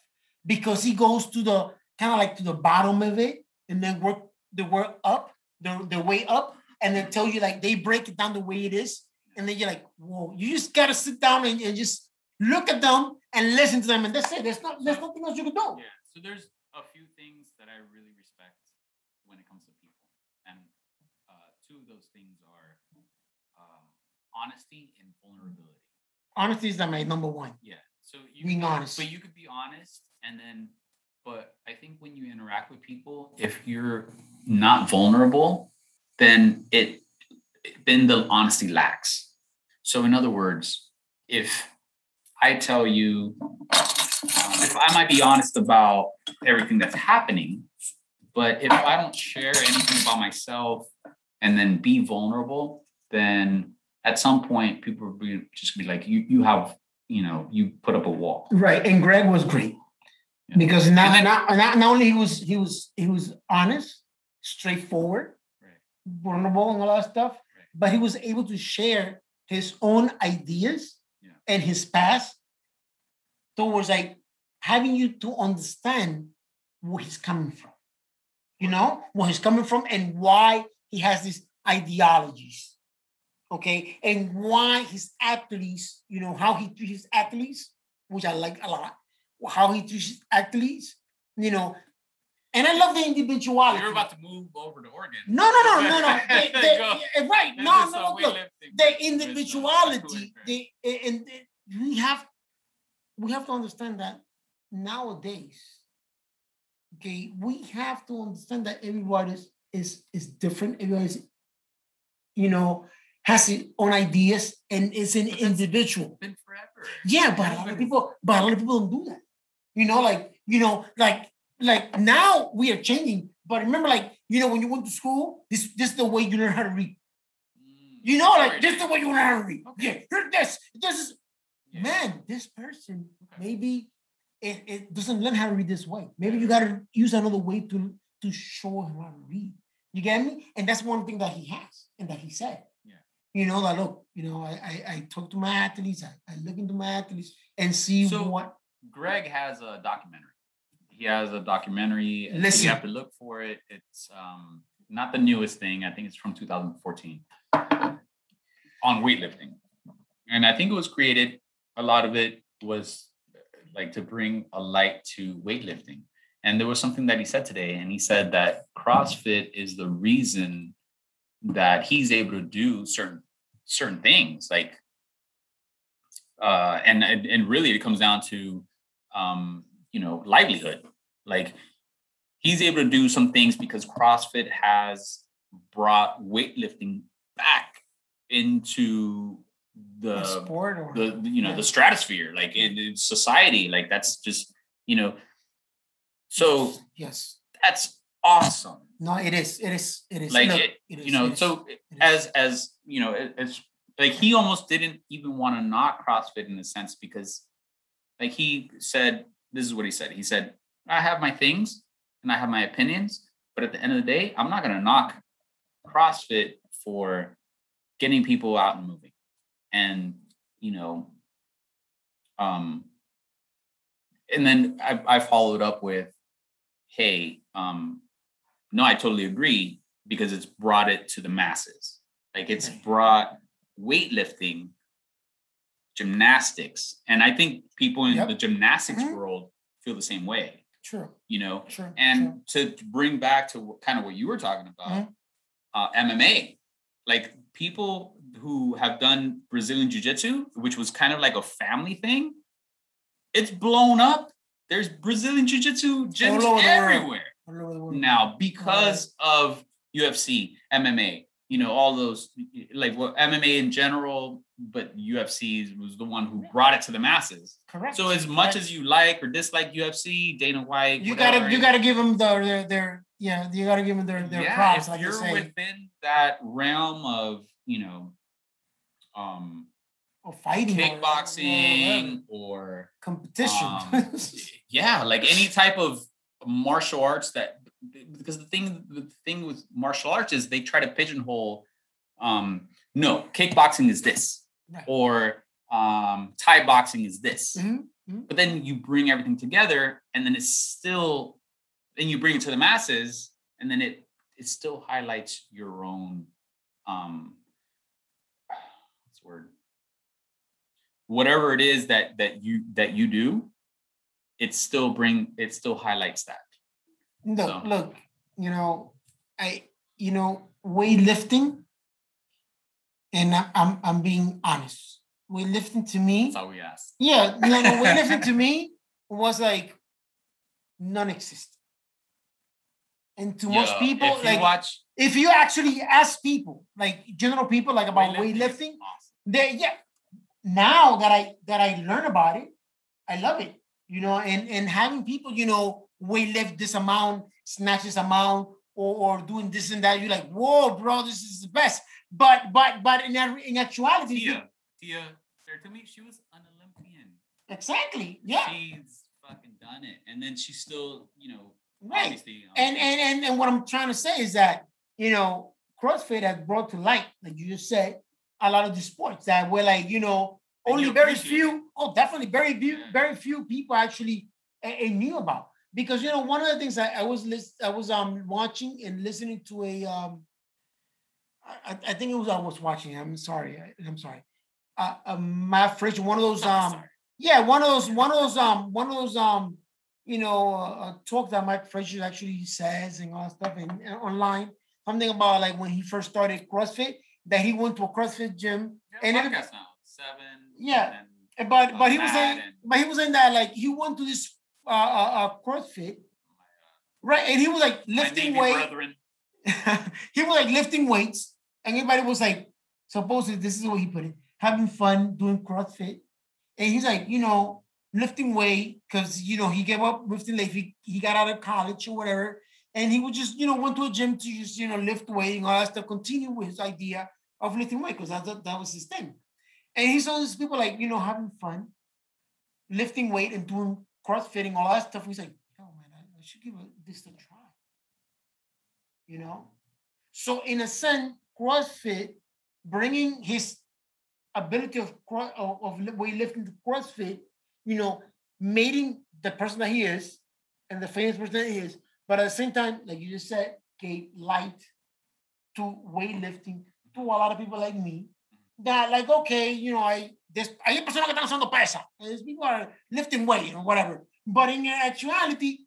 Because he goes to the kind of like to the bottom of it and then work the work up, the, the way up, and then tell you like they break it down the way it is. And then you're like, whoa, you just gotta sit down and, and just look at them and listen to them. And that's it. There's not there's nothing else you can do. Yeah. So there's a few things that I really respect when it comes to people, and uh, two of those things are um, honesty and vulnerability. Honesty is my number one. Yeah. So you Being be- honest. but you could be honest, and then, but I think when you interact with people, if you're not vulnerable, then it then the honesty lacks. So in other words, if I tell you, um, if I might be honest about everything that's happening, but if I don't share anything about myself and then be vulnerable, then at some point people will be just be like, you you have, you know, you put up a wall. Right, and Greg was great Yeah. because not, then- not, not not only he was he was he was honest, straightforward, Right. vulnerable, and all that stuff, Right. but he was able to share his own ideas Yeah. and his past towards like having you to understand where he's coming from. You know where he's coming from and why he has these ideologies. Okay, and why his athletes, you know, how he treats his athletes, which I like a lot. How he treats his athletes, you know, and I love the individuality. You're about to move over to Oregon. no, no, no, no, no. They- they- right. This No, no, no. Look, the individuality. The eh, and the- we have we have to understand that nowadays. Okay, we have to understand that everybody is is, is different. Everybody is, you know, has his own ideas and is an individual. been forever. Yeah, but a lot of people, but a lot of people don't do that. You know, like you know, like like now we are changing. But remember, like you know, when you went to school, this this is the way you learn how to read. Mm, You know, like this is the way you learn how to read. Okay. Yeah, this. This is Yeah. man. This person maybe it, it doesn't learn how to read this way. Maybe you gotta use another way to to show him how to read. You get me? And that's one thing that he has and that he said. Yeah. you know, that look, you know, I I, I talk to my athletes, I, I look into my athletes and see So- what Greg has a documentary. He has a documentary. Listen. You have to look for it. It's um, not the newest thing. I think it's from 2014 on weightlifting. And I think it was created, a lot of it was like to bring a light to weightlifting. And there was something that he said today, and he said that CrossFit is the reason that he's able to do certain certain things like uh and and, and really it comes down to um you know livelihood like he's able to do some things because crossfit has brought weightlifting back into the a sport or the you know Yeah. the stratosphere like in, in society like that's just you know so yes. that's awesome No, it is. It is. It is. like it, it is, you know so as as you know as like he almost didn't even want to knock crossfit in a sense because like he said this is what he said. He said i have my things and i have my opinions but at the end of the day i'm not going to knock crossfit for getting people out and moving. And you know um and then i, I followed up with hey um no i totally agree because it's brought it to the masses. Like it's brought weightlifting gymnastics and i think people in Yep. the gymnastics Mhm. world feel the same way True. you know True. and to bring back to what- kind of what you were talking about Mhm. uh, mma like people who have done brazilian jiu-jitsu which was kind of like a family thing it's blown up there's brazilian gyms over the world. everywhere All over the world. now because of ufc mma you know all those like what mma in general but ufc was the one who brought it to the masses correct. so as much correct. as you like or dislike UFC, Dana White, you whatever, gotta you gotta give them their their, their yeah you gotta give them their their yeah, props if like you you're within that realm of you know, um, or fighting or- or kickboxing or competition. um, yeah, like any type of martial arts that because the thing the thing with martial arts is they try to pigeonhole. Um, no, kickboxing is this, Right. or um, Thai boxing is this. Mhm, mhm. but then you bring everything together and then it's still then you bring it to the masses and then it it still highlights your own um what's word whatever it is that that you that you do it still bring it still highlights that Look, So- look, you know, I, you know, weightlifting, and I'm I'm being honest. Weightlifting to me, that's all we ask yeah, no, no, weightlifting to me was like non-existent. And to most people, if like watch if you actually ask people, like general people, like about weightlifting, weightlifting, awesome. they yeah. Now that I that I learn about it, I love it. You know, and and having people, you know, weightlift this amount, snatch this amount, or or doing this and that, you're like, whoa, bro, this is the best. But but but in in actuality, Tia Tia to me she was an Olympian exactly, yeah, she's fucking done it and then she's still you know right. obviously And and and and what I'm trying to say is that you know, CrossFit has brought to light, like you just said, a lot of the sports that were like, you know, only you very few. Oh, definitely, very few, Yeah. very few people actually uh, knew about. Because you know, one of the things I, I was list, I was um watching and listening to a um, I, I- think it was I was watching. I'm sorry, I, I'm sorry. Uh, uh, Mat Fraser, one of those Oh, um, yeah, one of those, one of those, um, one of those, um, you know, uh, uh, talk that Mike Fraser actually says and all that stuff and, and online. Something about like when he first started CrossFit, that he went to a CrossFit gym, Yeah, and every- podcast now seven Yeah. and but Uh, but he was saying, and- but he was saying that like he went to this uh, uh, uh CrossFit, right? And he was like lifting Navy weight. he was like lifting weights, and everybody was like, supposedly this is what he put it, having fun doing CrossFit. And he's like, you know, lifting weight because you know he gave up lifting like he, he got out of college or whatever. And he would just, you know, went to a gym to just, you know, lift weight and all that stuff, continue with his idea of lifting weight because that, that was his thing. And he saw these people like, you know, having fun, lifting weight and doing crossfitting, all that stuff. He's like, yo, man, I, I should give this a try. You know? So in a sense, CrossFit bringing his ability of cro- of, of weightlifting to CrossFit, you know, him the person that he is and the famous person that he is. But at the same time, like you just said, gave light to weightlifting to a lot of people like me that like, okay, you know, I this hay personas que están usando pesa. These people are lifting weight or whatever. But in actuality,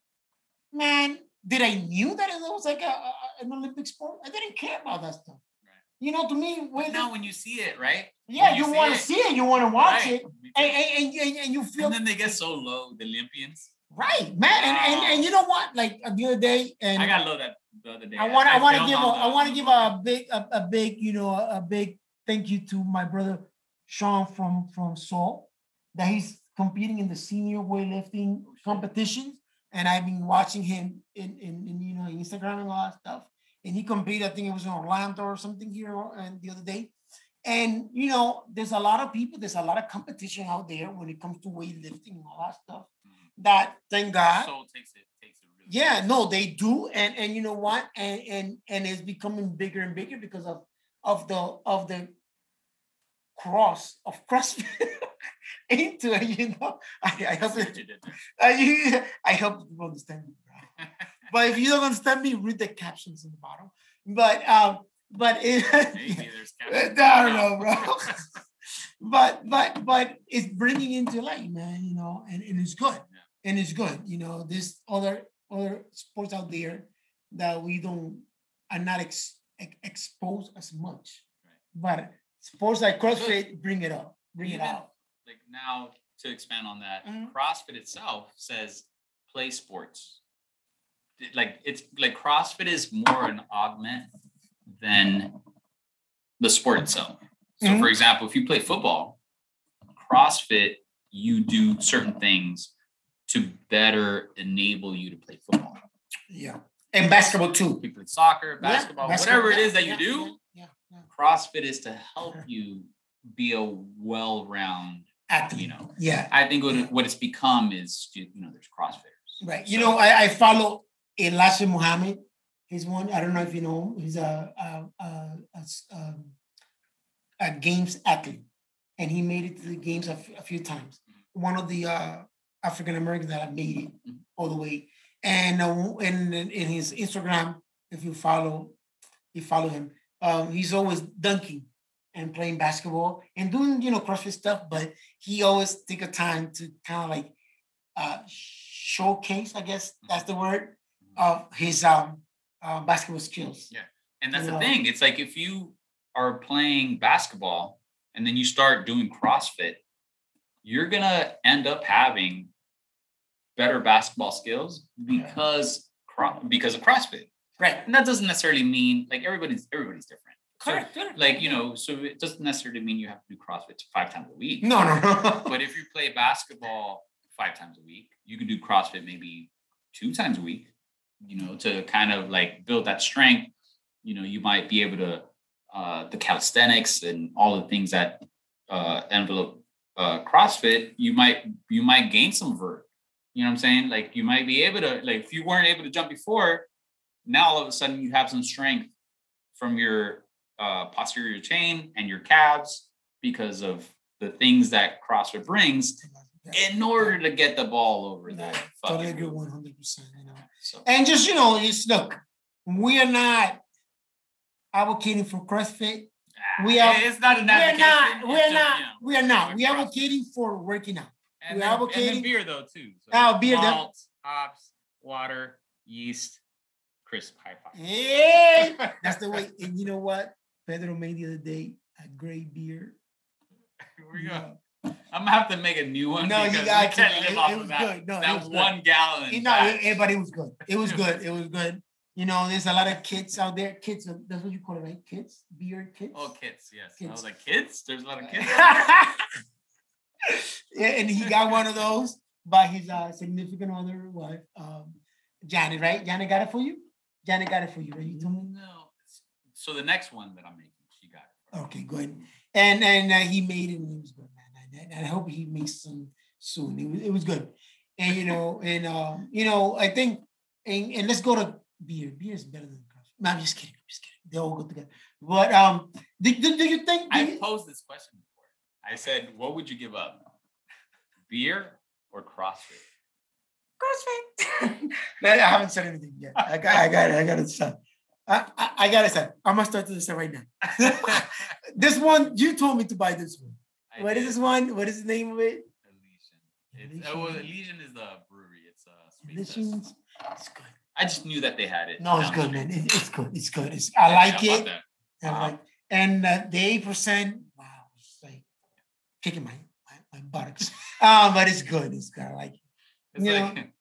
man, did I knew that it was like a, a- an Olympic sport? I didn't care about that stuff. Right. You know, to me, weight, now when you see it, right? yeah, when you you want to see it, you want to watch right, it, and, and, and, and you feel And then they get so low, the Olympians. right, man. And, and and you know what? Like the other day, and I got low that the other day. I want I want to give a, I want to give a big a, a big you know a big thank you to my brother Sean from from Seoul that he's competing in the senior weightlifting competitions. And I've been watching him in, in, in you know Instagram and all that stuff. And he competed I think it was in Orlando or something here and the other day. And you know there's a lot of people there's a lot of competition out there when it comes to weightlifting and all that stuff Mhm. that thank God Soul takes it takes it really. yeah, no, they do, and and you know what, and and and it's becoming bigger and bigger because of of the of the cross of CrossFit into it. You know, I, I hope See it, you did there. I, I hope you understand me, bro. But if you don't understand me, read the captions in the bottom. But um, but it, Maybe there's I don't know, bro. but but but it's bringing into light, man. You know, and, and it's good, and it's good. You know, there's other other sports out there that we don't are not ex, ex- exposed as much, but sports like CrossFit bring it up, bring it Even- out. like now to expand on that, Mhm. CrossFit itself says play sports. Like it's like CrossFit is more an augment than the sport itself. So, Mhm. for example, if you play football, CrossFit, you do certain things to better enable you to play football. Yeah, and basketball too. You play soccer, Yeah, basketball, basketball, whatever it is that you yeah, do. CrossFit is to help you be a well-round. Athlete, You know, yeah. I think what, what it's become is you know there's CrossFitters. Right. You So- know, I, I follow Elijah Muhammad. He's one. I don't know if you know. He's a a, a, a um, a games athlete, and he made it to the games a, f- a few times. One of the uh, African Americans that have made it Mhm. all the way. And uh, in in his Instagram, if you follow, you follow him. Um, he's always dunking and playing basketball and doing you know CrossFit stuff, but he always take a time to kind of like uh, showcase, I guess that's the word, of his um, uh, basketball skills. Yeah. And that's Yeah. the thing. It's like if you are playing basketball and then you start doing CrossFit, you're gonna end up having better basketball skills because cro- because of CrossFit. Right. And that doesn't necessarily mean like everybody's everybody's different. So, Correct. correct. like you know, so it doesn't necessarily mean you have to do CrossFit five times a week. No, no, no. But if you play basketball five times a week, you can do CrossFit maybe two times a week, you know, to kind of like build that strength. You know, you might be able to, uh, the calisthenics and all the things that uh, envelope uh, CrossFit, you might, you might gain some vert. You know what I'm saying? Like you might be able to, like, if you weren't able to jump before, now all of a sudden you have some strength from your uh, posterior chain and your calves because of the things that CrossFit brings in order to get the ball over that. Yeah, fucking totally agree, one hundred percent. You know, So and just you know, it's look, we are not advocating for CrossFit. ah, we are- it's not an We are not. We are not. We are not. We are advocating for working out. and we're then, and advocating- then beer though too. So Oh, beer, that- malt, hops, water, yeast, crisp, high five. Hey, that's the way. And you know what? Pedro made the other day a great beer. Here we go. I'm gonna have to make a new one. No, you got to, live It- off it of was that, good. No, it that was good. one gallon. Know, batch. it, it- but it was good. It was good. It was good. You know, there's a lot of kids out there. Kids, uh, that's what you call it, right? Kids, beer kids. Oh, kids, yes. I Kids. was like, kids? There's a lot of kids. yeah, and he got one of those by his uh, significant other wife, um, Janet, right? Janet got it for you. Janet got it for you, right? You told me. no. So the next one that I'm making, she got it. Okay, good. And and uh, he made it, and it was good, man. And, and I hope he makes some soon. It was it was good, and you know, and um, you know, I think, and, and let's go to beer. Beer is better than CrossFit. No, I'm just kidding. I'm just kidding. They all go together. But um, do, do, do you think? do I you- posed this question before. I said, what would you give up? Beer or CrossFit? CrossFit. no, I haven't said anything yet. I got, I got it. I got it. Son. I, I, I got it. Son. I'm gonna start to this right now. this one, you told me to buy this one. I What is did. this one? What is the name of it? Elysian. It's, oh, well, Elysian is the brewery. It's a sweet. Elysians. It's good. I just knew that they had it. No, it's good, man. It, it's good. It's good. It's, I like Yeah, it. bought that. And, Uh-huh. like, and uh, the eight percent, wow, it's like kicking my my, my buttocks. um, but it's good. It's good. I like it. It's You like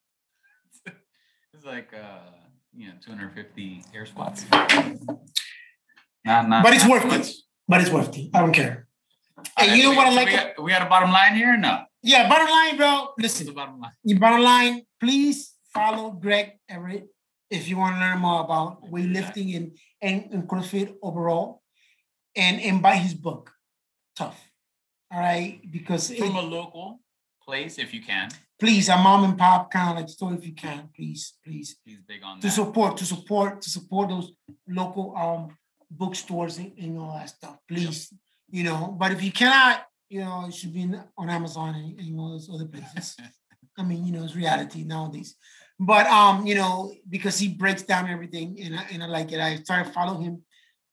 it's like uh you know 250 air squats. Not, not, But it's not worth too it. much. But it's worth it. I don't care. And you know we- what I like We got, we got a bottom line here or no? Yeah, bottom line, bro. What's the Listen, bottom line? your bottom line, please follow Greg Everett if you want to learn more about weightlifting and, and, and CrossFit overall. And and buy his book, Tough. All right. Because it, From a local place, if you can. Please, a mom and pop kind of like store if you can, please, please. He's big on that. to that. support to support to support those local um bookstores and, and all that stuff please you know but if you cannot you know it should be on amazon and, and all those other places i mean you know it's reality nowadays but um you know because he breaks down everything and I, and I like it i started following him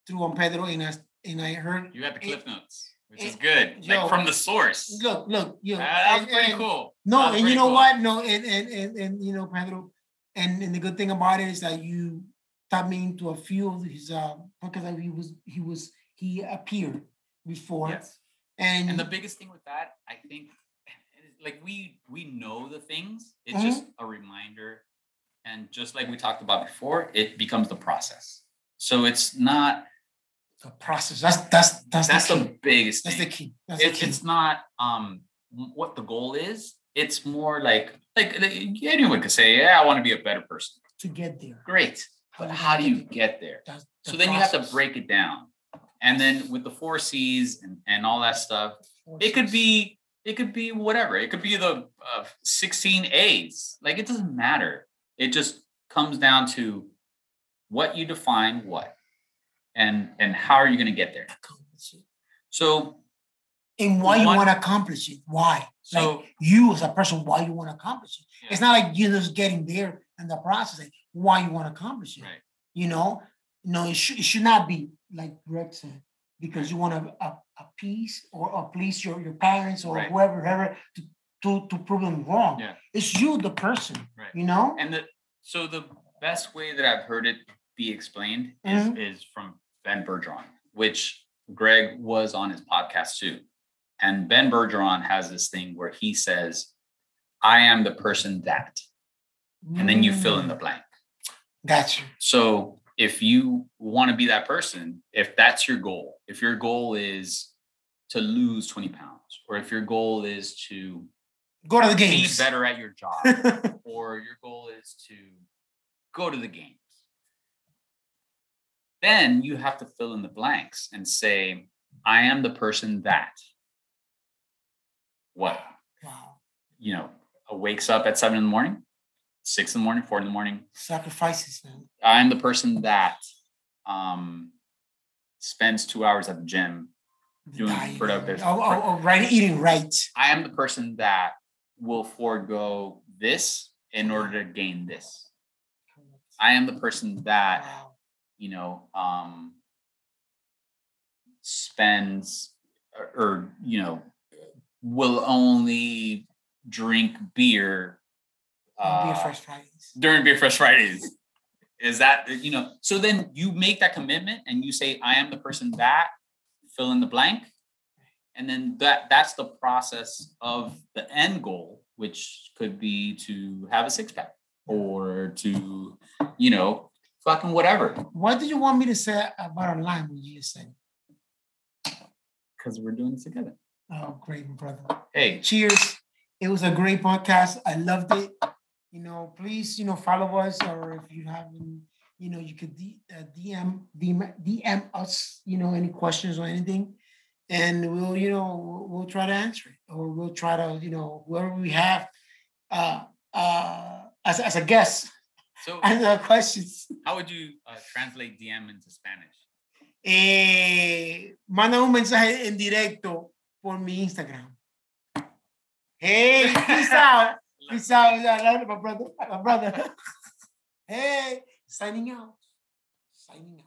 through on pedro and i and i heard You got the cliff notes, which is good. yo, like from the source. look look you know Uh, that was and- pretty and- cool. no, and you know cool. what? No, and and and, and you know, Pedro, and, and the good thing about it is that you taught me into a few of his uh because he was he was he appeared before. Yes. And, And the biggest thing with that, I think, like we we know the things. It's Mm-hmm. just a reminder, and just like we talked about before, it becomes the process. So it's not. The process. That's that's that's, That's the the biggest That's thing. the key. That's It, the key. it's not um what the goal is. It's more like like anyone could say, yeah, I want to be a better person. to get there. Great, but how do you get there? That's So the then you have to break it down, and then with the four C's and and all that stuff, it could be it could be whatever it could be the uh, 16 a's like it doesn't matter it just comes down to what you define what and and how are you going to get there Accomplish it. so And why you want to accomplish it? Why? so like you as a person, why you want to accomplish it? Yeah. It's not like you're just getting there and the process. Like why you want to accomplish it? right you know no it should, it should not be like greg said because you want to a, a or, or please your, your parents or Right. whoever whoever to, to to prove them wrong Yeah. it's you the person Right. you know and the so the best way that i've heard it be explained is mm-hmm. is from ben bergeron which greg was on his podcast too. And ben bergeron has this thing where he says i am the person that and then you fill in the blank. Gotcha. So if you want to be that person, if that's your goal, if your goal is to lose 20 pounds, or if your goal is to go to the be games. better at your job, or your goal is to go to the games, then you have to fill in the blanks and say, I am the person that what? wow You know, wakes up at seven in the morning, six in the morning, four in the morning, sacrifices man I'm the person that um, spends two hours at the gym. Doing productive- oh, oh, oh, right eating right I am the person that will forego this in order to gain this. I am the person that wow you know um, spends or, or you know will only drink beer. On beer uh, fresh fridays during Beer Fresh Fridays. Is that you know? So then you make that commitment and you say, "I am the person that fill in the blank," and then that that's the process of the end goal, which could be to have a six pack or to, you know, fucking whatever. what did you want me to say about a line when you just said Because we're doing this together. oh great brother Hey, cheers. It was a great podcast. I loved it. You know, please, you know, follow us, or if you haven't, you know, you could D, uh, DM, DM DM us, you know, any questions or anything, and we'll, you know, we'll, we'll try to answer it, or we'll try to, you know, whoever we have, uh, uh, as as a guest, So answer questions. how would you uh, translate DM into Spanish? Eh, manda un mensaje en directo por mi Instagram. Hey, peace out. Peace out. I love you, my brother. My brother. Hey, signing out. Signing out.